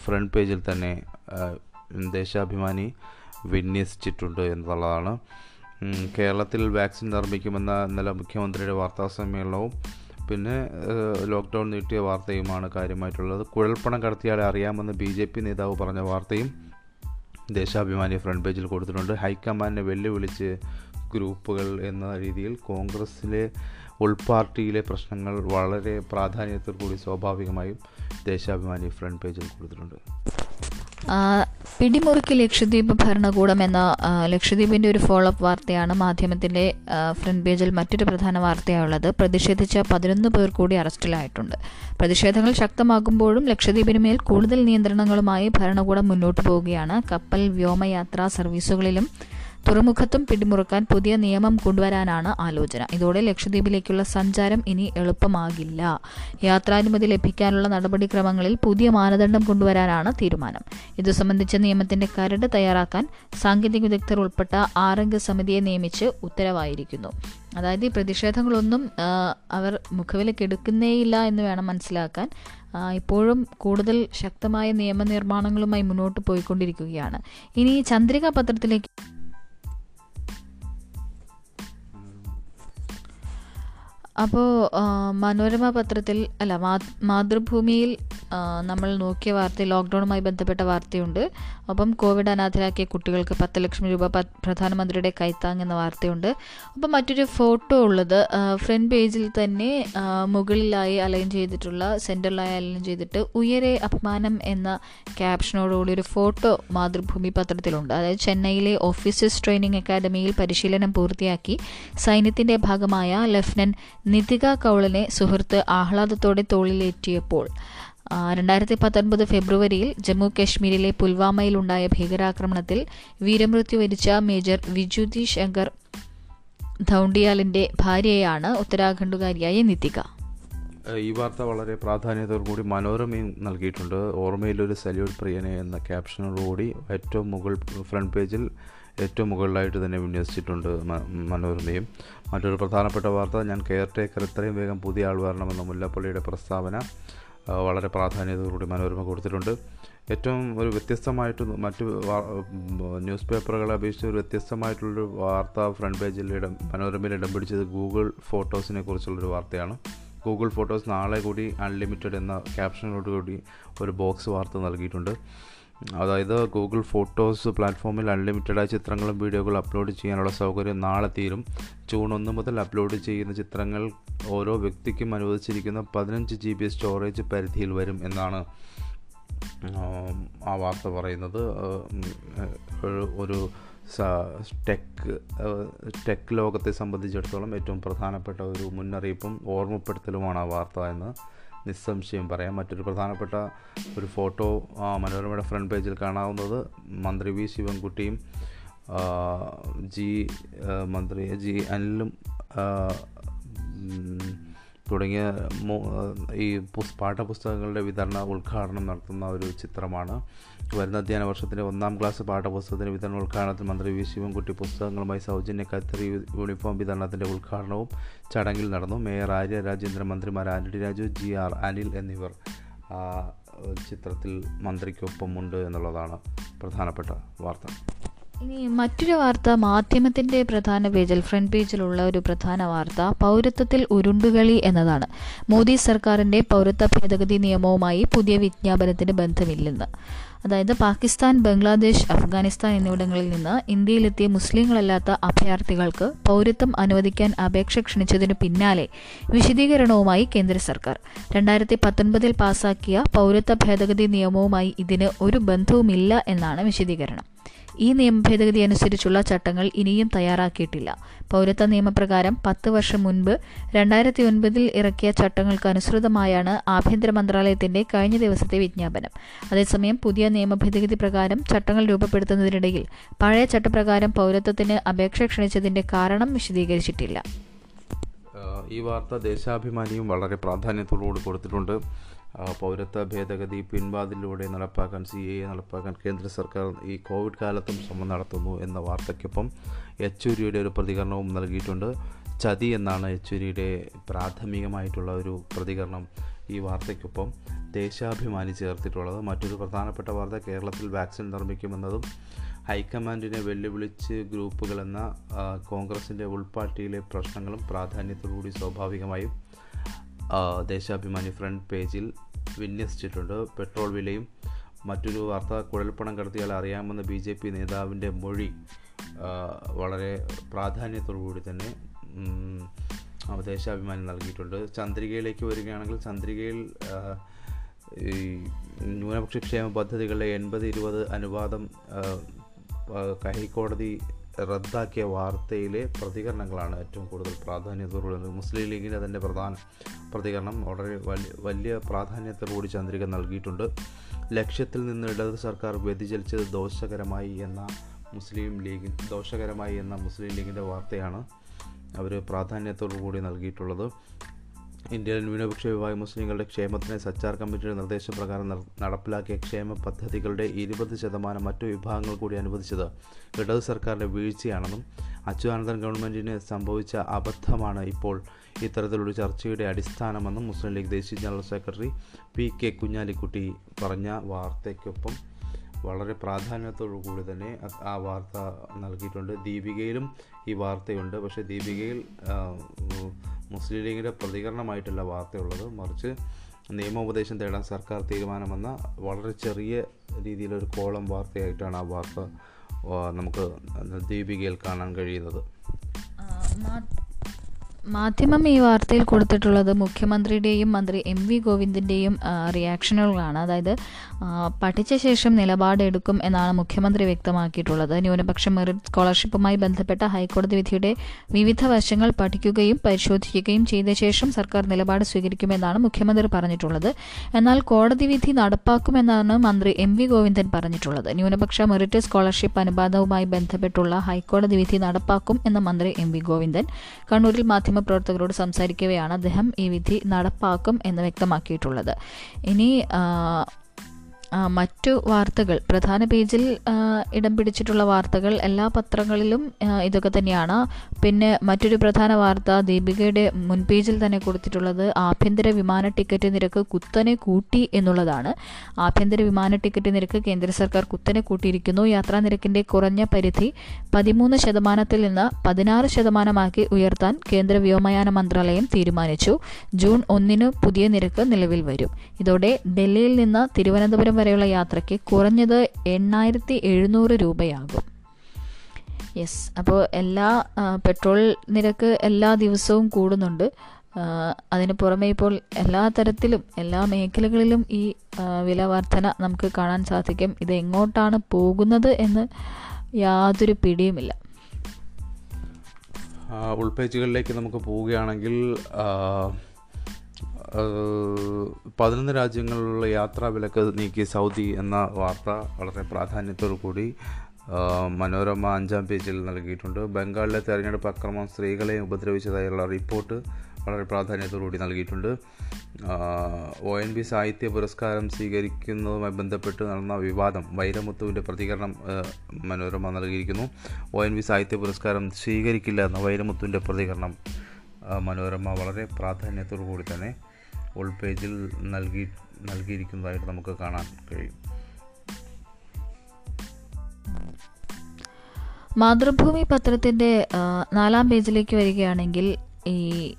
ഫ്രണ്ട് പേജിൽ തന്നെ ദേശാഭിമാനി വിന്യസിച്ചിട്ടുണ്ട് എന്നുള്ളതാണ്. കേരളത്തിൽ വാക്സിൻ നിർമ്മിക്കുമെന്ന ഇന്നലെ മുഖ്യമന്ത്രിയുടെ വാർത്താ സമ്മേളനവും പിന്നെ ലോക്ക്ഡൗൺ നീട്ടിയ വാർത്തയുമാണ് കാര്യമായിട്ടുള്ളത്. കുഴൽപ്പണം കടത്തിയാളെ അറിയാമെന്ന് ബി ജെ പി നേതാവ് പറഞ്ഞ വാർത്തയും ദേശാഭിമാനി ഫ്രണ്ട് പേജിൽ കൊടുത്തിട്ടുണ്ട്. ഹൈക്കമാൻഡിനെ വെല്ലുവിളിച്ച് ഗ്രൂപ്പുകൾ എന്ന രീതിയിൽ കോൺഗ്രസ്സിലെ ഉൾപാർട്ടിയിലെ പ്രശ്നങ്ങൾ വളരെ പ്രാധാന്യത്തോടു കൂടി സ്വാഭാവികമായും ദേശാഭിമാനി ഫ്രണ്ട് പേജിൽ കൊടുത്തിട്ടുണ്ട്. പിടിമുറുക്കി ലക്ഷദ്വീപ് ഭരണകൂടം എന്ന ലക്ഷദ്വീപിന്റെ ഒരു ഫോളോ അപ്പ് വാർത്തയാണ് മാധ്യമത്തിന്റെ ഫ്രണ്ട് പേജിൽ മറ്റൊരു പ്രധാന വാർത്തയാണുള്ളത് പ്രതിഷേധിച്ച പതിനൊന്ന് പേർ കൂടി അറസ്റ്റിലായിട്ടുണ്ട്. പ്രതിഷേധങ്ങൾ ശക്തമാകുമ്പോഴും ലക്ഷദ്വീപിന് മേൽ കൂടുതൽ നിയന്ത്രണങ്ങളുമായി ഭരണകൂടം മുന്നോട്ട് പോവുകയാണ്. കപ്പൽ വ്യോമയാത്രാ സർവീസുകളിലും തുറമുഖത്തും പിടിമുറുക്കാൻ പുതിയ നിയമം കൊണ്ടുവരാനാണ് ആലോചന. ഇതോടെ ലക്ഷദ്വീപിലേക്കുള്ള സഞ്ചാരം ഇനി എളുപ്പമാകില്ല. യാത്രാനുമതി ലഭിക്കാനുള്ള നടപടിക്രമങ്ങളിൽ പുതിയ മാനദണ്ഡം കൊണ്ടുവരാനാണ് തീരുമാനം. ഇതു സംബന്ധിച്ച നിയമത്തിന്റെ കരട് തയ്യാറാക്കാൻ സാങ്കേതിക വിദഗ്ധർ ഉൾപ്പെട്ട ആറംഗ സമിതിയെ നിയമിച്ച് ഉത്തരവായിരിക്കുന്നു. അതായത് ഈ പ്രതിഷേധങ്ങളൊന്നും അവർ മുഖവിലക്കെടുക്കുന്നേയില്ല എന്ന് വേണം മനസ്സിലാക്കാൻ. ഇപ്പോഴും കൂടുതൽ ശക്തമായ നിയമനിർമ്മാണങ്ങളുമായി മുന്നോട്ട് പോയിക്കൊണ്ടിരിക്കുകയാണ്. ഇനി ചന്ദ്രിക പത്രത്തിലേക്ക് അപ്പോൾ മനോരമ പത്രത്തിൽ അല്ല മാതൃഭൂമിയിൽ നമ്മൾ നോക്കിയ വാർത്ത ലോക്ക്ഡൗണുമായി ബന്ധപ്പെട്ട വാർത്തയുണ്ട്. ഒപ്പം കോവിഡ് അനാഥരാക്കിയ കുട്ടികൾക്ക് പത്ത് ലക്ഷം രൂപ പ്രധാനമന്ത്രിയുടെ കൈത്താങ് എന്ന വാർത്തയുണ്ട്. അപ്പം മറ്റൊരു ഫോട്ടോ ഉള്ളത് ഫ്രണ്ട് പേജിൽ തന്നെ മുകളിലായി അലൈൻ ചെയ്തിട്ടുള്ള സെന്ററിലായി അലൈൻ ചെയ്തിട്ട് ഉയരെ അപമാനം എന്ന ക്യാപ്ഷനോടുകൂടി ഒരു ഫോട്ടോ മാതൃഭൂമി പത്രത്തിലുണ്ട്. അതായത് ചെന്നൈയിലെ ഓഫീസേഴ്സ് ട്രെയിനിങ് അക്കാദമിയിൽ പരിശീലനം പൂർത്തിയാക്കി സൈന്യത്തിന്റെ ഭാഗമായ ലഫ്റ്റനന്റ് നിതിക കൗളിനെ സുഹൃത്ത് ആഹ്ലാദത്തോടെ തോളിലേറ്റിയപ്പോൾ രണ്ടായിരത്തി പത്തൊൻപത് ഫെബ്രുവരിയിൽ ജമ്മു കാശ്മീരിലെ പുൽവാമയിലുണ്ടായ ഭീകരാക്രമണത്തിൽ വീരമൃത്യു വരിച്ച മേജർ വിജുതി ശങ്കർ ധൗണ്ടിയാലിന്റെ ഭാര്യയാണ് ഉത്തരാഖണ്ഡുകാരിയായ നിതിക. ഈ വാർത്ത വളരെ പ്രാധാന്യത്തോടുകൂടി മനോരമയും നൽകിയിട്ടുണ്ട്. ഓർമ്മയിലൊരു സല്യൂട്ട് പ്രിയനെ എന്ന ക്യാപ്ഷനോടുകൂടി ഏറ്റവും മുകൾ ഫ്രണ്ട് പേജിൽ ഏറ്റവും മുകളിലായിട്ട് തന്നെ വിന്യസിച്ചിട്ടുണ്ട് മനോരമയും. മറ്റൊരു പ്രധാനപ്പെട്ട വാർത്ത ഞാൻ കെയർ ടേക്കർ ഇത്രയും വേഗം പുതിയ ആൾ വരണമെന്ന മുല്ലപ്പള്ളിയുടെ പ്രസ്താവന വളരെ പ്രാധാന്യത്തോടുകൂടി മനോരമ കൊടുത്തിട്ടുണ്ട്. ഏറ്റവും ഒരു വ്യത്യസ്തമായിട്ട് മറ്റ് ന്യൂസ് പേപ്പറുകളെ അപേക്ഷിച്ച് ഒരു വ്യത്യസ്തമായിട്ടുള്ളൊരു വാർത്ത ഫ്രണ്ട് പേജിൽ ഇടം മനോരമയിൽ ഇടം പിടിച്ചത് ഗൂഗിൾ ഫോട്ടോസിനെ കുറിച്ചുള്ളൊരു വാർത്തയാണ്. ഗൂഗിൾ ഫോട്ടോസ് നാളെ കൂടി അൺലിമിറ്റഡ് എന്ന ക്യാപ്ഷനോടുകൂടി ഒരു ബോക്സ് വാർത്ത നൽകിയിട്ടുണ്ട്. അതായത് ഗൂഗിൾ ഫോട്ടോസ് പ്ലാറ്റ്ഫോമിൽ അൺലിമിറ്റഡായ ചിത്രങ്ങളും വീഡിയോകളും അപ്ലോഡ് ചെയ്യാനുള്ള സൗകര്യം നാളെ തീരും. ജൂൺ ഒന്ന് മുതൽ അപ്ലോഡ് ചെയ്യുന്ന ചിത്രങ്ങൾ ഓരോ വ്യക്തിക്കും അനുവദിച്ചിരിക്കുന്ന പതിനഞ്ച് ജി ബി സ്റ്റോറേജ് പരിധിയിൽ വരും എന്നാണ് ആ വാർത്ത പറയുന്നത്. ഒരു ടെക് ടെക് ലോകത്തെ സംബന്ധിച്ചിടത്തോളം ഏറ്റവും പ്രധാനപ്പെട്ട ഒരു മുന്നറിയിപ്പും ഓർമ്മപ്പെടുത്തലുമാണ് ആ വാർത്ത എന്ന്. നിസ്സംശയം പറയാം. മറ്റൊരു പ്രധാനപ്പെട്ട ഒരു ഫോട്ടോ മനോരമയുടെ ഫ്രണ്ട് പേജിൽ കാണാവുന്നത് മന്ത്രി വി ശിവൻകുട്ടിയും ജി മന്ത്രി ജി അനിലും തുടങ്ങിയ ഈ പാഠപുസ്തകങ്ങളുടെ വിതരണ ഉദ്ഘാടനം നടത്തുന്ന ഒരു ചിത്രമാണ്. വരുന്ന അധ്യയന വർഷത്തിന്റെ ഒന്നാം ക്ലാസ് പാഠപുസ്തകത്തിന്റെ വിതരണ ഉദ്ഘാടനത്തിൽ മന്ത്രി വി. ശിവൻകുട്ടി പുസ്തകങ്ങളുമായി സൗജന്യ കത്തറി യൂണിഫോം വിതരണത്തിന്റെ ഉദ്ഘാടനവും ചടങ്ങിൽ നടന്നു. മേയർ ആര്യ രാജേന്ദ്രൻ മന്ത്രിമാർ ആന്റണി രാജു ജി. ആർ. അനിൽ എന്നിവർ ചിത്രത്തിൽ മന്ത്രിക്കൊപ്പമുണ്ട് എന്നുള്ളതാണ് പ്രധാനപ്പെട്ട വാർത്ത. ഇനി മറ്റൊരു വാർത്ത. മാധ്യമത്തിന്റെ പ്രധാന പേജിൽ ഫ്രണ്ട് പേജിലുള്ള ഒരു പ്രധാന വാർത്ത. പൗരത്വത്തിൽ ഉരുണ്ടുകളി എന്നതാണ്. മോദി സർക്കാരിന്റെ പൗരത്വ ഭേദഗതി നിയമവുമായി പുതിയ വിജ്ഞാപനത്തിന് ബന്ധമില്ലെന്ന്. അതായത് പാകിസ്ഥാൻ ബംഗ്ലാദേശ് അഫ്ഗാനിസ്ഥാൻ എന്നിവിടങ്ങളിൽ നിന്ന് ഇന്ത്യയിലെത്തിയ മുസ്ലിങ്ങളല്ലാത്ത അഭയാർത്ഥികൾക്ക് പൗരത്വം അനുവദിക്കാൻ അപേക്ഷ ക്ഷണിച്ചതിനു പിന്നാലെ വിശദീകരണവുമായി കേന്ദ്ര സർക്കാർ. രണ്ടായിരത്തി പത്തൊൻപതിൽ പാസാക്കിയ പൗരത്വ ഭേദഗതി നിയമവുമായി ഇതിന് ഒരു ബന്ധവുമില്ല എന്നാണ് വിശദീകരണം. ഈ നിയമഭേദഗതി അനുസരിച്ചുള്ള ചട്ടങ്ങൾ ഇനിയും തയ്യാറാക്കിയിട്ടില്ല. പൗരത്വ നിയമപ്രകാരം പത്ത് വർഷം മുൻപ് രണ്ടായിരത്തി ഒൻപതിൽ ഇറക്കിയ ചട്ടങ്ങൾക്ക് അനുസൃതമായാണ് ആഭ്യന്തര മന്ത്രാലയത്തിന്റെ കഴിഞ്ഞ ദിവസത്തെ വിജ്ഞാപനം. അതേസമയം പുതിയ നിയമഭേദഗതി പ്രകാരം ചട്ടങ്ങൾ രൂപപ്പെടുത്തുന്നതിനിടയിൽ പഴയ ചട്ടപ്രകാരം പൗരത്വത്തിന് അപേക്ഷ ക്ഷണിച്ചതിന്റെ കാരണം വിശദീകരിച്ചിട്ടില്ല. ഈ വാർത്ത ദേശാഭിമാനിയും വളരെ പ്രാധാന്യത്തോടുകൂടി കൊടുത്തിട്ടുണ്ട്. പൗരത്വ ഭേദഗതി പിൻവാതിലൂടെ നടപ്പാക്കാൻ സി എ നടപ്പാക്കാൻ കേന്ദ്ര സർക്കാർ ഈ കോവിഡ് കാലത്തും ശ്രമം നടത്തുന്നു എന്ന വാർത്തയ്ക്കൊപ്പം യെച്ചൂരിയുടെ ഒരു പ്രതികരണവും നൽകിയിട്ടുണ്ട്. ചതി എന്നാണ് യെച്ചൂരിയുടെ പ്രാഥമികമായിട്ടുള്ള ഒരു പ്രതികരണം ഈ വാർത്തയ്ക്കൊപ്പം ദേശാഭിമാനി ചേർത്തിട്ടുള്ളത്. മറ്റൊരു പ്രധാനപ്പെട്ട വാർത്ത കേരളത്തിൽ വാക്സിൻ നിർമ്മിക്കുമെന്നതും ഹൈക്കമാൻഡിനെ വെല്ലുവിളിച്ച് ഗ്രൂപ്പുകളെന്ന കോൺഗ്രസിന്റെ ഉൾപാർട്ടിയിലെ പ്രശ്നങ്ങളും പ്രാധാന്യത്തോടുകൂടി സ്വാഭാവികമായും ദേശാഭിമാനി ഫ്രണ്ട് പേജിൽ വിന്യസിച്ചിട്ടുണ്ട്. പെട്രോൾ വിലയും മറ്റൊരു വാർത്ത കുഴൽപ്പണം കടത്തിയാൽ അറിയാമെന്ന ബി ജെ പി നേതാവിന്റെ മൊഴി വളരെ പ്രാധാന്യത്തോടുകൂടി തന്നെ ദേശാഭിമാനി നൽകിയിട്ടുണ്ട്. ചന്ദ്രികയിലേക്ക് വരികയാണെങ്കിൽ ചന്ദ്രികയിൽ ഈ ന്യൂനപക്ഷ ക്ഷേമ പദ്ധതികളുടെ എൺപത് ഇരുപത് അനുവാദം ഹൈക്കോടതി റദ്ദാക്കിയ വാർത്തയിലെ പ്രതികരണങ്ങളാണ് ഏറ്റവും കൂടുതൽ പ്രാധാന്യത്തോടുള്ളത്. മുസ്ലിം ലീഗിന്റെ തന്നെ പ്രധാന പ്രതികരണം വളരെ വലിയ വലിയ പ്രാധാന്യത്തോടുകൂടി ചന്ദ്രിക നൽകിയിട്ടുണ്ട്. ലക്ഷ്യത്തിൽ നിന്ന് ഇടത് സർക്കാർ വ്യതിചലിച്ചത് ദോഷകരമായി എന്ന മുസ്ലിം ലീഗ് ദോഷകരമായി എന്ന മുസ്ലിം ലീഗിന്റെ വാർത്തയാണ് അവർ പ്രാധാന്യത്തോടു കൂടി നൽകിയിട്ടുള്ളത്. ഇന്ത്യയിലെ ന്യൂനപക്ഷ വിഭാഗം മുസ്ലിങ്ങളുടെ ക്ഷേമത്തിന് സച്ചാർ കമ്മിറ്റിയുടെ നിർദ്ദേശപ്രകാരം നടപ്പിലാക്കിയ ക്ഷേമ പദ്ധതികളുടെ ഇരുപത് ശതമാനം മറ്റു വിഭാഗങ്ങൾ കൂടി അനുവദിച്ചത്. ഇടത് സർക്കാരിന്റെ വീഴ്ചയാണെന്നും അച്യുതാനന്ദൻ ഗവൺമെന്റിന് സംഭവിച്ച അബദ്ധമാണ് ഇപ്പോൾ ഇത്തരത്തിലൊരു ചർച്ചയുടെ അടിസ്ഥാനമെന്നും മുസ്ലിം ലീഗ് ദേശീയ general secretary P K Kunhalikutty പറഞ്ഞ വാർത്തയ്ക്കൊപ്പം വളരെ പ്രാധാന്യത്തോടു കൂടി തന്നെ ആ വാർത്ത നൽകിയിട്ടുണ്ട്. ദീപികയിലും ഈ വാർത്തയുണ്ട്. പക്ഷേ ദീപികയിൽ മുസ്ലിം ലീഗിന്റെ പ്രതികരണമായിട്ടല്ല വാർത്തയുള്ളത്. മറിച്ച് നിയമോപദേശം തേടാൻ സർക്കാർ തീരുമാനമെന്ന വളരെ ചെറിയ രീതിയിലൊരു കോളം വാർത്തയായിട്ടാണ് ആ വാർത്ത നമുക്ക് ദീപികയിൽ കാണാൻ കഴിയുന്നത്. മാധ്യമം ഈ വാർത്തയിൽ കൊടുത്തിട്ടുള്ളത് മുഖ്യമന്ത്രിയുടെയും മന്ത്രി എം വി ഗോവിന്ദന്റെയും റിയാക്ഷനുകളാണ് അതായത് പഠിച്ച ശേഷം നിലപാടെടുക്കും എന്നാണ് മുഖ്യമന്ത്രി വ്യക്തമാക്കിയിട്ടുള്ളത്. ന്യൂനപക്ഷ മെറിറ്റ് സ്കോളർഷിപ്പുമായി ബന്ധപ്പെട്ട ഹൈക്കോടതി വിധിയുടെ വിവിധ വശങ്ങൾ പഠിക്കുകയും പരിശോധിക്കുകയും ചെയ്ത ശേഷം സർക്കാർ നിലപാട് സ്വീകരിക്കുമെന്നാണ് മുഖ്യമന്ത്രി പറഞ്ഞിട്ടുള്ളത്. എന്നാൽ കോടതി വിധി നടപ്പാക്കുമെന്നാണ് മന്ത്രി എം വി ഗോവിന്ദൻ പറഞ്ഞിട്ടുള്ളത്. ന്യൂനപക്ഷ മെറിറ്റ് സ്കോളർഷിപ്പ് അനുപാതവുമായി ബന്ധപ്പെട്ടുള്ള ഹൈക്കോടതി വിധി നടപ്പാക്കും എന്ന മന്ത്രി എം വി ഗോവിന്ദൻ കണ്ണൂരിൽ മാധ്യമപ്രവർത്തകരോട് സംസാരിക്കവെയാണ് അദ്ദേഹം ഈ വിധി നടപ്പാക്കും എന്ന് വ്യക്തമാക്കിയിട്ടുള്ളത്. ഇനി മറ്റു വാർത്തകൾ. പ്രധാന പേജിൽ ഇടം പിടിച്ചിട്ടുള്ള വാർത്തകൾ എല്ലാ പത്രങ്ങളിലും ഇതൊക്കെ തന്നെയാണ്. പിന്നെ മറ്റൊരു പ്രധാന വാർത്ത ദീപികയുടെ മുൻ പേജിൽ തന്നെ കൊടുത്തിട്ടുള്ളത് ആഭ്യന്തര വിമാന ടിക്കറ്റ് നിരക്ക് കുത്തനെ കൂട്ടി എന്നുള്ളതാണ്. ആഭ്യന്തര വിമാന ടിക്കറ്റ് നിരക്ക് കേന്ദ്ര സർക്കാർ കുത്തനെ കൂട്ടിയിരിക്കുന്നു. യാത്രാ നിരക്കിന്റെ കുറഞ്ഞ പരിധി പതിമൂന്ന് ശതമാനത്തിൽ നിന്ന് പതിനാറ് ശതമാനമാക്കി ഉയർത്താൻ കേന്ദ്ര വ്യോമയാന മന്ത്രാലയം തീരുമാനിച്ചു. ജൂൺ ഒന്നിന് പുതിയ നിരക്ക് നിലവിൽ വരും. ഇതോടെ ഡൽഹിയിൽ നിന്ന് തിരുവനന്തപുരം വരെയുള്ള യാത്രയ്ക്ക് കുറഞ്ഞത് എണ്ണായിരത്തി എഴുന്നൂറ് രൂപയാകും. യെസ് അപ്പോൾ എല്ലാ പെട്രോൾ നിരക്ക് എല്ലാ ദിവസവും കൂടുന്നുണ്ട്. അതിന് പുറമെ ഇപ്പോൾ എല്ലാ തരത്തിലും എല്ലാ മേഖലകളിലും ഈ വില വർധന നമുക്ക് കാണാൻ സാധിക്കും. ഇത് എങ്ങോട്ടാണ് പോകുന്നത് എന്ന് യാതൊരു പിടിയുമില്ല. ഉൾപേജുകളിലേക്ക് നമുക്ക് പോവുകയാണെങ്കിൽ പതിനൊന്ന് രാജ്യങ്ങളിലുള്ള യാത്രാ വിലക്ക് നീക്കി സൗദി എന്ന വാർത്ത വളരെ പ്രാധാന്യത്തോടു കൂടി മനോരമ അഞ്ചാം പേജിൽ നൽകിയിട്ടുണ്ട്. ബംഗാളിലെ തെരഞ്ഞെടുപ്പ് അക്രമം സ്ത്രീകളെ ഉപദ്രവിച്ചതായുള്ള റിപ്പോർട്ട് വളരെ പ്രാധാന്യത്തോടു കൂടി നൽകിയിട്ടുണ്ട്. ഒ എൻ ബി സാഹിത്യ പുരസ്കാരം സ്വീകരിക്കുന്നതുമായി ബന്ധപ്പെട്ട് നടന്ന വിവാദം വൈരമുത്തുവിന്റെ പ്രതികരണം മനോരമ നൽകിയിരിക്കുന്നു. ഒ എൻ ബി സാഹിത്യ പുരസ്കാരം സ്വീകരിക്കില്ല എന്ന വൈരമുത്തുവിന്റെ പ്രതികരണം മനോരമ വളരെ പ്രാധാന്യത്തോടു കൂടി തന്നെ ഉൾപേജിൽ നൽകി നൽകിയിരിക്കുന്നതായിട്ട് നമുക്ക് കാണാൻ കഴിയും. മാതൃഭൂമി പത്രത്തിന്റെ നാലാം പേജിലേക്ക് വരികയാണെങ്കിൽ ഈ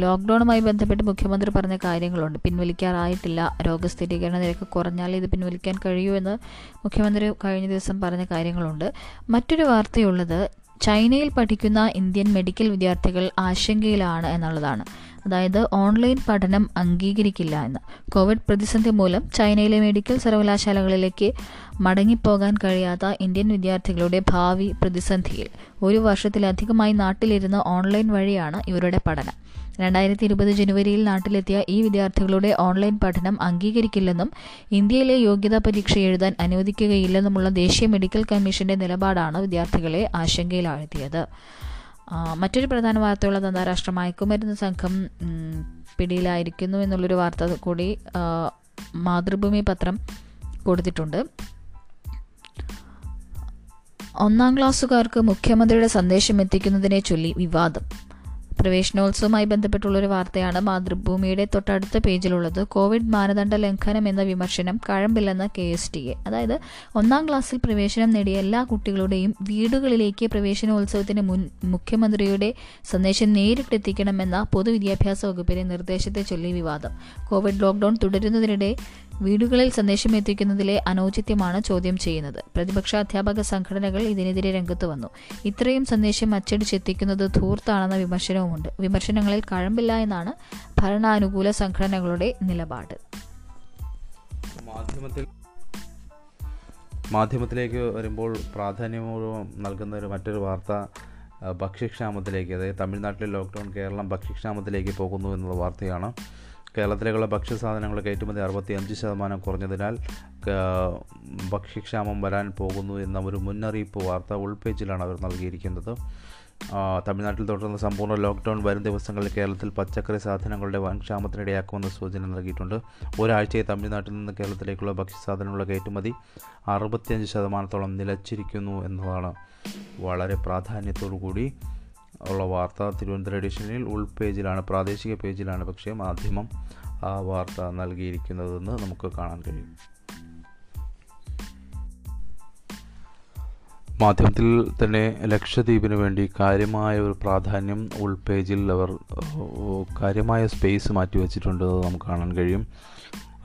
ലോക്ക്ഡൗണുമായി ബന്ധപ്പെട്ട് മുഖ്യമന്ത്രി പറഞ്ഞ കാര്യങ്ങളുണ്ട്. പിൻവലിക്കാറായിട്ടില്ല. രോഗസ്ഥിരീകരണ നിരക്ക് കുറഞ്ഞാൽ ഇത് പിൻവലിക്കാൻ കഴിയൂ എന്ന് മുഖ്യമന്ത്രി കഴിഞ്ഞ ദിവസം പറഞ്ഞ കാര്യങ്ങളുണ്ട്. മറ്റൊരു വാർത്തയുള്ളത് ചൈനയിൽ പഠിക്കുന്ന ഇന്ത്യൻ മെഡിക്കൽ വിദ്യാർത്ഥികൾ ആശങ്കയിലാണ് എന്നുള്ളതാണ്. അതായത് ഓൺലൈൻ പഠനം അംഗീകരിക്കില്ല എന്ന്. കോവിഡ് പ്രതിസന്ധി മൂലം ചൈനയിലെ മെഡിക്കൽ സർവകലാശാലകളിലേക്ക് മടങ്ങിപ്പോകാൻ കഴിയാത്ത ഇന്ത്യൻ വിദ്യാർത്ഥികളുടെ ഭാവി പ്രതിസന്ധിയിൽ. ഒരു വർഷത്തിലധികമായി നാട്ടിലിരുന്ന് ഓൺലൈൻ വഴിയാണ് ഇവരുടെ പഠനം. രണ്ടായിരത്തി ഇരുപത് ജനുവരിയിൽ നാട്ടിലെത്തിയ ഈ വിദ്യാർത്ഥികളുടെ ഓൺലൈൻ പഠനം അംഗീകരിക്കില്ലെന്നും ഇന്ത്യയിലെ യോഗ്യതാ പരീക്ഷ എഴുതാൻ അനുവദിക്കുകയില്ലെന്നുമുള്ള ദേശീയ മെഡിക്കൽ കമ്മീഷന്റെ നിലപാടാണ് വിദ്യാർത്ഥികളെ ആശങ്കയിലാഴ്ത്തിയത്. മറ്റൊരു പ്രധാന വാർത്തയുള്ളത് അന്താരാഷ്ട്ര മയക്കുമരുന്ന് സംഘം പിടിയിലായിരിക്കുന്നു എന്നുള്ളൊരു വാർത്ത കൂടി മാതൃഭൂമി പത്രം കൊടുത്തിട്ടുണ്ട്. ഒന്നാം ക്ലാസ്സുകാർക്ക് മുഖ്യമന്ത്രിയുടെ സന്ദേശം എത്തിക്കുന്നതിനെ ചൊല്ലി വിവാദം. പ്രവേശനോത്സവവുമായി ബന്ധപ്പെട്ടുള്ളൊരു വാർത്തയാണ് മാതൃഭൂമിയുടെ തൊട്ടടുത്ത പേജിലുള്ളത്. കോവിഡ് മാനദണ്ഡ ലംഘനം എന്ന വിമർശനം കഴമ്പില്ലെന്ന കെ എസ് ടി എ. അതായത് ഒന്നാം ക്ലാസ്സിൽ പ്രവേശനം നേടിയ എല്ലാ കുട്ടികളുടെയും വീടുകളിലേക്ക് പ്രവേശനോത്സവത്തിന് മുൻ മുഖ്യമന്ത്രിയുടെ സന്ദേശം നേരിട്ടെത്തിക്കണമെന്ന പൊതുവിദ്യാഭ്യാസ വകുപ്പിന്റെ നിർദ്ദേശത്തെ ചൊല്ലി വിവാദം. കോവിഡ് ലോക്ക്ഡൌൺ തുടരുന്നതിനിടെ വീടുകളിൽ സന്ദേശം എത്തിക്കുന്നതിലെ അനൌചിത്യമാണ് ചോദ്യം ചെയ്യുന്നത്. പ്രതിപക്ഷ അധ്യാപക സംഘടനകൾ ഇതിനെതിരെ രംഗത്ത് വന്നു. ഇത്രയും സന്ദേശം അച്ചടിച്ചെത്തിക്കുന്നത് ധൂർത്താണെന്ന വിമർശനവുമുണ്ട്. വിമർശനങ്ങളിൽ കഴമ്പില്ല എന്നാണ് ഭരണാനുകൂല സംഘടനകളുടെ നിലപാട്. മാധ്യമത്തിലേക്ക് വരുമ്പോൾ പ്രാധാന്യപൂർവം നൽകുന്ന ഒരു മറ്റൊരു വാർത്ത ഭക്ഷ്യക്ഷാമത്തിലേക്ക് അതായത് തമിഴ്നാട്ടിലെ ലോക്ക്ഡൗൺ കേരളം ഭക്ഷ്യക്ഷാമത്തിലേക്ക് പോകുന്നു എന്നുള്ള വാർത്തയാണ്. കേരളത്തിലേക്കുള്ള ഭക്ഷ്യസാധനങ്ങൾ കയറ്റുമതി അറുപത്തി അഞ്ച് ശതമാനം കുറഞ്ഞതിനാൽ ഭക്ഷ്യക്ഷാമം വരാൻ പോകുന്നു എന്ന ഒരു മുന്നറിയിപ്പ് വാർത്ത ഉൾപേജിലാണ് അവർ നൽകിയിരിക്കുന്നത്. തമിഴ്നാട്ടിൽ തുടർന്ന് സമ്പൂർണ ലോക്ക്ഡൗൺ വരും ദിവസങ്ങളിൽ കേരളത്തിൽ പച്ചക്കറി സാധനങ്ങളുടെ വൻ ക്ഷാമത്തിനിടയാക്കുമെന്ന സൂചന നൽകിയിട്ടുണ്ട്. ഒരാഴ്ചയെ തമിഴ്നാട്ടിൽ നിന്ന് കേരളത്തിലേക്കുള്ള ഭക്ഷ്യസാധനങ്ങളുടെ കയറ്റുമതി അറുപത്തിയഞ്ച് ശതമാനത്തോളം നിലച്ചിരിക്കുന്നു എന്നതാണ് വളരെ പ്രാധാന്യത്തോടു കൂടി ഉള്ള വാർത്ത തിരുവനന്തപുരം എഡിഷനിൽ ഉൾപേജിലാണ് പ്രാദേശിക പേജിലാണ് പക്ഷേ മാധ്യമം ആ വാർത്ത നൽകിയിരിക്കുന്നതെന്ന് നമുക്ക് കാണാൻ കഴിയും. മാധ്യമത്തിൽ തന്നെ ലക്ഷദ്വീപിന് വേണ്ടി കാര്യമായ ഒരു പ്രാധാന്യം ഉൾപേജിൽ അവർ ഏഹ്, കാര്യമായ സ്പേസ് മാറ്റിവെച്ചിട്ടുണ്ട് നമുക്ക് കാണാൻ കഴിയും.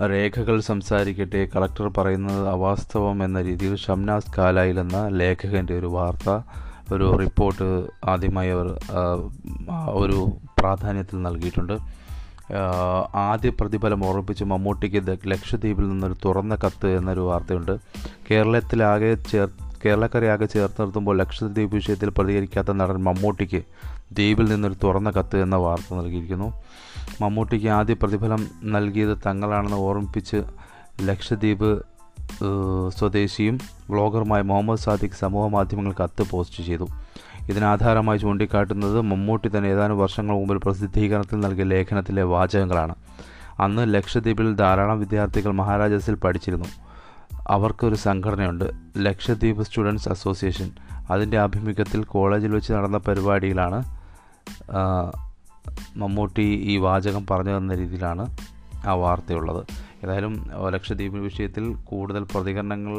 രേഖകൾ സംസാരിക്കട്ടെ കളക്ടർ പറയുന്നത് അവാസ്തവം എന്ന രീതിയിൽ ഷംനാസ് കാലായിൽ എന്ന ലേഖകന്റെ ഒരു വാർത്ത ഒരു റിപ്പോർട്ട് ആദ്യമായി അവർ ഒരു പ്രാധാന്യത്തിൽ നൽകിയിട്ടുണ്ട്. ആദ്യ പ്രതിഫലം ഓർമ്മിപ്പിച്ച് മമ്മൂട്ടിക്ക് ലക്ഷദ്വീപിൽ നിന്നൊരു തുറന്ന കത്ത് എന്നൊരു വാർത്തയുണ്ട്. കേരളത്തിലാകെ ചേർ കേരളക്കരയാകെ ചേർത്ത് നിർത്തുമ്പോൾ ലക്ഷദ്വീപ് വിഷയത്തിൽ പ്രതികരിക്കാത്ത നടൻ മമ്മൂട്ടിക്ക് ദ്വീപിൽ നിന്നൊരു തുറന്ന കത്ത് എന്ന വാർത്ത നൽകിയിരിക്കുന്നു. മമ്മൂട്ടിക്ക് ആദ്യ പ്രതിഫലം നൽകിയത് തങ്ങളാണെന്ന് ഓർമ്മിപ്പിച്ച് ലക്ഷദ്വീപ് സ്വദേശിയും വ്ളോഗറുമായ മുഹമ്മദ് സാദിഖ് സമൂഹ മാധ്യമങ്ങൾ കത്ത് പോസ്റ്റ് ചെയ്തു. ഇതിനാധാരമായി ചൂണ്ടിക്കാട്ടുന്നത് മമ്മൂട്ടി തന്നെ ഏതാനും വർഷങ്ങൾ മുമ്പിൽ പ്രസിദ്ധീകരണത്തിൽ നൽകിയ ലേഖനത്തിലെ വാചകങ്ങളാണ്. അന്ന് ലക്ഷദ്വീപിൽ ധാരാളം വിദ്യാർത്ഥികൾ മഹാരാജസിൽ പഠിച്ചിരുന്നു. അവർക്കൊരു സംഘടനയുണ്ട് ലക്ഷദ്വീപ് സ്റ്റുഡൻസ് അസോസിയേഷൻ. അതിന്റെ ആഭിമുഖ്യത്തിൽ കോളേജിൽ വെച്ച് നടന്ന പരിപാടിയിലാണ് മമ്മൂട്ടി ഈ വാചകം പറഞ്ഞു തന്ന രീതിയിലാണ് ആ വാർത്തയുള്ളത്. ഏതായാലും ലക്ഷദ്വീപ് വിഷയത്തിൽ കൂടുതൽ പ്രതികരണങ്ങൾ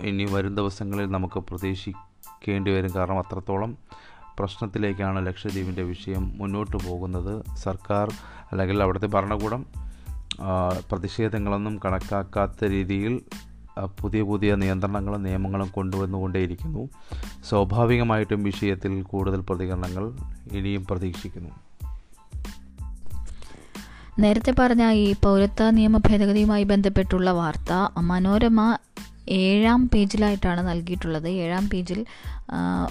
ഇനി വരും ദിവസങ്ങളിൽ നമുക്ക് പ്രതീക്ഷിക്കേണ്ടി വരും. കാരണം അത്രത്തോളം പ്രശ്നത്തിലേക്കാണ് ലക്ഷദ്വീപിന്റെ വിഷയം മുന്നോട്ട് പോകുന്നത്. സർക്കാർ അല്ലെങ്കിൽ അവിടുത്തെ ഭരണകൂടം പ്രതിഷേധങ്ങളൊന്നും കണക്കാക്കാത്ത രീതിയിൽ പുതിയ പുതിയ നിയന്ത്രണങ്ങളും നിയമങ്ങളും കൊണ്ടുവന്നുകൊണ്ടേയിരിക്കുന്നു. സ്വാഭാവികമായിട്ടും വിഷയത്തിൽ കൂടുതൽ പ്രതികരണങ്ങൾ ഇനിയും പ്രതീക്ഷിക്കുന്നു. നേരത്തെ പറഞ്ഞ ഈ പൗരത്വ നിയമ ഭേദഗതിയുമായി ബന്ധപ്പെട്ടുള്ള വാർത്ത മനോരമ ഏഴാം പേജിലായിട്ടാണ് നൽകിയിട്ടുള്ളത്. ഏഴാം പേജിൽ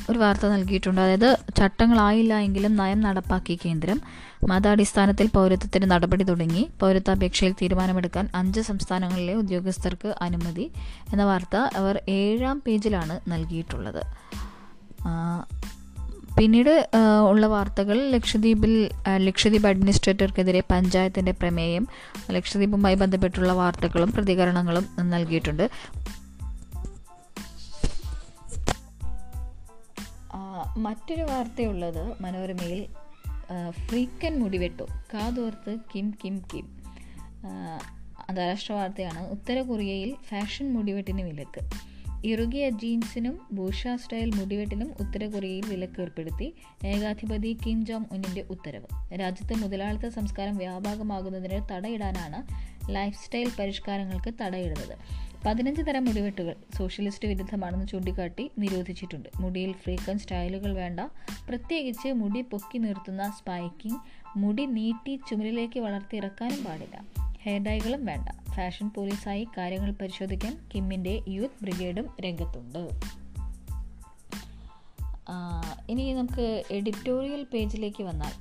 ഒരു വാർത്ത നൽകിയിട്ടുണ്ട്. അതായത് ചട്ടങ്ങളായില്ല എങ്കിലും നയം നടപ്പാക്കി കേന്ദ്രം മതാടിസ്ഥാനത്തിൽ പൗരത്വത്തിന് നടപടി തുടങ്ങി. പൗരത്വാപേക്ഷയിൽ തീരുമാനമെടുക്കാൻ അഞ്ച് സംസ്ഥാനങ്ങളിലെ ഉദ്യോഗസ്ഥർക്ക് അനുമതി എന്ന വാർത്ത അവർ ഏഴാം പേജിലാണ് നൽകിയിട്ടുള്ളത്. പിന്നീട് ഉള്ള വാർത്തകൾ ലക്ഷദ്വീപിൽ ലക്ഷദ്വീപ് അഡ്മിനിസ്ട്രേറ്റർക്കെതിരെ പഞ്ചായത്തിന്റെ പ്രമേയം ലക്ഷദ്വീപുമായി ബന്ധപ്പെട്ടുള്ള വാർത്തകളും പ്രതികരണങ്ങളും നൽകിയിട്ടുണ്ട്. മറ്റൊരു വാർത്തയുള്ളത് മനോരമയിൽ ഫ്രീക്കൻ മുടിവെട്ടു. കാതോർത്ത് കിം കിം കിം. അന്താരാഷ്ട്ര വാർത്തയാണ്. ഉത്തര കൊറിയയിൽ ഫാഷൻ മുടിവെട്ടിന് വിലക്ക്. ഇറുകിയ ജീൻസിനും ബൂഷ സ്റ്റൈൽ മുടിവെട്ടിനും ഉത്തര കൊറിയയിൽ വിലക്ക് ഏർപ്പെടുത്തി ഏകാധിപതി കിം ജോങ് ഉന്നിന്റെ ഉത്തരവ്. രാജ്യത്ത് മുതലാളിത്ത സംസ്കാരം വ്യാപകമാകുന്നതിന് തടയിടാനാണ് ലൈഫ് സ്റ്റൈൽ പരിഷ്കാരങ്ങൾക്ക് തടയിടുന്നത്. പതിനഞ്ച് തരം മുടിവെട്ടുകൾ സോഷ്യലിസ്റ്റ് വിരുദ്ധമാണെന്ന് ചൂണ്ടിക്കാട്ടി നിരോധിച്ചിട്ടുണ്ട്. മുടിയിൽ ഫ്രീക്കൻ സ്റ്റൈലുകൾ വേണ്ട. പ്രത്യേകിച്ച് മുടി പൊക്കി നിർത്തുന്ന സ്പൈക്കിംഗ് മുടി നീട്ടി ചുമലിലേക്ക് വളർത്തിയിറക്കാനും പാടില്ല. ഹെയർ ഡൈകളും വേണ്ട. ഫാഷൻ പോലീസായി കാര്യങ്ങൾ പരിശോധിക്കാൻ കിമ്മിന്റെ യൂത്ത് ബ്രിഗേഡും രംഗത്തുണ്ട്. ഇനി നമുക്ക് എഡിറ്റോറിയൽ പേജിലേക്ക് വന്നാൽ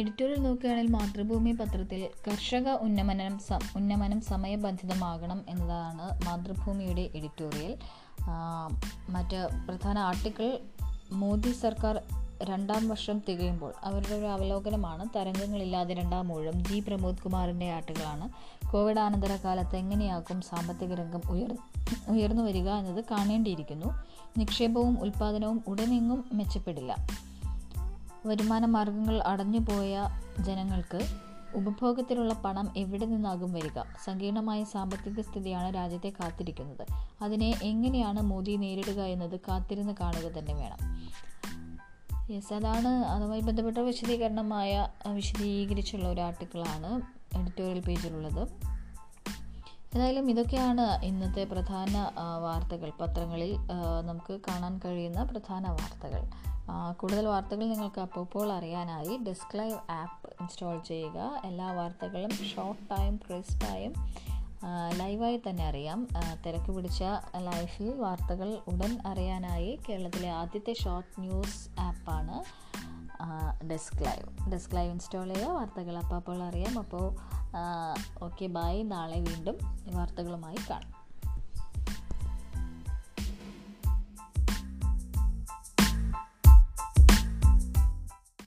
എഡിറ്റോറിയൽ നോക്കുകയാണെങ്കിൽ മാതൃഭൂമി പത്രത്തിൽ കർഷക ഉന്നമനം ഉന്നമനം സമയബന്ധിതമാകണം എന്നതാണ് മാതൃഭൂമിയുടെ എഡിറ്റോറിയൽ മറ്റ് പ്രധാന ആർട്ടിക്കിൾ മോദി സർക്കാർ രണ്ടാം വർഷം തികയുമ്പോൾ അവരുടെ ഒരു അവലോകനമാണ് തരംഗങ്ങളില്ലാതെ രണ്ടാം മൂഴം ജി പ്രമോദ് കുമാറിന്റെ ആട്ടുകളാണ് കോവിഡ് അനന്തര കാലത്ത് എങ്ങനെയാകും സാമ്പത്തിക രംഗം ഉയർ ഉയർന്നു വരിക എന്നത് കാണേണ്ടിയിരിക്കുന്നു. നിക്ഷേപവും ഉൽപ്പാദനവും ഉടനെങ്ങും മെച്ചപ്പെടില്ല. വരുമാന മാർഗങ്ങൾ അടഞ്ഞുപോയ ജനങ്ങൾക്ക് ഉപഭോഗത്തിലുള്ള പണം എവിടെ നിന്നാകും വരിക? സങ്കീർണമായ സാമ്പത്തിക സ്ഥിതിയാണ് രാജ്യത്തെ കാത്തിരിക്കുന്നത്. അതിനെ എങ്ങനെയാണ് മോദി നേരിടുക എന്നത് കാത്തിരുന്ന് കാണുക തന്നെ വേണം. യെസ് അതാണ് അതുമായി ബന്ധപ്പെട്ട വിശദീകരണമായ വിശദീകരിച്ചുള്ള ഒരു ആർട്ടിക്കിളാണ് എഡിറ്റോറിയൽ പേജിലുള്ളത്. ഏതായാലും ഇതൊക്കെയാണ് ഇന്നത്തെ പ്രധാന വാർത്തകൾ. പത്രങ്ങളിൽ നമുക്ക് കാണാൻ കഴിയുന്ന പ്രധാന വാർത്തകൾ. കൂടുതൽ വാർത്തകൾ നിങ്ങൾക്ക് അപ്പോൾ അറിയാനായി ഡെസ്ക് ലൈവ് ആപ്പ് ഇൻസ്റ്റാൾ ചെയ്യുക. എല്ലാ വാർത്തകളും ഷോർട്ടായും ക്രിസ്പായും ലൈവായി തന്നെ അറിയാം. തിരക്ക് പിടിച്ച ലൈഫിൽ വാർത്തകൾ ഉടൻ അറിയാനായി കേരളത്തിലെ ആദ്യത്തെ ഷോർട്ട് ന്യൂസ് ആപ്പാണ് desk live. Desk live install ചെയ്യുക വാർത്തകൾ അപ്പോൾ അപ്പോൾ അറിയാം. അപ്പോൾ ഓക്കെ ബൈ നാളെ വീണ്ടും വാർത്തകളുമായി കാണാം.